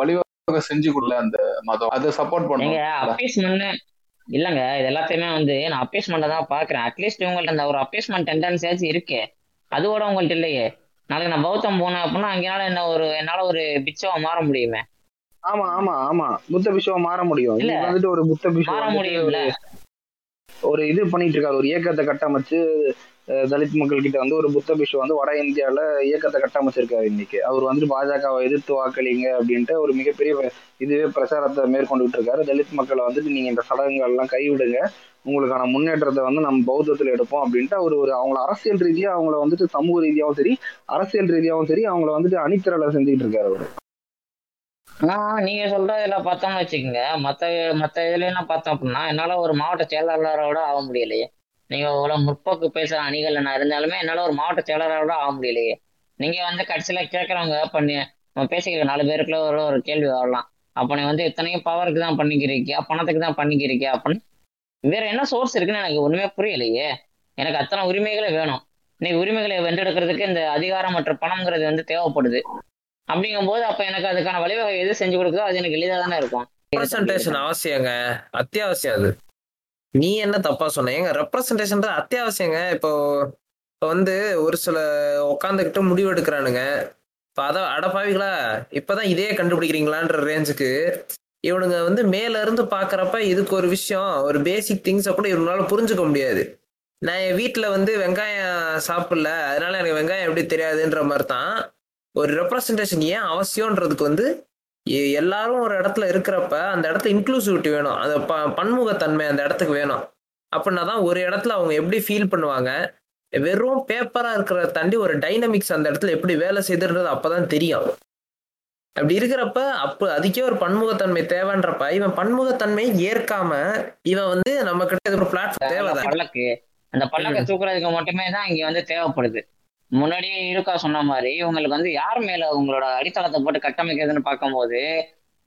வழிவகை செஞ்சு கொடுல அந்த மதம். அதை சப்போர்ட் அப்பீஸ்மெண்ட் இல்லங்க இது எல்லாத்தையுமே வந்து நான் அப்பீஸ்மெண்ட் தான் பாக்குறேன் அட்லீஸ்ட் இவங்கள்ட்ட அந்த ஒரு அப்பீஸ்மெண்ட் டெண்டன்சியாச்சும் இருக்கே. அதோட உங்கள்ட்ட இல்லையே. நாளைக்கு நான் பௌத்தம் போனேன் அப்படின்னா அங்கனால என்ன ஒரு என்னால ஒரு பிச்சவா மாற முடியுமே. ஆமா ஆமா ஆமா. புத்த பிஷவா மாற முடியும். இல்ல. வந்துட்டு ஒரு புத்த பிஷவ மாற முடியும்ல. ஒரு இது பண்ணிட்டு இருக்காரு. ஒரு இயக்கத்தை கட்டமைச்சு தலித் மக்கள் கிட்ட வந்து ஒரு புத்த பிஷு வந்து வட இந்தியாவில் இயக்கத்தை கட்டமைச்சிருக்காரு இன்னைக்கு. அவர் வந்துட்டு பாஜகவை எதிர்த்து வாக்களிங்க அப்படின்ட்டு ஒரு மிகப்பெரிய இதுவே பிரச்சாரத்தை மேற்கொண்டுட்டு இருக்காரு தலித் மக்களை வந்துட்டு நீங்க இந்த சடங்குகள் எல்லாம் கைவிடுங்க. உங்களுக்கான முன்னேற்றத்தை வந்து நம்ம பௌத்தத்துல எடுப்போம் அப்படின்ட்டு அவர் ஒரு அவங்கள அரசியல் ரீதியா அவங்கள வந்துட்டு சமூக ரீதியாவும் சரி அரசியல் ரீதியாவும் சரி அவங்கள வந்துட்டு அணித்திரலை செஞ்சுட்டு இருக்காரு அவர். ஆஹ் நீங்க சொல்றதுல பார்த்தோம்னு வச்சுக்கோங்க. மத்த மத்த இதுல என்ன பார்த்தோம் அப்படின்னா என்னால ஒரு மாவட்ட செயலாளரோட ஆக முடியலையே. நீங்க இவ்வளவு முற்போக்கு பேசுற அணிகள்ல நான் இருந்தாலுமே என்னால ஒரு மாவட்ட செயலாளரோட ஆக முடியலையே. நீங்க வந்து கடைசியில கேட்கறவங்க பண்ணி நம்ம பேசிக்கிற நாலு பேருக்குள்ள ஒரு ஒரு கேள்வி வரலாம். அப்ப நீ வந்து இத்தனையும் பவருக்கு தான் பண்ணிக்கிறீக்கியா? பணத்துக்கு தான் பண்ணிக்கிறீக்கியா? அப்படின்னு வேற என்ன சோர்ஸ் இருக்குன்னு எனக்கு ஒண்ணுமே புரியலையே. எனக்கு அத்தனை உரிமைகளே வேணும். இன்னைக்கு உரிமைகளை வென்றெடுக்கிறதுக்கு இந்த அதிகாரம் மற்றும் பணம்ங்கிறது வந்து தேவைப்படுது. அப்படிங்கும்போது அப்ப எனக்கு அதுக்கான வழிவகை எது செஞ்சு கொடுக்குதோ அது எனக்கு எளிதா தானே இருக்கும் அவசியங்க. அத்தியாவசியம் அது. நீ என்ன தப்பா சொன்ன? ஏங்க ரெப்ரசன்டேஷன் அத்தியாவசியங்க. இப்போ இப்போ வந்து ஒரு சில உட்காந்துக்கிட்டு முடிவு எடுக்கிறானுங்க. இப்போ அதான் அடப்பாவிகளா இப்போதான் இதே கண்டுபிடிக்கிறீங்களான்ற ரேஞ்சுக்கு இவனுங்க வந்து மேல இருந்து பாக்குறப்ப இதுக்கு ஒரு விஷயம் ஒரு பேசிக் திங்ஸை கூட இவனால புரிஞ்சுக்க முடியாது. நான் என் வீட்டில் வந்து வெங்காயம் சாப்பிடல. அதனால எனக்கு வெங்காயம் எப்படி தெரியாதுன்ற மாதிரி தான் ஒரு ரெப்ரசன்டேஷன் ஏன் அவசியம்ன்றதுக்கு வந்து எல்லாரும் ஒரு இடத்துல இருக்கிறப்ப அந்த இடத்துல இன்க்ளூசிவிட்டி வேணும். அந்த ப பன்முகத்தன்மை அந்த இடத்துக்கு வேணும். அப்படின்னா தான் ஒரு இடத்துல அவங்க எப்படி ஃபீல் பண்ணுவாங்க? வெறும் பேப்பரா இருக்கிறத தாண்டி ஒரு டைனமிக்ஸ் அந்த இடத்துல எப்படி வேலை செய்யுதுன்றது அப்பதான் தெரியும். அப்படி இருக்கிறப்ப அப்ப அதுக்கே ஒரு பன்முகத்தன்மை தேவைன்றப்ப இவன் பன்முகத்தன்மை ஏற்காம இவன் வந்து நம்ம கிட்ட ஒரு பிளாட்ஃபார்ம் அந்த தேவைதான். பல்லக்கு அந்த பல்லக்கை தூக்குறதுக்கு மட்டுமே தான் இங்க வந்து தேவைப்படுது. முன்னாடியே இருக்கா சொன்ன மாதிரி இவங்களுக்கு வந்து யார் மேல உங்களோட அடித்தளத்தை போட்டு கட்டமைக்கிறதுன்னு பார்க்கும்போது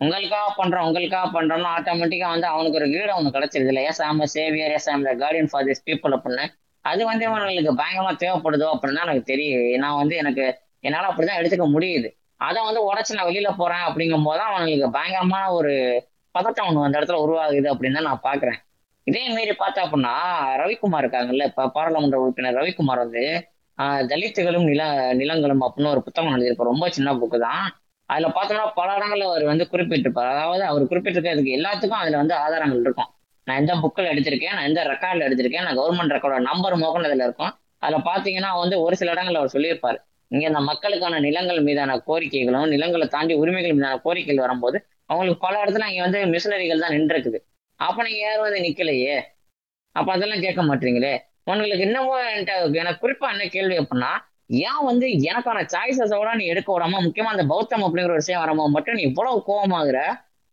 உங்களுக்காக பண்றோம் உங்களுக்காக பண்றோம்னா ஆட்டோமேட்டிக்கா வந்து அவனுக்கு ஒரு கீடு அவனுக்கு கிடைச்சிருது இல்லை yes am Xavier yes am guardian for this people அப்படின்னு. அது வந்து அவங்களுக்கு பயங்கரமா தேவைப்படுதோ அப்படின்னு எனக்கு தெரியுது. நான் வந்து எனக்கு என்னால அப்படிதான் எடுத்துக்க முடியுது. அதை வந்து உடச்சு நான் வெளியில போறேன் அப்படிங்கும் போது அவனுக்கு பயங்கரமான ஒரு பதட்டம் ஒன்று அந்த இடத்துல உருவாகுது அப்படின்னு தான் நான் பாக்குறேன் இதே மாரி பார்த்தா அப்படின்னா ரவிக்குமார் இருக்காங்கல்ல இப்ப பாராளுமன்ற உறுப்பினர் ரவிக்குமார் வந்து தலித்துகளும் நில நிலங்களும் அப்படின்னு ஒரு புத்தகம் எழுதியிருப்பார். ரொம்ப சின்ன புக்கு தான். அதுல பார்த்தோம்னா பல இடங்கள்ல அவர் வந்து குறிப்பிட்டிருப்பார். அதாவது அவர் குறிப்பிட்டிருக்கிறதுக்கு எல்லாத்துக்கும் அதுல வந்து ஆதாரங்கள் இருக்கும். நான் எந்த புக்கில் எடுத்திருக்கேன் நான் எந்த ரெக்கார்டில் எடுத்திருக்கேன் நான் கவர்மெண்ட் ரெக்கார்டோட நம்பர் மோகன் அதுல இருக்கும். அதுல பாத்தீங்கன்னா வந்து ஒரு சில இடங்கள்ல அவர் சொல்லியிருப்பார். இங்க இந்த மக்களுக்கான நிலங்கள் மீதான கோரிக்கைகளும் நிலங்களை தாண்டி உரிமைகள் மீதான கோரிக்கைகள் வரும்போது அவங்களுக்கு பல இடத்துல இங்க வந்து மிஷினரிகள் தான் நின்றுருக்குது. அப்ப நீங்கள் யாரும் வந்து நிக்கலையே? அப்ப அதெல்லாம் கேட்க மாட்டீங்களே? உங்களுக்கு இன்னமும் என்கிட்ட எனக்கு குறிப்பா என்ன கேள்வி அப்படின்னா ஏன் வந்து எனக்கான சாய்ஸஸோட நீ எடுக்க விடாம முக்கியமா அந்த பௌத்தம் அப்படிங்கிற ஒரு விஷயம் வரும்போது மட்டும் நீ இவ்வளவு கோவமாகிற?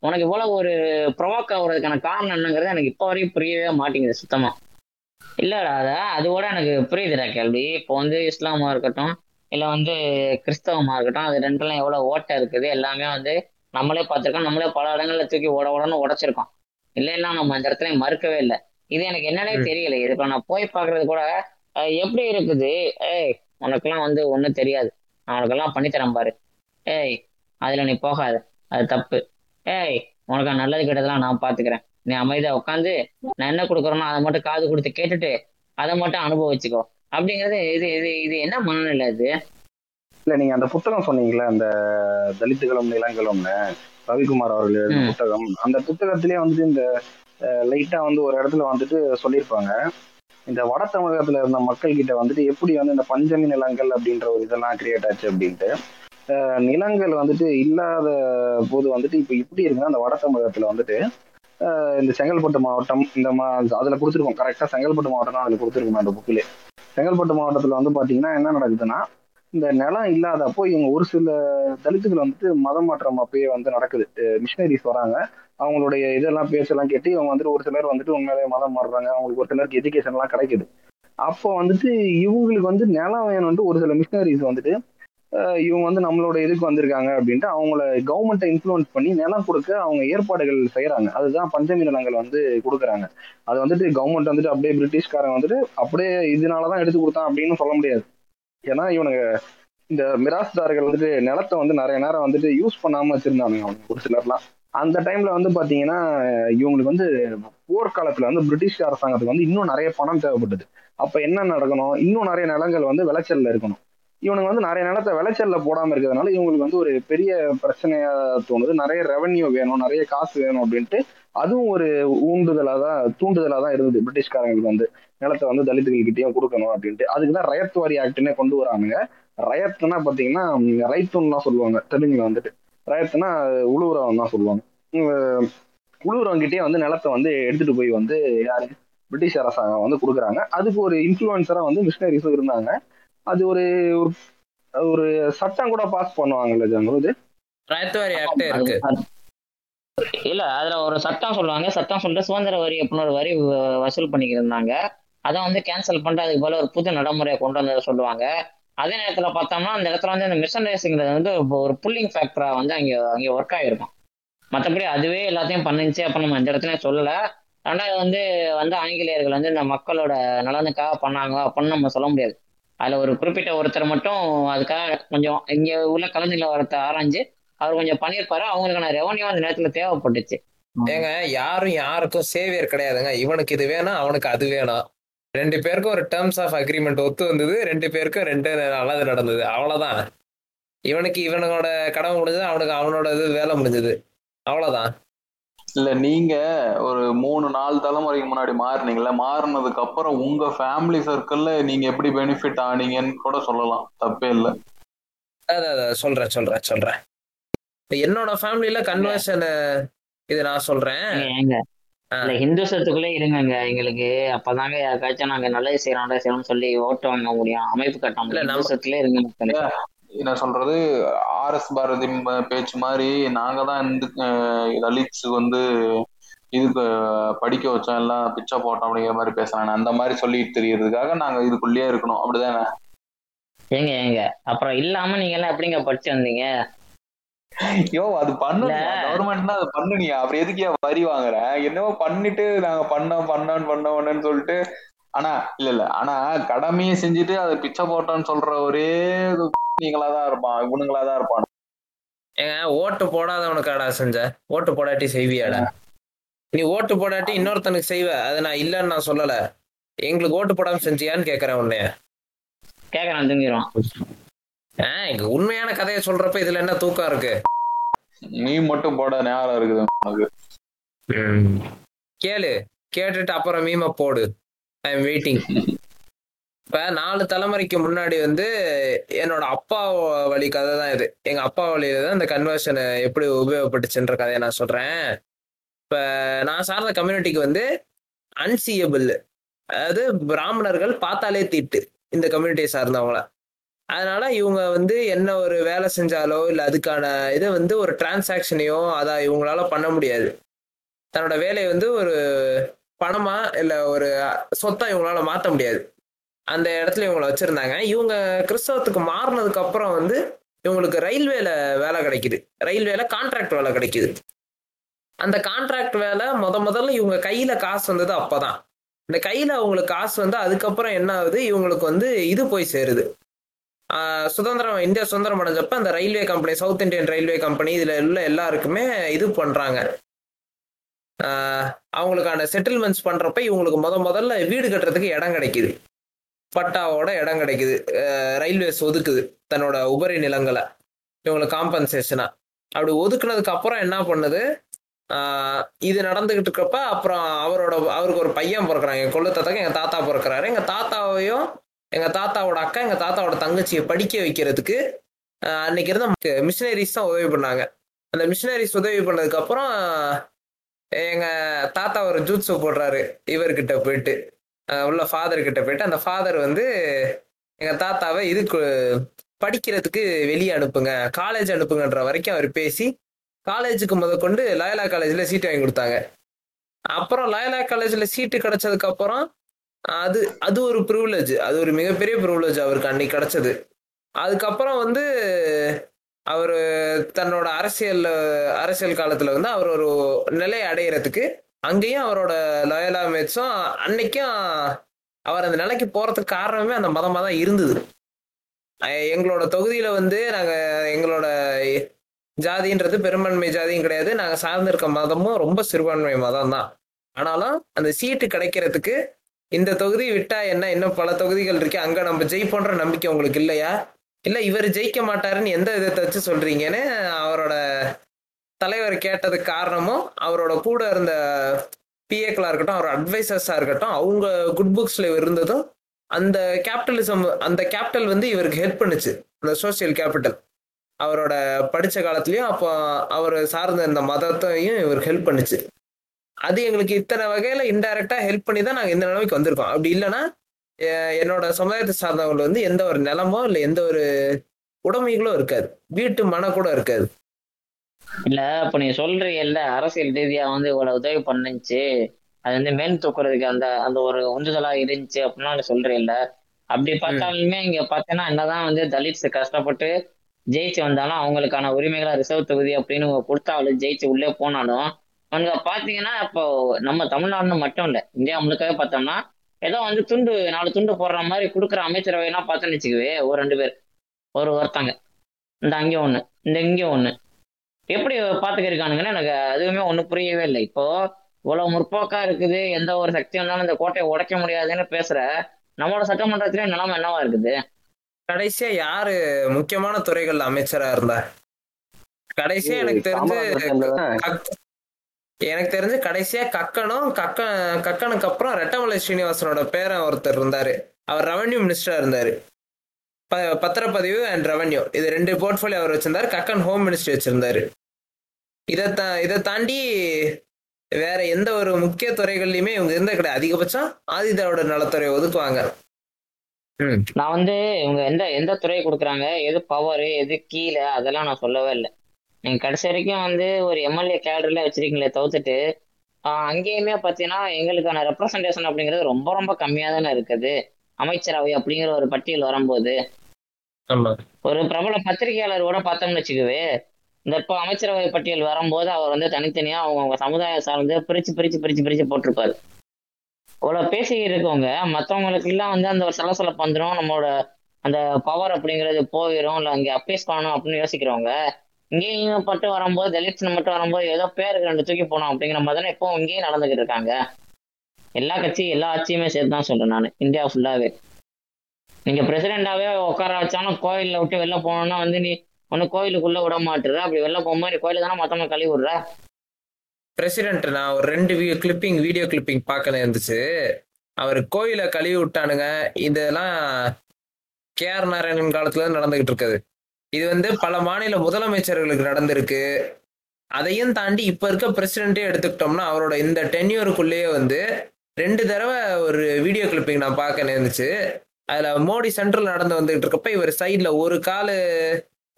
உனக்கு இவ்வளவு ஒரு ப்ரொவோக் ஆகுறதுக்கான காரணம் என்னங்கிறது எனக்கு இப்போ வரைக்கும் புரியவே மாட்டேங்குது சுத்தமா. இல்லடா அத அதோட எனக்கு புரியுதுடா கேள்வி. இப்போ வந்து இஸ்லாமா இருக்கட்டும் இல்லை வந்து கிறிஸ்தவமா இருக்கட்டும் அது ரெண்டுலாம் எவ்வளவு ஓட்டை இருக்குது எல்லாமே வந்து நம்மளே பார்த்துருக்கோம் நம்மளே பல இடங்களில் தூக்கி ஓட உடனே உடைச்சிருக்கோம். இல்லைன்னா நம்ம அந்த இடத்துல மறுக்கவே இல்லை. இது எனக்கு என்னன்னே. தெரியல. இது இப்ப நான் போய் பாக்குறது கூட எப்படி இருக்குது? ஏய் உனக்கெல்லாம் வந்து ஒண்ணும் தெரியாது. நான் உனக்கெல்லாம் பண்ணித்தரேன் பாரு. ஏய் அதுல நீ போகாத. அது தப்பு. ஏய் உனக்கு நல்லது கெட்டதெல்லாம் நான் பாத்துக்கிறேன். நீ அமைதியா உட்காந்து நான் என்ன கொடுக்குறேனோ அதை மட்டும் காது கொடுத்து கேட்டுட்டு அதை மட்டும் அனுபவிச்சுக்கோ. அப்படிங்கிறது இது இது இது என்ன மனநிலை இது? இல்ல நீங்க அந்த புத்தகம் சொன்னீங்கல்ல அந்த தலித்துகளும் நிலங்களும்னு ரவிக்குமார் அவர்கள் எழுதின. புத்தகம். அந்த புத்தகத்திலேயே வந்துட்டு இந்த லைட்டாக வந்து ஒரு இடத்துல வந்துட்டு சொல்லியிருப்பாங்க. இந்த வட தமிழகத்தில் இருந்த மக்கள் கிட்ட வந்துட்டு எப்படி வந்து இந்த பஞ்சமி நிலங்கள் அப்படின்ற ஒரு இதெல்லாம் கிரியேட் ஆச்சு அப்படின்ட்டு நிலங்கள் வந்துட்டு இல்லாத போது வந்துட்டு இப்போ இப்படி இருக்குன்னா அந்த வட தமிழகத்தில் வந்துட்டு இந்த செங்கல்பட்டு மாவட்டம் இந்த மா அதில் கொடுத்துருக்கோம். கரெக்டாக செங்கல்பட்டு மாவட்டம் தான் அதில் கொடுத்துருக்கோம் அந்த புக்கிலே செங்கல்பட்டு மாவட்டத்தில் வந்து பார்த்தீங்கன்னா என்ன நடக்குதுன்னா இந்த நிலம் இல்லாதப்போ இவங்க ஒரு சில தலித்துகள் வந்துட்டு மதம் மாற்றம் அப்பயே வந்து நடக்குது. மிஷினரிஸ் வராங்க. அவங்களுடைய இதெல்லாம் பேச்செல்லாம் கேட்டு இவங்க வந்துட்டு ஒரு சிலர் வந்துட்டு உண்மையிலேயே மதம் மாறுறாங்க. அவங்களுக்கு ஒரு சிலருக்கு எஜுகேஷன் எல்லாம் கிடைக்குது. அப்போ வந்துட்டு இவங்களுக்கு வந்து நிலம் வேணும்ட்டு ஒரு சில மிஷினரிஸ் வந்துட்டு அஹ் இவங்க வந்து நம்மளோட இதுக்கு வந்திருக்காங்க அப்படின்ட்டு அவங்கள கவர்மெண்ட்டை இன்ஃப்ளூயன்ஸ் பண்ணி நிலம் கொடுக்க அவங்க ஏற்பாடுகள் செய்யறாங்க. அதுதான் பஞ்சமி நிலங்கள் வந்து கொடுக்குறாங்க. அது வந்துட்டு கவர்மெண்ட் வந்துட்டு அப்படியே பிரிட்டிஷ்காரன் வந்துட்டு அப்படியே இதனாலதான் எடுத்து கொடுத்தான் அப்படின்னு சொல்ல முடியாது. ஏன்னா இவனுங்க இந்த மிராஸ்தார்கள் வந்துட்டு நிலத்தை வந்து நிறைய நேரம் வந்துட்டு யூஸ் பண்ணாம வச்சிருந்தானுங்க அவங்க ஒரு சிலர்லாம். அந்த டைம்ல வந்து பாத்தீங்கன்னா இவங்களுக்கு வந்து போர்க்காலத்துல வந்து பிரிட்டிஷ் அரசாங்கத்துக்கு வந்து இன்னும் நிறைய பணம் தேவைப்பட்டது. அப்ப என்ன நடக்கணும்? இன்னும் நிறைய நிலங்கள் வந்து விளைச்சல்ல இருக்கணும். இவனுங்க வந்து நிறைய நிலத்தை விளைச்சல்ல போடாம இருக்கிறதுனால இவங்களுக்கு வந்து ஒரு பெரிய பிரச்சனையா தோணுது. நிறைய ரெவன்யூ வேணும் நிறைய காசு வேணும் அப்படின்ட்டு அதுவும் ஒரு ஊண்டுதலா தான் தூண்டுதலா தான் இருந்தது. பிரிட்டிஷ்காரங்களுக்கு வந்து நிலத்தை வந்து தலித்துகள்கிட்டயும் கொடுக்கணும் அப்படின்ட்டு. அதுக்கு தான் ரயத்வாரி ஆக்ட்னே கொண்டு வரானுங்க. ரயத்துனா பாத்தீங்கன்னா ரைத்துன்னு சொல்லுவாங்க. தெலுங்குல வந்துட்டு. ரயத்னா உழுவுறவன் தான் சொல்லுவாங்க. உம் உழுவுறவங்கிட்டயே வந்து நிலத்தை வந்து எடுத்துட்டு போய் வந்து யாரு? பிரிட்டிஷ் அரசாங்கம் வந்து கொடுக்குறாங்க. அதுக்கு ஒரு இன்ஃப்ளூயன்சரா வந்து மிஷினரிஸும் இருந்தாங்க. அது ஒரு ஒரு- சட்டம் கூட பாஸ் பண்ணுவாங்கல்ல அது- இல்ல அதுல ஒரு சட்டம் சொல்லுவாங்க. சட்டம் சொல்லிட்டு சுதந்திர வரி அப்படின்னு ஒரு வரி வ- வசூல் பண்ணிக்கிட்டு இருந்தாங்க. அதை வந்து கேன்சல் பண்ணிட்டு அதுக்கு போல ஒரு புது நடைமுறையை கொண்டு வந்ததை சொல்லுவாங்க. அதே நேரத்துல பார்த்தோம்னா அந்த இடத்துல வந்து அந்த மிஷன் ரேஸுங்கிறது வந்து ஒரு- புல்லிங் ஃபேக்டரா வந்து அங்கே அங்கே ஒர்க் ஆகிருக்கும் மற்றபடி அதுவே எல்லாத்தையும் பண்ணுச்சு அப்ப நம்ம அந்த இடத்துல சொல்லல. ஆனால் வந்து வந்து ஆங்கிலேயர்கள் வந்து இந்த மக்களோட நலனுக்காக பண்ணாங்க அப்படின்னு நம்ம சொல்ல முடியாது. அதுல ஒரு குறிப்பிட்ட ஒருத்தர் மட்டும் அதுக்காக கொஞ்சம் இங்க உள்ள கலந்துல வரத்தை ஆராய்ஞ்சு அவர் கொஞ்சம் பண்ணியிருப்பாரு. அவங்களுக்கான ரெவன்யூ அந்த நேரத்துல தேவைப்பட்டுச்சு. ஏங்க யாரும் யாருக்கும் சேவியர் கிடையாதுங்க. இவனுக்கு இது வேணும் அவனுக்கு அது வேணும். ரெண்டு பேருக்கும் ஒரு டேர்ம்ஸ் ஆஃப் அக்ரிமெண்ட் ஒத்து வந்தது. ரெண்டு பேருக்கும் ரெண்டு நல்லது நடந்தது. அவ்வளவுதான். இவனுக்கு இவனோட கடமை முடிஞ்சது அவனுக்கு அவனோட இது வேலை முடிஞ்சது. அவ்வளவுதான். இல்ல நீங்க ஒரு மூணு நாலு தலைமுறைக்கு முன்னாடி மாறினீங்கல்ல மாறினதுக்கு அப்புறம் உங்க ஃபேமிலி சர்க்கிள்ல நீங்க எப்படி பெனிஃபிட் ஆனீங்கன்னு கூட சொல்லலாம். தப்பே இல்ல. அதான், சொல்றேன் சொல்றேன் சொல்றேன். என்னோட ஃபேமிலியில கன்வர்ஷன் இது நான் சொல்றேன். இல்ல ஹிந்துசத்துக்குள்ளே இருங்கங்க. எங்களுக்கு அப்பதாங்க யாருக்காச்சும் நாங்க நல்லது செய்யறோம் நல்லது செய்யறோம்னு சொல்லி ஓட்டு வாங்க முடியும். அமைப்பு கட்ட இல்ல, முடியும். ஹிந்துசத்துலேயே இருங்க மக்களே. என்ன சொல்றது? ஆர் எஸ் பாரதி பேச்சு மாதிரி நாங்க தான் இந்த தலித்ஸ் வந்து இதுக்கு படிக்க வச்சோம். எல்லாம் பிச்சை போட்டோம் அப்படிங்கிற மாதிரி பேசுறாங்க. அந்த மாதிரி சொல்லிட்டு தெரியறதுக்காக நாங்க இதுக்குள்ளேயே இருக்கணும். அப்படிதானே? ஏங்க ஏங்க. அப்புறம் இல்லாம நீங்க எல்லாம் எப்படிங்க படிச்சு வந்தீங்க? யோ அது பண்ணுங்க. கவர்மெண்ட்னா அது பண்ணுனியா? அப்புறம் எதுக்கு ஏன் வரி வாங்குற? என்னவோ பண்ணிட்டு நாங்க பண்ணோம் பண்ணோம் பண்ணோம்னு சொல்லிட்டு. ஆனா இல்ல இல்ல. ஆனா கடமையை செஞ்சுட்டு அதை பிச்சை போட்டோம்னு சொல்ற ஒரே நீங்களா தான் இருப்பான் இவனுங்களா தான் இருப்பான். ஏங்க ஓட்டு போடாதவனுக்காடா செஞ்ச? ஓட்டு போடாட்டி செய்வியாடா? நீ ஓட்டு போடாட்டி இன்னொருத்தனுக்கு செய்வ. அது நான் இல்லைன்னு நான் சொல்லல. எங்களுக்கு ஓட்டு போடாம செஞ்சியான்னு கேக்குறேன் உன்னைய. கேக்குறான் தூங்கிடுவான் உண்மையான கதையை சொல்றப்ப இதுல என்ன தூக்கம் இருக்கு? நீ மட்டும் போட நேரம் இருக்குது உனக்கு. கேளு கேட்டுட்டு அப்புறம் மீம போடு. ஐ எம் வெயிட்டிங் இப்ப நாலு தலைமுறைக்கு முன்னாடி வந்து என்னோட அப்பா வழி கதை தான் இது. எங்க அப்பா வழியில தான் இந்த கன்வர்ஷன் எப்படி உபயோகப்பட்டுச்சுன்ற கதையை நான் சொல்றேன். இப்ப நான் சார்ந்த கம்யூனிட்டிக்கு வந்து அன்சியபிள் அதாவது பிராமணர்கள் பார்த்தாலே தீட்டு. இந்த கம்யூனிட்டியை சார்ந்தவங்கள. அதனால இவங்க வந்து என்ன ஒரு வேலை செஞ்சாலோ இல்லை அதுக்கான இதை வந்து ஒரு டிரான்சாக்ஷனையோ அதை இவங்களால பண்ண முடியாது. தன்னோட வேலையை வந்து ஒரு பணமா இல்லை ஒரு சொத்தா இவங்களால மாற்ற முடியாது. அந்த இடத்துல இவங்களை வச்சிருந்தாங்க. இவங்க கிறிஸ்தவத்துக்கு மாறினதுக்கு அப்புறம் வந்து இவங்களுக்கு ரயில்வேல வேலை கிடைக்குது. ரயில்வேல கான்ட்ராக்ட் வேலை கிடைக்குது. அந்த கான்ட்ராக்ட் வேலை முத முதல்ல இவங்க கையில காசு வந்தது அப்பதான். இந்த கையில அவங்களுக்கு காசு வந்து அதுக்கப்புறம் என்ன ஆகுது? இவங்களுக்கு வந்து இது போய் சேருது. சுதந்திரம் இந்தியா சுதந்திரம் அடைஞ்சப்ப அந்த railway company south Indian railway company இதுல உள்ள எல்லாருக்குமே இது பண்றாங்க. அவங்களுக்கான செட்டில்மெண்ட்ஸ் பண்றப்ப இவங்களுக்கு முத முதல்ல வீடு கட்டுறதுக்கு இடம் கிடைக்குது. பட்டாவோட இடம் கிடைக்குது. ரயில்வேஸ் ஒதுக்குது தன்னோட உபரி நிலங்களை. இவங்களுக்கு காம்பன்சேஷனா அப்படி ஒதுக்குனதுக்கு அப்புறம் என்ன பண்ணுது? இது நடந்துகிட்டு இருக்கப்ப அப்புறம் அவரோட அவருக்கு ஒரு பையன் பிறக்கிறாங்க. எங்க கொள்ளு எங்க தாத்தா பிறக்கிறாரு. எங்க தாத்தாவையும் எங்க தாத்தாவோட அக்கா எங்க தாத்தாவோட தங்கச்சியை படிக்க வைக்கிறதுக்கு அன்னைக்கு இருந்த மிஷினரிஸ் தான் உதவி பண்ணாங்க. அந்த மிஷினரிஸ் உதவி பண்ணதுக்கு அப்புறம் எங்க தாத்தா ஒரு ஜூட்ஸு போடுறாரு இவர்கிட்ட போயிட்டு. உள்ள ஃபாதர் கிட்ட போயிட்டு அந்த ஃபாதர் வந்து எங்க தாத்தாவை இதுக்கு படிக்கிறதுக்கு வெளியே அனுப்புங்க காலேஜ் அனுப்புங்கன்ற வரைக்கும் அவர் பேசி காலேஜுக்கு முதற்கொண்டு லயலா காலேஜ்ல சீட் வாங்கி கொடுத்தாங்க. அப்புறம் லயலா காலேஜ்ல சீட்டு கிடைச்சதுக்கு அப்புறம் அது அது ஒரு ப்ரிவிலேஜ் அது ஒரு மிகப்பெரிய ப்ரிவிலேஜ் அவருக்கு அன்னைக்கு கிடைச்சது. அதுக்கப்புறம் வந்து அவர் தன்னோட அரசியல் அரசியல் காலத்துல வந்து அவர் ஒரு நிலையை அடையிறதுக்கு அங்கேயும் அவரோட லயலா மேட்ஸும் அன்னைக்கும் அவர் அந்த நிலைக்கு போறதுக்கு காரணமே அந்த மதமாக தான் இருந்தது. எங்களோட தொகுதியில வந்து நாங்கள் எங்களோட ஜாதின்றது பெரும்பான்மை ஜாதியும் கிடையாது. நாங்கள் சார்ந்திருக்க மதமும் ரொம்ப சிறுபான்மை மதம் தான் ஆனாலும் அந்த சீட்டு கிடைக்கிறதுக்கு இந்த தொகுதி விட்டா என்ன? இன்னும் பல தொகுதிகள் இருக்கு. அங்க நம்ம ஜெயிப்போன்ற நம்பிக்கை உங்களுக்கு இல்லையா? இல்ல இவர் ஜெயிக்க மாட்டாருன்னு எந்த விதத்தை வச்சு சொல்றீங்கன்னு அவரோட தலைவர் கேட்டதுக்கு காரணமும் அவரோட கூட இருந்த பிஏக்களா இருக்கட்டும் அவர் அட்வைசர்ஸா இருக்கட்டும் அவங்க குட் புக்ஸ்ல இருந்ததும் அந்த கேபிட்டலிசம் அந்த கேபிட்டல் வந்து இவருக்கு ஹெல்ப் பண்ணுச்சு. அந்த சோசியல் கேபிட்டல் அவரோட படிச்ச காலத்துலயும் அப்போ அவர் சார்ந்த இந்த மதத்தையும் இவருக்கு ஹெல்ப் பண்ணுச்சு. அது எங்களுக்கு இத்தனை வகையில இன்டைரக்டா ஹெல்ப் பண்ணி தான் நாங்க இந்த நிலைமைக்கு வந்திருக்கோம். அப்படி இல்லைன்னா என்னோட சமுதாயத்தை சார்ந்தவங்க வந்து எந்த ஒரு நிலமோ இல்லை எந்த ஒரு உடைமைகளும் இருக்காது. வீட்டு மன கூட இருக்காது. இல்ல இப்ப நீ சொல்றீங்கல்ல அரசியல் ரீதியா வந்து இவ்வளவு உதவி பண்ணுச்சு. அது வந்து மேல் தூக்குறதுக்கு அந்த அந்த ஒரு உந்துதலா இருந்துச்சு அப்படின்னா நீ சொல்றீல்ல அப்படி பார்த்தாலுமே இங்க பார்த்தீங்கன்னா என்னதான் வந்து தலித்ஸ் கஷ்டப்பட்டு ஜெயிச்சு வந்தாலும் அவங்களுக்கான உரிமைகளை ரிசர்வ் தொகுதி அப்படின்னு கொடுத்தாலும் ஜெயிச்சு உள்ளே போனாலும் அவங்க பாத்தீங்கன்னா இப்போ நம்ம தமிழ்நாடுன்னு மட்டும் இல்ல இந்தியா முழுக்கவே பார்த்தோம்னா ஏதோ வந்து துண்டு நாலு துண்டு போடுற மாதிரி கொடுக்குற அமைச்சரவை எல்லாம் பார்த்தோன்னு வச்சுக்கவே ஒரு ரெண்டு பேர் ஒரு ஒருத்தங்க. இந்த அங்கே ஒண்ணு இந்த இங்கே ஒண்ணு. எப்படி பாத்துக்கிருக்கானுங்கன்னு எனக்கு அதுவுமே ஒன்றும் புரியவே இல்லை. இப்போ இவ்வளவு முற்போக்கா இருக்குது எந்த ஒரு சக்தி வந்தாலும் இந்த கோட்டையை உடைக்க முடியாதுன்னு பேசுற நம்மளோட சட்டமன்றத்திலே நிலைமை என்னவா இருக்குது? கடைசியா யாரு முக்கியமான துறைகள்ல அமைச்சரா இருந்தா? கடைசியா எனக்கு தெரிஞ்சு எனக்கு தெரிஞ்சு கடைசியா கக்கனும் கக்க கக்கனுக்கு அப்புறம் ரெட்டமலை ஸ்ரீனிவாசனோட பேரன் ஒருத்தர் இருந்தாரு. அவர் ரெவன்யூ மினிஸ்டரா இருந்தாரு. ப- பத்திரப்பதிவு அண்ட் ரெவன்யூ இது ரெண்டு போர்ட்ஃபோலியோ அவர் வச்சிருந்தாரு. கக்கன் ஹோம் மினிஸ்ட்ரி வச்சிருந்தாரு. இதை தா இதை தாண்டி வேற எந்த ஒரு முக்கிய துறைகள்லயுமே இவங்க இருந்தே கிடையாது. அதிகபட்சம் ஆதிதாவோட நலத்துறை ஒதுக்குவாங்க. ம் நான் வந்து இவங்க எந்த எந்த துறை கொடுக்குறாங்க? எது பவர் எது கீழே? அதெல்லாம் நான் சொல்லவே இல்லை. நீங்க கடைசி வரைக்கும் வந்து ஒரு எம்எல்ஏ கேடர்ல வச்சிருக்கீங்களே தவிர்த்துட்டு அங்கேயுமே பார்த்தீங்கன்னா எங்களுக்கான ரெப்ரசன்டேஷன் அப்படிங்கிறது ரொம்ப ரொம்ப கம்மியா தானே இருக்குது. அமைச்சரவை அப்படிங்கிற ஒரு பட்டியல் வரும்போது. ஒரு பிரபல பத்திரிகையாளர் கூட பார்த்தோம்னு வச்சுக்கவே இந்த இப்போ அமைச்சரவை பட்டியல் வரும்போது அவர் வந்து தனித்தனியா அவங்க சமுதாயம் சார்ந்து பிரிச்சு பிரிச்சு பிரிச்சு பிரிச்சு போட்டிருப்பாரு. இவ்வளவு பேசி இருக்கவங்க மற்றவங்களுக்கு எல்லாம் வந்து அந்த ஒரு சலசலப்பு வந்துடும் நம்மளோட அந்த பவர் அப்படிங்கிறது போயிடும் இல்லை அங்கே அப்பீஸ் பண்ணணும் அப்படின்னு யோசிக்கிறவங்க இங்கேயும் பட்டு வரும்போது தலித்னு மட்டும் வரும்போது ஏதோ பேருக்கு ரெண்டு தூக்கி போனோம் அப்படிங்கிற மாதிரி தானே இப்போ இங்கேயும் நடந்துகிட்டு இருக்காங்க. எல்லா கட்சி எல்லா ஆட்சியுமே சேர்த்து தான் சொல்றேன் நான். இந்தியா ஃபுல்லாவே நீங்க பிரசிடென்டாவே உட்கார வச்சாலும் கோயிலில் விட்டு வெளில போனோம்னா வந்து நீ ஒன்னு கோயிலுக்குள்ள விட மாட்டுற. அப்படி வெளில போகும்போது நீ கோயில தானே மொத்தமா கழுவி விடுற? பிரசிடென்ட் நான் ஒரு ரெண்டு கிளிப்பிங் வீடியோ கிளிப்பிங் பார்க்கல இருந்துச்சு. அவர் கோயிலை கழுவி விட்டானுங்க. இதெல்லாம் கே ஆர் நாராயணன் காலத்துல நடந்துகிட்டு இருக்குது. இது வந்து பல மாநில முதலமைச்சர்களுக்கு நடந்திருக்கு. அதையும் தாண்டி இப்ப இருக்க பிரசிடென்ட்டே எடுத்துக்கிட்டோம்னா அவரோட இந்த டென்யூருக்குள்ளேயே வந்து ரெண்டு தடவை ஒரு வீடியோ கிளிப்பிங் நான் பார்க்க நேர்ந்துச்சு. அதுல மோடி சென்ட்ரல் நடந்து வந்துகிட்டு இருக்கப்ப இவர் சைட்ல ஒரு கால்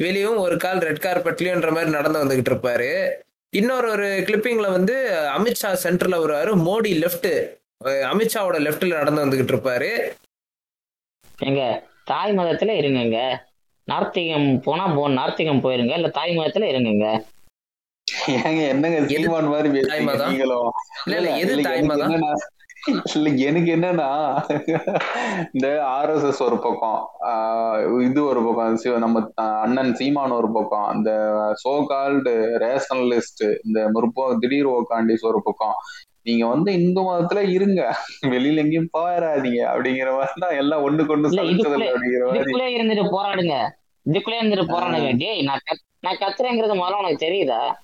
வெளியும் ஒரு கால் ரெட் கார்பெட்லயும்ன்ற மாதிரி நடந்து வந்துகிட்டு இருப்பாரு. இன்னொரு ஒரு கிளிப்பிங்ல வந்து அமித்ஷா சென்டர்ல வருவாரு. மோடி லெஃப்ட் அமித்ஷாவோட லெஃப்ட்ல நடந்து வந்துகிட்டு இருப்பாரு. எங்க தாய் மதத்துல இருங்கங்க. நார்த்திகம் போனா போ நார்த்திகம் போயிருங்க இல்ல தாய் மதத்துல இருங்கங்க. ஏங்க என்னங்க சீமான் மாதிரி இல்ல எனக்கு என்னன்னா இல்ல எனக்கு என்னன்னா இந்த ஆர்எஸ்எஸ் ஒரு பக்கம் ஆஹ் இது ஒரு பக்கம் நம்ம அண்ணன் சீமான் ஒரு பக்கம் இந்த சோ கால்டு ரேஷனலிஸ்ட் இந்த முற்போ திடீர் ஓக்காண்டிஸ் ஒரு பக்கம் நீங்க வந்து இந்து மதத்துல இருங்க. வெளியில எங்கேயும் போயிடாதீங்க அப்படிங்கிற மாதிரி தான் எல்லாம் ஒண்ணு கொண்டு இதுக்குள்ளே- இருந்துட்டு போராடுங்க. இதுக்குள்ளே இருந்துட்டு போராடுங்க. டேய் நான் நான் கத்துறேங்கிறது முதல்ல உனக்கு தெரியுதா?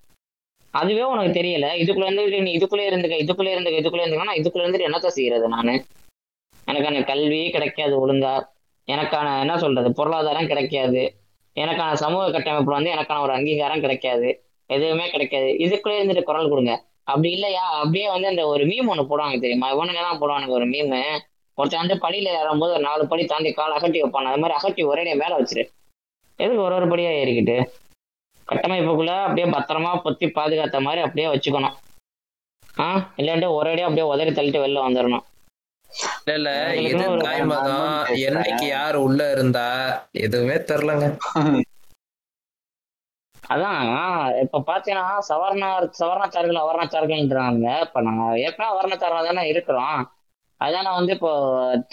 அதுவே உனக்கு தெரியல. இதுக்குள்ள இருந்து நீ இதுக்குள்ளே இருந்துக்க இதுக்குள்ளே இருந்துக்க இதுக்குள்ளே இருந்துக்கன்னா இதுக்குள்ள இருந்துட்டு என்னத்த செய்யறது நானு? எனக்கான கல்வி கிடைக்காது ஒழுங்கா. எனக்கான என்ன சொல்றது பொருளாதாரம் கிடைக்காது. எனக்கான சமூக கட்டமைப்புல வந்து எனக்கான ஒரு அங்கீகாரம் கிடைக்காது. எதுவுமே கிடைக்காது. இதுக்குள்ளே இருந்துட்டு குரல் கொடுங்க. அப்படி இல்லையா? அப்படியே வந்து அந்த ஒரு மீம் ஒண்ணு போடுவாங்க தெரியுமா? இவனுங்க தான் போடுவானுங்க ஒரு மீம் ஒருத்தன் வந்து படியில ஏறும்போது ஒரு நாலு படி தாண்டி கால் அகட்டி வைப்பான். அது மாதிரி அகட்டி ஒரே மேல வச்சிரு. எதுக்கு ஒரு ஒரு படியா ஏறிக்கிட்டு? கட்டமைப்புக்குள்ள அப்படியே பத்திரமா பொத்தி பாதுகாத்த மாதிரி அப்படியே வச்சுக்கணும். ஆ? இல்லாண்டு ஒரேடியா அப்படியே உதறி தள்ளிட்டு வெளில வந்துடணும் இல்ல இல்ல. எது ஒரு தாய் மதம் மதம் என்னைக்கு யார் உள்ள இருந்தா எதுவுமே தெரிலங்க அதான் இப்ப பாத்தீங்கன்னா சவர்ணர் சவர்ணச்சார்கள் அவர்ணச்சார்கள்ன்றாங்க இப்ப நாங்க ஏற்கனவே அவர்ணச்சாரா தானே இருக்கிறோம். அதானே வந்து இப்போ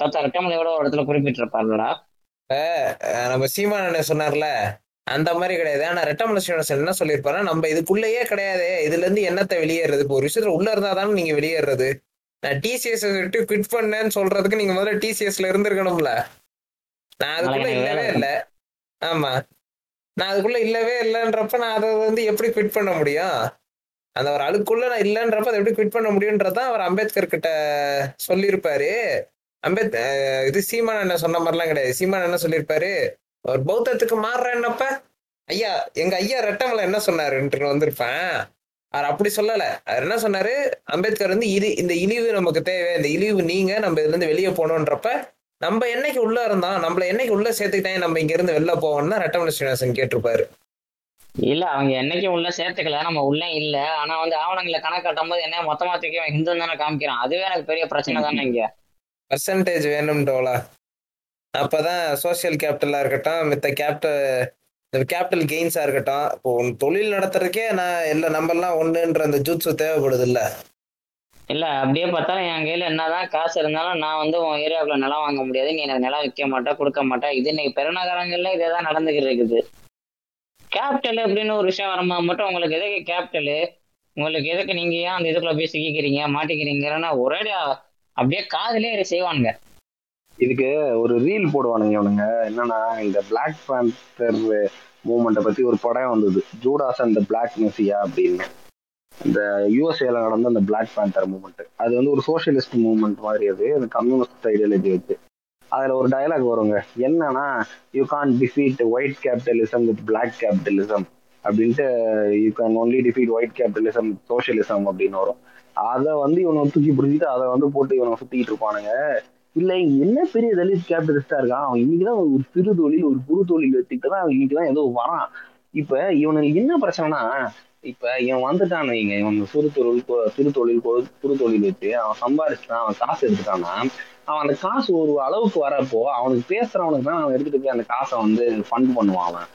தத்த ரெட்டமலையோட ஒரு இடத்துல குறிப்பிட்டிருப்பாருடா. அஹ் நம்ம சீமான் சொன்னார்ல அந்த மாதிரி கிடையாது. ஆனா ரெட்டமலை சீனிவாசன் என்ன சொல்லியிருப்பாரு நம்ம இதுக்குள்ளேயே கிடையாது. இதுல இருந்து என்னத்தை வெளியேறது? இப்போ ஒரு விஷயத்துல உள்ள இருந்தா தானே நீங்க வெளியேறது. நான் டிசிஎஸ் விட்டு குவிட் பண்ணேன்னு சொல்றதுக்கு நீங்க முதல்ல டிசிஎஸ்ல இருந்திருக்கணும்ல. நான் அதுக்குள்ள இல்லவே இல்லை. ஆமா. நான் அதுக்குள்ள இல்லவே இல்லைன்றப்ப நான் அதை வந்து எப்படி குவிட் பண்ண முடியும்? அந்த ஒரு அழுக்குள்ள நான் இல்லைன்றப்ப அதை எப்படி குவிட் பண்ண முடியுன்றதான் அவர் அம்பேத்கர் கிட்ட சொல்லியிருப்பாரு. அம்பேத் இது சீமான் என்ன சொன்ன மாதிரிலாம் கிடையாது. சீமான் என்ன சொல்லியிருப்பாரு அவர் பௌத்தத்துக்கு மாறுறேன்னப்ப ஐயா எங்க ஐயா ரெட்டமலை என்ன சொன்னாருன்ட்டு வந்திருப்பேன். அவர் அப்படி சொல்லல. அவர் என்ன சொன்னாரு? அம்பேத்கர் வந்து இது இந்த இழிவு நமக்கு தேவை. இந்த இழிவு நீங்க நம்ம இதுல இருந்து வெளியே போகணுன்றப்ப நம்ம என்னைக்கு உள்ள இருந்தோம் நம்மள என்னைக்கு உள்ள சேர்த்துக்கிட்டாங்க நம்ம இங்க இருந்து வெளில போவோம்னு தான் ரெட்டமலை ஸ்ரீனிவாசன் கேட்டிருப்பாரு. இல்ல அவங்க என்னைக்கும் உள்ள சேர்த்துக்கல நம்ம உள்ள இல்ல. ஆனா வந்து ஆவணங்களை கணக்கு காட்டும் போது என்ன மொத்தமா தூக்கி ஹிந்து தானே காமிக்கிறான். அதுவே எனக்கு பெரிய பிரச்சனை தானே இங்க. பர்சன்டேஜ் வேணும்ன்றோலா அப்பதான் சோசியல் கேபிட்டலா இருக்கட்டும் மித்த கேபிட்டல் கேபிட்டல் கெயின்ஸா இருக்கட்டும். இப்போ தொழில் நடத்துறதுக்கே நான் இல்ல நம்ம எல்லாம் ஒண்ணுன்ற அந்த ஜூட்ஸு தேவைப்படுது இல்ல இல்ல அப்படியே பார்த்தாலும் என் கையில என்னதான் காசு இருந்தாலும் நான் வந்து உன் ஏரியாவுக்குள்ள நிலம் வாங்க முடியாது. நீ எனக்கு நிலம் விற்க மாட்டா கொடுக்க மாட்டா. இது இன்னைக்கு பெருநகரங்கள்ல இதே தான் நடந்துகிட்டு இருக்குது கேபிட்டல் அப்படின்னு ஒரு விஷயம் வரும்போது மட்டும் உங்களுக்கு எதுக்கு கேபிட்டலு உங்களுக்கு எதுக்கு நீங்க ஏன் அந்த இதுக்குள்ள போய் சிக்கிக்கிறீங்க மாட்டிக்கிறீங்கன்னா ஒரேடியா அப்படியே காதலே செய்வானுங்க. இதுக்கு ஒரு ரீல் போடுவானுங்க இவனுங்க. என்னன்னா இந்த பிளாக் பேந்தர் மூமெண்ட்டை பத்தி ஒரு படம் வந்தது. ஜூடாஸ் அண்ட் பிளாக் மெசியா அப்படின்னு. இந்த யூஎஸ்ஏல நடந்த அந்த பிளாக் பேண்டர் மூமெண்ட் அது வந்து ஒரு சோஷியலிஸ்ட் மூவ்மெண்ட் மாதிரி அது அந்த கம்யூனிஸ்ட் ஐடியாலஜி வச்சு. அதுல ஒரு டயலாக் வருங்க. என்னன்னா you can't defeat white capitalism with black capitalism அப்படின்ட்டு you can only defeat white capitalism socialism அப்படின்னு வரும். அதை வந்து இவனை தூக்கி பிடிச்சிட்டு அதை வந்து போட்டு இவனை சுத்திட்டு இருப்பானுங்க. இல்ல என்ன பெரிய தலித் கேபிட்டலிஸ்டா இருக்கான்? அவன் இன்னைக்குதான் ஒரு சிறு தொழில் ஒரு புது தொழில் வச்சுக்கிட்டு தான் அவன் இன்னைக்குதான் ஏதோ வரான். இப்ப இவனுக்கு என்ன பிரச்சனைனா இப்ப இவன் வந்துட்டான் வைங்க. இவன் சிறு தொழில் சிறு தொழில் சிறு தொழில் வச்சு அவன் சம்பாரிச்சுட்டான் அவன் காசு எடுத்துட்டான்னா அவன் அந்த காசு ஒரு அளவுக்கு வரப்போ அவனுக்கு பேசுறவனுக்கு தான் அவன் எடுத்துட்டு போய் அந்த காசை வந்து ஃபண்ட் பண்ணுவான் அவன்.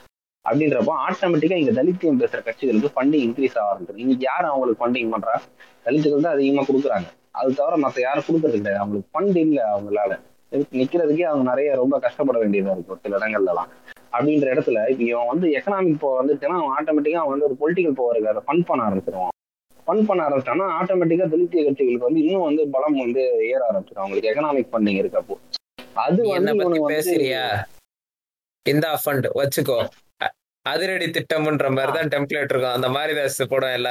அப்படின்றப்போ ஆட்டோமேட்டிக்கா இங்க தலித்தியம் பேசுற கட்சிகளுக்கு ஃபண்டிங் இன்க்ரீஸ் ஆக ஆரம்பிச்சிடும் இன்னைக்கு யாரும் அவங்களுக்கு ஃபண்டிங் பண்றா? தலித்துகள் தான் அதிகமா கொடுக்குறாங்க. அது தவிர மத்த யாரும் கொடுக்கறது கிடையாது. அவங்களுக்கு ஃபண்ட் இல்ல அவங்களால. நிக்கிறதுக்கே அவங்க நிறைய ரொம்ப கஷ்டப்பட வேண்டியதா இருக்கு சில இடங்கள்லாம் அப்படின்ற இடத்துல இப்ப இவன் வந்து எக்கனாமிக் பவர் வந்துச்சுன்னா அவன் ஆட்டோமேட்டிக்கா அவன் வந்து ஒரு பொலிட்டிக்கல் பவருக்கு அதை ஃபண்ட் பண்ண ஆரம்பிச்சிருவான். ஃபண்ட் பண்ண ஆரம்பிச்சான்னா ஆட்டோமேட்டிக்கா தலித்திய கட்சிகளுக்கு வந்து இன்னும் வந்து பலம் வந்து ஏற ஆரம்பிச்சிடும் அவங்களுக்கு எக்கனாமிக் ஃபண்டிங் இருக்கப்போ. அது வந்து பேசுறியா? இந்த ஃபண்ட் வச்சுக்கோ. அதிரடி திட்டம்ன்ற மாதிரி தான் டெம்ப்ளேட் இருக்கும். அந்த மாதிரி தான் போடும் இல்ல.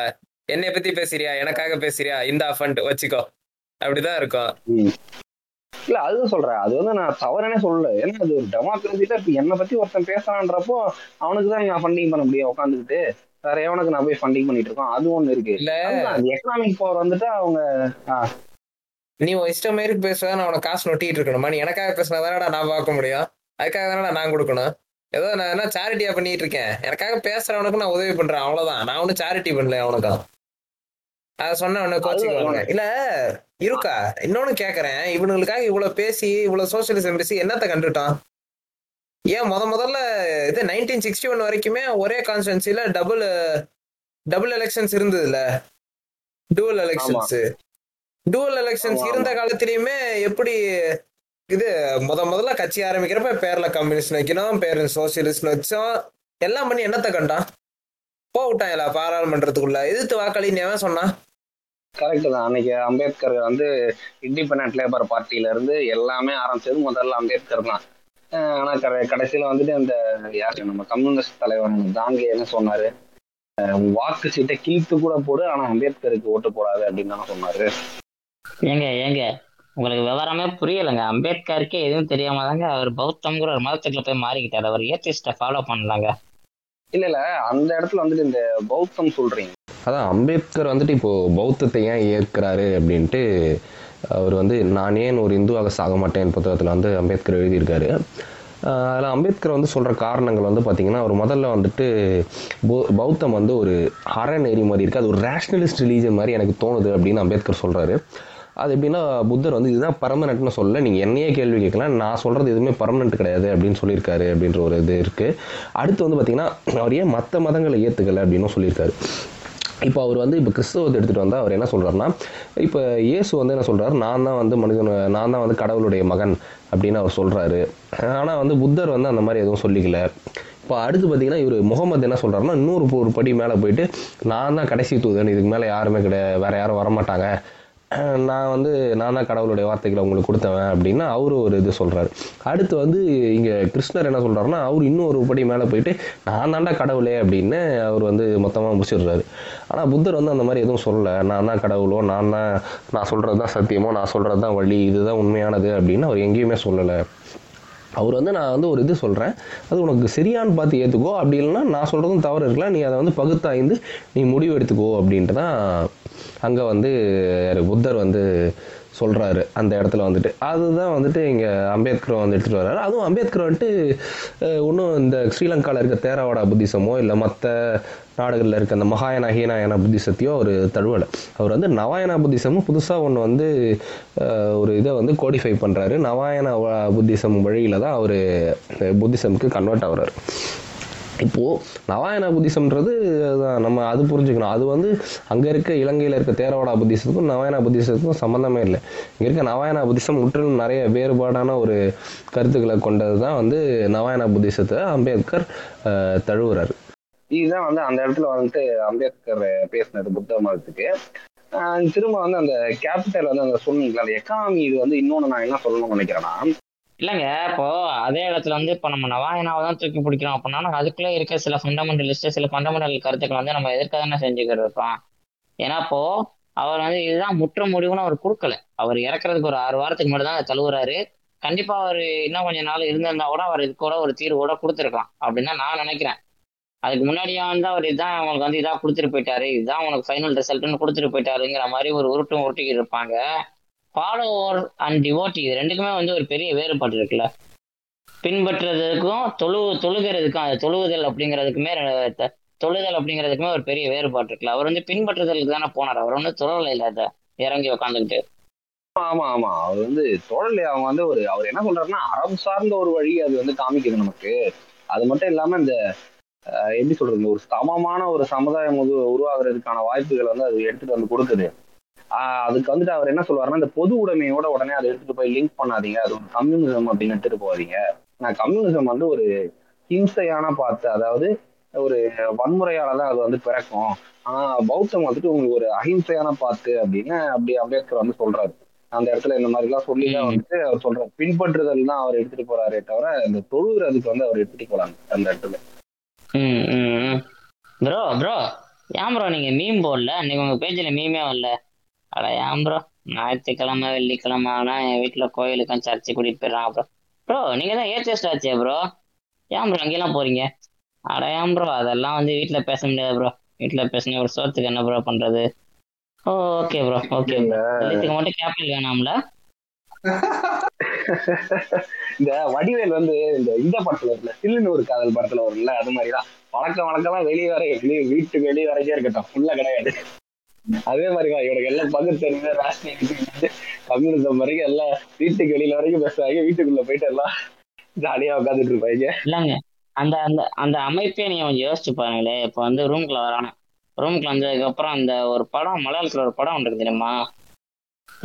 என்னை பத்தி பேசுறியா? எனக்காக பேசுறியா? இந்த ஃபண்ட் வச்சுக்கோ. அப்படிதான் இருக்கும். இல்ல அதுதான் சொல்றேன். அது வந்து நான் தவறனே சொல்லல. ஏன்னா அது ஒரு டெமோக்ரஸில இப்ப என்னை பத்தி ஒருத்தன் பேசுறான்றப்போ அவனுக்கு தான் நான் ஃபண்டிங் பண்ண முடியும் உட்காந்துக்கிட்டு வேற எவனுக்கு நான் போய் ஃபண்டிங் பண்ணிட்டு இருக்கோம்? அது ஒண்ணு இருக்கு. இல்ல. எக்கனாமிக் பவர் வந்துட்டு அவங்க நீ உன் இஷ்டம் மாரி பேசுவ நான் உனக்கு காசு நொட்டிட்டு இருக்கணுமா? நீ எனக்காக பேசினா தானடா நான் பார்க்க முடியும்? அதுக்காக தானடா நான் கொடுக்கணும்? ஏதோ நான் என்ன சேரிட்டியா பண்ணிட்டு இருக்கேன். எனக்காக பேசுறவனுக்கு நான் உதவி பண்றேன். அவ்வளவுதான். நான் ஒன்னும் சேரிட்டி பண்ணல அவனுக்கும் அத சொன்ன உடனே கோச்சிக்குவாங்க. இல்ல. இருக்கா? இன்னொன்னு கேக்குறேன். இவனுங்களுக்காக இவ்வளவு பேசி இவ்வளவு சோசியலிசம் பேசி என்னத்த கண்டுட்டான்? ஏன் முத முதல்ல இது நைன்டீன் சிக்ஸ்டி ஒன் வரைக்குமே ஒரே கான்ஸ்டன்சில டபுள் டபுள் எலெக்ஷன்ஸ் இருந்ததுல டூவல் எலெக்ஷன்ஸ் டூவல் எலெக்ஷன்ஸ் இருந்த காலத்திலயுமே எப்படி இது முத முதல்ல கட்சி ஆரம்பிக்கிறப்ப பேர்ல கம்யூனிஸ்ட் வைக்கணும் பேர் சோசியலிஸ்ட் வச்சோம் எல்லாம் பண்ணி என்னத்த கண்டான்? போவிட்டாங்களா பாராளுமன்றத்துக்குள்ள. எதிர்த்து வாக்களின்னு எவன் சொன்னான்? கரெக்ட் தான். அன்னைக்கு அம்பேத்கர் வந்து இண்டிபெண்ட் லேபர் பார்ட்டில இருந்து எல்லாமே ஆரம்பிச்சது முதல்ல அம்பேத்கர் தான். ஆனா கடை கடைசியில வந்துட்டு அந்த யாரு நம்ம கம்யூனிஸ்ட் தலைவர் தாங்கே என்ன சொன்னாரு? வாக்கு சீட்டை கிழித்து கூட போடு ஆனா அம்பேத்கருக்கு ஓட்டு போடாது அப்படின்னு தானே சொன்னாரு. ஏங்க ஏங்க உங்களுக்கு விவரமே புரியலைங்க. அம்பேத்கருக்கே எதுவும் தெரியாம தாங்க அவர் பௌத்தம்ங்கிற ஒரு மதத்துக்குள்ள போய் மாறிக்கிட்டாரு. அவர் ஏத்திஸ்ட ஃபாலோ பண்ணலாங்க. இல்ல இல்ல. அந்த இடத்துல வந்துட்டு இந்த பௌத்தம் சொல்றீங்க. அதான் அம்பேத்கர் வந்துட்டு இப்போ பௌத்தத்தை ஏன் ஏற்கிறாரு அப்படின்ட்டு அவர் வந்து நான் ஏன் ஒரு இந்துவாக சாக மாட்டேன் புத்தகத்தில் வந்து அம்பேத்கர் எழுதியிருக்காரு. அதில் அம்பேத்கர் வந்து சொல்கிற காரணங்கள் வந்து பார்த்திங்கன்னா அவர் முதல்ல வந்துட்டு பௌ- பௌத்தம் வந்து ஒரு அறநெறி மாதிரி இருக்குது அது ஒரு ரேஷ்னலிஸ்ட் ரிலீஜன் மாதிரி எனக்கு தோணுது அப்படின்னு அம்பேத்கர் சொல்கிறாரு அது எப்படின்னா புத்தர் வந்து இதுதான் பர்மனெண்ட்னு சொல்ல நீங்கள் என்னையே கேள்வி கேட்கலாம். நான் சொல்கிறது எதுவுமே பர்மனெண்ட் கிடையாது அப்படின்னு சொல்லியிருக்காரு அப்படின்ற ஒரு இது இருக்குது அடுத்து வந்து பார்த்திங்கன்னா அவர் ஏன் மற்ற மதங்களை ஏற்றுக்கலை அப்படின்னும் சொல்லியிருக்காரு. இப்போ அவர் வந்து இப்போ கிறிஸ்தவத்தை எடுத்துகிட்டு வந்தால் அவர் என்ன சொல்கிறாருன்னா இப்போ இயேசு வந்து என்ன சொல்கிறாரு நான் தான் வந்து மனிதன் நான் தான் வந்து கடவுளுடைய மகன் அப்படின்னு அவர் சொல்கிறாரு ஆனால் வந்து புத்தர் வந்து அந்த மாதிரி எதுவும் சொல்லிக்கல. இப்போ அடுத்து பார்த்தீங்கன்னா இவர் முகமது என்ன சொல்கிறாருன்னா இன்னொரு ஒரு படி மேலே போயிட்டு நான் தான் கடைசி தூதன் இதுக்கு மேலே யாருமே கிடையாது வேறு யாரும் வரமாட்டாங்க. நான் வந்து நான் தான் கடவுளுடைய வார்த்தைகளை உங்களுக்கு கொடுத்தவன் அப்படின்னா அவரு ஒரு இது சொல்கிறாரு அடுத்து வந்து இங்கே கிருஷ்ணர் என்ன சொல்கிறாருன்னா அவர் இன்னும் ஒரு படி மேலே போயிட்டு நான் தாண்டா கடவுளே அப்படின்னு அவர் வந்து மொத்தமாக முடிச்சிடுறாரு. ஆனால் புத்தர் வந்து அந்த மாதிரி எதுவும் சொல்லலை. நான் தான் கடவுளோ நான் தான் நான் சொல்கிறது தான் சத்தியமோ நான் சொல்கிறது தான் வழி இதுதான் உண்மையானது அப்படின்னு அவர் எங்கேயுமே சொல்லலை. அவர் வந்து நான் வந்து ஒரு இது சொல்கிறேன் அது உனக்கு சரியான்னு பார்த்து ஏற்றுக்கோ அப்படி இல்லைன்னா நான் சொல்கிறதும் தவறு இருக்கலாம் நீ அதை வந்து பகுத்தாய்ந்து நீ முடிவு எடுத்துக்கோ அப்படின்ட்டு தான் அங்கே வந்து புத்தர் வந்து சொல்கிறாரு அந்த இடத்துல வந்துட்டு. அதுதான் வந்துட்டு இங்கே அம்பேத்கர் வந்து எடுத்துகிட்டு வர்றாரு. அதுவும் அம்பேத்கர் வந்துட்டு இன்னும் இந்த ஸ்ரீலங்காவில் இருக்க தேரவாடா புத்திசமோ இல்லை மற்ற நாடுகளில் இருக்க அந்த மகாயன ஹீனாயன புத்திசத்தையோ அவர் தழுவலை. அவர் வந்து நவாயன புத்திசமும் புதுசாக ஒன்று வந்து ஒரு இதை வந்து கோடிஃபை பண்ணுறாரு நவாயன புத்திசம் வழியில தான் அவர் புத்திசமுக்கு கன்வெர்ட் ஆகுறாரு. இப்போது நவாயன புத்திசம்ன்றது நம்ம அது புரிஞ்சுக்கணும். அது வந்து அங்கே இருக்க இலங்கையில் இருக்க தேரவாடா புத்திசத்துக்கும் நவாயன புத்திசத்துக்கும் சம்மந்தமே இல்லை. இங்கே இருக்க நவாயன புத்திசம் முற்றிலும் நிறைய வேறுபாடான ஒரு கருத்துக்களை கொண்டது தான் வந்து நவாயன புத்திசத்தை அம்பேத்கர் தழுவுறாரு. இதுதான் வந்து அந்த இடத்துல வந்துட்டு அம்பேத்கர் பேசினது புத்த மதத்துக்கு. ஆஹ் திரும்ப வந்து அந்த கேபிட்டல் வந்து அந்த சொன்னீங்களா அந்த எக்கானமி இது வந்து இன்னொன்னு நான் என்ன சொல்லணும்னு நினைக்கிறேன்னா இல்லைங்க இப்போ அதே இடத்துல வந்து இப்போ நம்ம நவாயனாவை தான் தூக்கி பிடிக்கிறோம் அப்படின்னா நம்ம அதுக்குள்ளே இருக்க சில ஃபண்டமெண்டலிஸ்ட் சில ஃபண்டமெண்டல் கருத்துக்கள் வந்து நம்ம எதிர்க்க தானே செஞ்சுக்கிட்டு இருக்கோம் ஏன்னா இப்போ அவர் வந்து இதுதான் முற்ற முடிவுன்னு அவர் கொடுக்கல அவர் இறக்குறதுக்கு ஒரு ஆறு வாரத்துக்கு முன்னாடி தான் அதை தழுவுறாரு. கண்டிப்பா அவர் இன்னும் கொஞ்ச நாள் இருந்திருந்தா கூட அவர் இது கூட ஒரு தீர்வு கூட கொடுத்துருக்கலாம் அப்படின்னு தான் நான் நினைக்கிறேன். அதுக்கு முன்னாடியே வந்து அவர் இதான் அவங்களுக்கு வந்து இதாக கொடுத்துட்டு போயிட்டாரு. இதுதான் உனக்கு ஃபைனல் ரிசல்ட்னு கொடுத்துட்டு போயிட்டாருங்கிற மாதிரி ஒரு உருட்டும் உருட்டிக்கிட்டு இருப்பாங்க. ஃபாலோவர் அண்ட் டிவோட்டி இது ரெண்டுக்குமே வந்து ஒரு பெரிய வேறுபாடு இருக்குல்ல. பின்பற்றுறதுக்கும் தொழு தொழுகிறதுக்கும் அது தொழுகுதல் அப்படிங்கிறதுக்குமே தொழுதல் அப்படிங்கிறதுக்குமே ஒரு பெரிய வேறுபாடு இருக்குல்ல. அவர் வந்து பின்பற்றுதலுக்கு தானே போனார். அவர் வந்து தொழலை இல்லை அதை இறங்கி உட்காந்துக்கிட்டு ஆமா ஆமா. அவர் வந்து தோழல் அவங்க வந்து ஒரு அவர் என்ன சொல்றாருன்னா அறம் சார்ந்த ஒரு வழி அது வந்து காமிக்குது நமக்கு. அது மட்டும் இல்லாம இந்த எப்படி சொல்றது ஒரு சமமான ஒரு சமுதாயம் உரு- உருவாகுறதுக்கான வாய்ப்புகளை வந்து அது எடுத்துட்டு வந்து கொடுக்குது. ஆஹ் அதுக்கு வந்துட்டு அவர் என்ன சொல்லுவாருன்னா இந்த பொது உடைமையோட உடனே அதை எடுத்துட்டு போய் லிங்க் பண்ணாதீங்க. அது ஒரு கம்யூனிசம் அப்படின்னு எடுத்துட்டு போகாதீங்க. நான் கம்யூனிசம் வந்து ஒரு ஹிம்சையான பார்த்து அதாவது ஒரு வன்முறையால தான் அது வந்து பிறக்கும். ஆனா பௌத்தம் வந்துட்டு உங்களுக்கு ஒரு அஹிம்சையான பார்த்து அப்படின்னு அப்படி அம்பேத்கர் வந்து சொல்றாரு. அந்த இடத்துல இந்த மாதிரி எல்லாம் சொல்லி தான். வந்துட்டு அவர் சொல்றாரு. பின்பற்றுதல் தான் அவர் எடுத்துட்டு போறாரே தவிர இந்த தொழுகிறதுக்கு வந்து அவர் எடுத்துட்டு போறாங்க அந்த இடத்துல. ப்ரோ ப்ரோ ஏன் ப்ரோ நீங்க மீம் போடல? இன்னைக்கு உங்க பேஜ்ல மீமே வரல. அட ஏன் ப்ரோ ஞாயிற்றுக்கிழமை வெள்ளிக்கிழமை ஆனா என் வீட்டுல கோயிலுக்கும் சர்ச்சு கூட்டிட்டு போயிடுறாங்க ப்ரோ ப்ரோ நீங்க தான் ஏத்தியஸ்ட் ஆச்சே ப்ரோ ஏன் ப்ரோ அங்கெல்லாம் போறீங்க? அட ஏன் ப்ரோ அதெல்லாம் வந்து வீட்டுல பேச முடியாது ப்ரோ வீட்டுல பேசினா ஒரு சோத்துக்கு என்ன ப்ரோ பண்றது? ஓ ஓகே ப்ரோ ஓகே தலித்துக்கு மட்டும் கேபிட்டல் வேணாம்ல? இந்த வடிவேல் வந்து இந்த இந்த படத்துல இருக்குல்ல சில்லுன்னு ஒரு காதல் படத்துல வரும்ல அது மாதிரிதான். வழக்கம் வழக்கமா வெளியே வர வெளியே வீட்டுக்கு வெளியே வரைக்கும் இருக்கட்டும். ஃபுல்லா கிடையாது. அதே மாதிரிதான் இவனுக்கு எல்லாம் பகுத்தறிவு ராஷ்டிரிய கம்யூனிசம் வரைக்கும் எல்லாம் வீட்டுக்கு வெளியில வரைக்கும் பேசுவாங்க வீட்டுக்குள்ள போயிட்டு எல்லாம் ஜாலியா உட்காந்துட்டு இருப்பாங்க. இல்லைங்க அந்த அந்த அந்த அமைப்பே நீங்க கொஞ்சம் யோசிச்சு பாருங்களேன். இப்ப வந்து ரூம்குள்ள வரானா. ரூம்குள்ள வந்ததுக்கு அப்புறம் அந்த ஒரு படம் மலையாளத்துல ஒரு படம் ஒன்று இருக்கு தெரியுமா?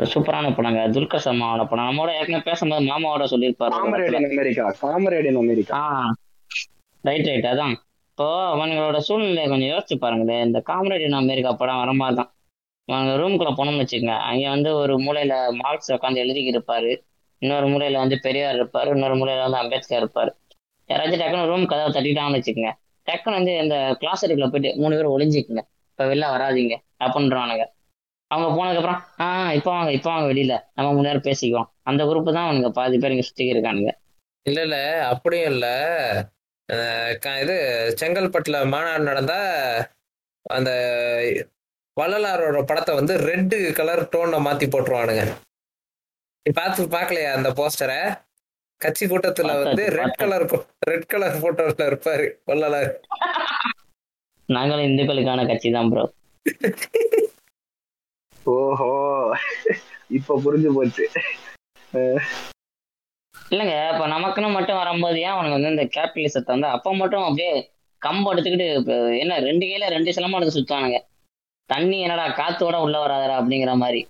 சூப்பரான படங்க. துல்கர் சல்மாவோட படம். நம்மளோட ஏற்கனவே பேசும்போது மாமாவோட சொல்லியிருப்பாரு. காமரேடியன் அமெரிக்கா காமரேடியன் அமெரிக்கா. ரைட் ரைட் அதான். இப்போ அவங்களோட சூழ்நிலையை கொஞ்சம் யோசிச்சு பாருங்களேன். இந்த காமரேட் இன் அமெரிக்கா படம் வர மாதிரி தான். அவங்க ரூம்குள்ள போனோம்னு வச்சுக்கோங்க. அங்க வந்து ஒரு மூலையில மார்க்ஸ் உட்காந்து எழுதிக்கி இருப்பாரு. இன்னொரு மூலையில வந்து பெரியார் இருப்பாரு. இன்னொரு மூலையில வந்து அம்பேத்கர் இருப்பாரு. யாராச்சும் டக்குனு ரூம் கதவை தட்டிட்டாங்கன்னு வச்சுக்கோங்க. டக்குன்னு வந்து இந்த கிளாஸ் ரூம்ல போயிட்டு மூணு பேர் ஒளிஞ்சிக்குங்க. இப்ப வெளில வராதீங்க. அப்படின்றானுங்க அவங்க போனதுக்கப்புறம் ஆ இப்போ வாங்க இப்போ வாங்க வெளியில. நம்ம நேரம் பேசிக்குவோம். அந்த குரூப் தான் அவனுங்க பாதி பேர் இங்க சுத்தி இருக்கானுங்க. இல்ல இல்ல. அப்படியும் இல்ல. இது செங்கல்பட்டுல மாநாடு நடந்தா அந்த வள்ளலாரோட படத்தை வந்து ரெட்டு கலர் டோன்ல மாத்தி போட்டுருவானுங்க. நீ பார்த்து பார்க்கலையா அந்த போஸ்டரை? கட்சி கூட்டத்துல வந்து ரெட் கலர் ரெட் கலர் போட்டோல இருப்பாரு வள்ளலார். நாங்களும் இந்துக்களுக்கான கட்சி தான் ப்ரோ ஓஹோ. இப்ப புரிஞ்சு போச்சு. இல்லைங்க இப்ப நமக்குன்னு மட்டும் வரும்போது ஏன் அவனுக்கு வந்து இந்த கேபிட்டலிசத்தை வந்து அப்ப மட்டும் அப்படியே கம்பு எடுத்துக்கிட்டு என்ன ரெண்டு கையில ரெண்டு சிலம்பம் எடுத்து சுத்தானுங்க தண்ணி என்னடா காத்தோட உள்ள வராதடா அப்படிங்கிற மாதிரி.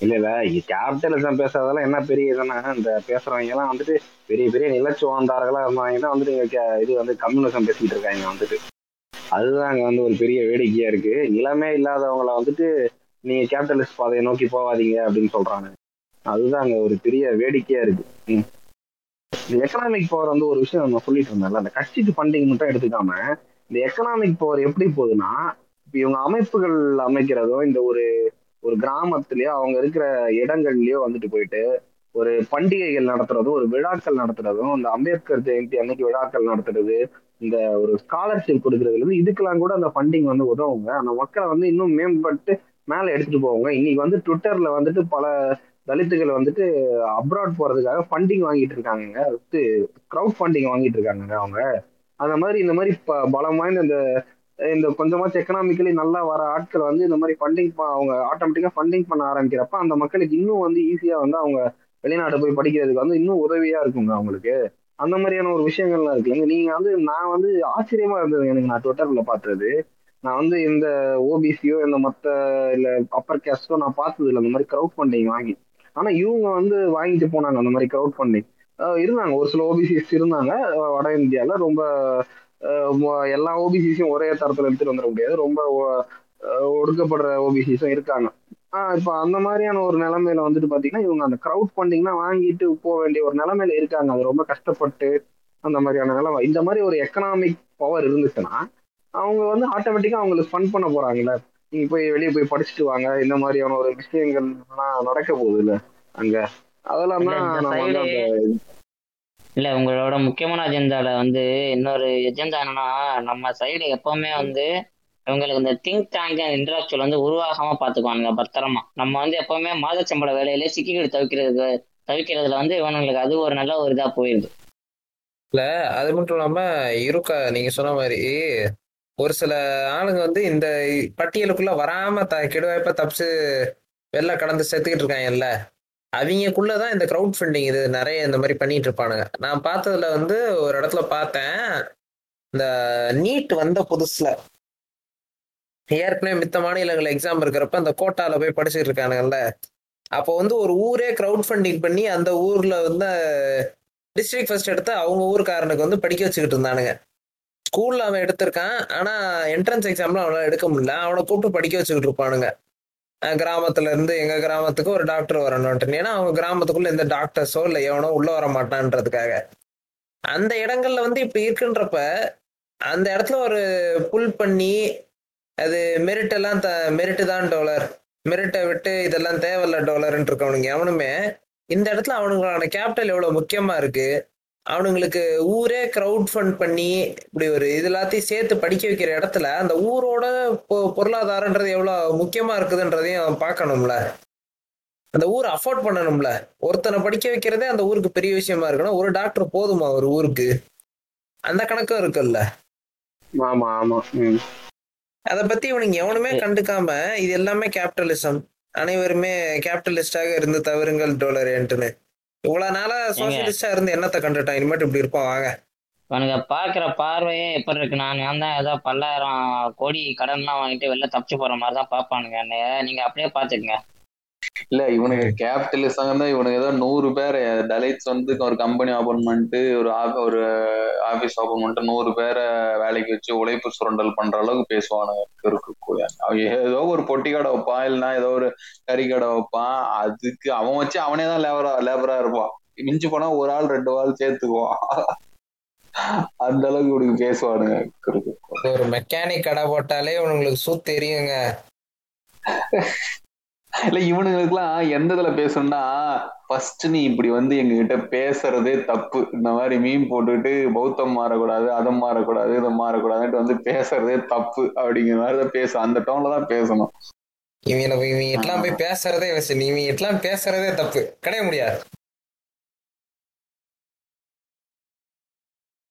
இல்ல இல்ல கேபிட்டலிசம் பேசுறதெல்லாம் என்ன பெரிய இதுன்னா இந்த பேசுறவங்க எல்லாம் வந்துட்டு பெரிய பெரிய நிலச்சுவாந்தார்களா இருந்தாங்க தான் வந்துட்டு இங்க இது வந்து கம்யூனிசம் பேசிட்டு இருக்காங்க வந்துட்டு. அதுதான் அங்க வந்து ஒரு பெரிய வேடிக்கையா இருக்கு. நிலமே இல்லாதவங்கள வந்துட்டு நீங்க கேபிட்டலிஸ்ட் பாதையை நோக்கி போகாதீங்க அப்படின்னு சொல்றாங்க. அதுதான் அங்க ஒரு பெரிய வேடிக்கையா இருக்கு. இந்த எக்கனாமிக் பவர் வந்து ஒரு விஷயம் நம்ம சொல்லிட்டு இருந்தோம்ல அந்த கட்சிக்கு ஃபண்டிங் மட்டும் எடுத்துக்காம இந்த எக்கனாமிக் பவர் எப்படி போகுதுன்னா இப்போ இவங்க அமைப்புகள் அமைக்கிறதோ இந்த ஒரு ஒரு கிராமத்திலயோ அவங்க இருக்கிற இடங்கள்லயோ வந்துட்டு போயிட்டு ஒரு பண்டிகைகள் நடத்துறதும் ஒரு விழாக்கள் நடத்துறதும் இந்த அம்பேத்கர் ஜெயந்தி அன்னைக்கு விழாக்கள் நடத்துறது இந்த ஒரு ஸ்காலர்ஷிப் கொடுக்கறதுல இருந்து இதுக்கெல்லாம் கூட அந்த ஃபண்டிங் வந்து உதவுங்க. அந்த மக்களை வந்து இன்னும் மேம்பட்டு மேல எடுத்துட்டு போவாங்க. இன்னைக்கு வந்து ட்விட்டர்ல வந்துட்டு பல தலித்துகள் வந்துட்டு அப்ராட் போறதுக்காக ஃபண்டிங் வாங்கிட்டு இருக்காங்க வந்து க்ரௌட் ஃபண்டிங் வாங்கிட்டு இருக்காங்க அவங்க. அந்த மாதிரி இந்த மாதிரி ப- பலம் வாய்ந்த இந்த இந்த கொஞ்சமாச்சும் எக்கனாமிக்கலி நல்லா வர ஆட்கள் வந்து இந்த மாதிரி ஃபண்டிங் அவங்க ஆட்டோமேட்டிக்காக ஃபண்டிங் பண்ண ஆரம்பிக்கிறப்ப அந்த மக்களுக்கு இன்னும் வந்து ஈஸியாக வந்து அவங்க வெளிநாடு போய் படிக்கிறதுக்கு வந்து இன்னும் உதவியாக இருக்குங்க அவங்களுக்கு. அந்த மாதிரியான ஒரு விஷயங்கள்லாம் இருக்குல்லைங்க. நீங்க வந்து நான் வந்து ஆச்சரியமா இருந்தது எனக்கு நான் ட்விட்டர்ல பார்த்தது. நான் வந்து இந்த ஓபிசியோ இந்த மத்த இல்ல அப்பர் கேஸ்டோ நான் பார்த்தது இல்லை அந்த மாதிரி க்ரௌட் ஃபண்டிங் வாங்கி. ஆனா இவங்க வந்து வாங்கிட்டு போனாங்க அந்த மாதிரி க்ரௌட் ஃபண்டிங் இருந்தாங்க. ஒரு சில ஓபிசிஸ் இருந்தாங்க. வட இந்தியால ரொம்ப எல்லா ஓபிசிஸையும் ஒரே தரத்துல எடுத்துட்டு வந்துட முடியாது. ரொம்ப ஒடுக்கப்படுற ஓபிசிஸும் இருக்காங்க. ஆஹ் இப்ப அந்த மாதிரியான ஒரு நிலைமையில வந்துட்டு பாத்தீங்கன்னா இவங்க அந்த க்ரௌட் ஃபண்டிங்னா வாங்கிட்டு போக வேண்டிய ஒரு நிலைமையில இருக்காங்க. அது ரொம்ப கஷ்டப்பட்டு அந்த மாதிரியான நிலைமை. இந்த மாதிரி ஒரு எக்கனாமிக் பவர் இருந்துச்சுன்னா அவங்க வந்து ஆட்டோமேட்டிக்கா அவங்களுக்கு ஃபண்ட் பண்ண போறாங்கல்ல. நீங்க போய் வெளியே போய் படிச்சுட்டு வாங்க. இந்த மாதிரியான ஒரு விஷயங்கள் எல்லாம் நடக்க போகுது இல்ல அங்க. அதெல்லாம் தான் இல்ல உங்களோட முக்கியமான அஜெண்டால வந்து இன்னொரு எஜெண்டா என்னன்னா நம்ம சைடு எப்பவுமே வந்து இவங்களுக்கு இந்த திங்க் டேங்க் இன்டராக்சுவல் வந்து உருவாகாம பாத்துக்குவானுங்க பத்திரமா. நம்ம வந்து எப்பவுமே மாதச்சம்பள வேலையிலே சிக்கிக்கிட்டு தவிக்கிறது தவிக்கிறதுல வந்து இவனுங்களுக்கு அது ஒரு நல்ல ஒரு இதா போயிருது. இல்ல அது மட்டும் இல்லாம இருக்க நீங்க சொன்ன மாதிரி ஒரு சில ஆளுங்க வந்து இந்த பட்டியலுக்குள்ள வராம த கெடுவாய்ப்ப தப்பிச்சு வெளில கடந்து செத்துக்கிட்டு இருக்காங்கல்ல அவங்கக்குள்ளதான் இந்த க்ரௌட் ஃபண்டிங் இது நிறைய இந்த மாதிரி பண்ணிட்டு இருப்பானுங்க. நான் பார்த்ததுல வந்து ஒரு இடத்துல பார்த்தேன் இந்த நீட் வந்த புதுசுல ஏற்கனவே மித்த மாநிலங்கள் எக்ஸாம் இருக்கிறப்ப அந்த கோட்டால போய் படிச்சுட்டு இருக்கானுங்கல்ல அப்போ வந்து ஒரு ஊரே க்ரௌட் ஃபண்டிங் பண்ணி அந்த ஊர்ல வந்து டிஸ்ட்ரிக்ட் ஃபர்ஸ்ட் எடுத்து அவங்க ஊருக்காரனுக்கு வந்து படிக்க வச்சுக்கிட்டு இருந்தானுங்க. ஸ்கூல்ல அவன் எடுத்திருக்கான். ஆனா என்ட்ரன்ஸ் எக்ஸாம்ல அவனால எடுக்க முடியல. அவனை கூப்பிட்டு படிக்க வச்சுக்கிட்டு இருப்பானுங்க. கிராமத்துல இருந்து எங்க கிராமத்துக்கு ஒரு டாக்டர் வரணும்ட்டு. ஏன்னா அவங்க கிராமத்துக்குள்ள எந்த டாக்டர்ஸோ இல்லை எவனோ உள்ள வர மாட்டான்றதுக்காக. அந்த இடங்கள்ல வந்து இப்படி இருக்குன்றப்ப அந்த இடத்துல ஒரு புல் பண்ணி அது மெரிட் எல்லாம் த மெரிட்டு தான் டோலர். மெரிட்டை விட்டு இதெல்லாம் தேவையில்ல டோலர்ன்ட்டு இருக்கவனுங்க. எவனுமே இந்த இடத்துல அவனுங்களான கேபிட்டல் எவ்வளவு முக்கியமா இருக்கு? அவனுங்களுக்கு ஊரே க்ரௌட் ஃபண்ட் பண்ணி இப்படி ஒரு இது எல்லாத்தையும் சேர்த்து படிக்க வைக்கிற இடத்துல அந்த ஊரோட பொருளாதாரன்றது எவ்வளவு முக்கியமா இருக்குதுன்றதையும் பார்க்கணும்ல. அந்த ஊர் அஃபோர்ட் பண்ணணும்ல. ஒருத்தனை படிக்க வைக்கிறதே அந்த ஊருக்கு பெரிய விஷயமா இருக்கணும். ஒரு டாக்டர் போதுமா ஒரு ஊருக்கு? அந்த கணக்கும் இருக்குல்ல. ஆமா ஆமா. அதை பத்தி இவனுங்க எவனுமே கண்டுக்காம இது எல்லாமே கேபிட்டலிசம் அனைவருமே கேபிட்டலிஸ்டாக இருந்து தவறுங்கள் டோலரேன்ட்டுன்னு இவ்வளவு நாளா சோசியலிஸ்டா இருந்து என்னத்தை கண்டுட்டான் இனிமேட்டு இப்படி இருப்போம் வாங்க. இவனுங்க பாக்குற பார்வையே எப்படி இருக்கு? நான் நான் தான் ஏதோ பல்லாயிரம் கோடி கடன்லாம் வாங்கிட்டு வெளில தப்பிச்சு போற மாதிரி தான் பாப்பானுங்க. நீங்க அப்படியே பாத்துக்கங்க இல்ல இவனுக்கு கேபிட்டலிசம் தான் இவனுக்கு ஏதோ நூறு பேர் டலைட்ஸ் வந்து ஒரு கம்பெனி ஓபன் பண்ணிட்டு ஒரு ஒரு ஆபீஸ் ஓபன் பண்ணிட்டு நூறு பேரை வேலைக்கு வச்சு உழைப்பு சுரண்டல் பண்ற அளவுக்கு பேசுவானுங்க. இருக்கு ஏதோ ஒரு பொட்டி கடை வைப்பான் இல்லைன்னா ஏதோ ஒரு கறி கடை வைப்பான். அதுக்கு அவன் வச்சு அவனே தான் லேபரா லேபரா இருப்பான். மிஞ்சி போனா ஒரு ஆள் ரெண்டு ஆள் சேர்த்துக்குவான். அந்த அளவுக்கு இவனுக்கு பேசுவானுங்க. இருக்கு. ஒரு மெக்கானிக் கடை போட்டாலே உங்களுக்கு சூத் தெரியுங்க. இல்ல இவனுங்களுக்குலாம் எந்த இதுல பேசணும்னா ஃபர்ஸ்ட் நீ இப்படி வந்து எங்ககிட்ட பேசுறதே தப்பு. இந்த மாதிரி மீன் போட்டுட்டு பௌத்தம் மாறக்கூடாது அதை மாறக்கூடாது இதை மாறக்கூடாதுன்ட்டு வந்து பேசுறதே தப்பு அப்படிங்கிற மாதிரி தான் பேசும். அந்த டோன்ல தான் பேசணும். இவங்க இவங்க எல்லாம் போய் பேசுறதே வச்சு நீ இவங்க எல்லாம் பேசுறதே தப்பு. கிடையாது முடியாது.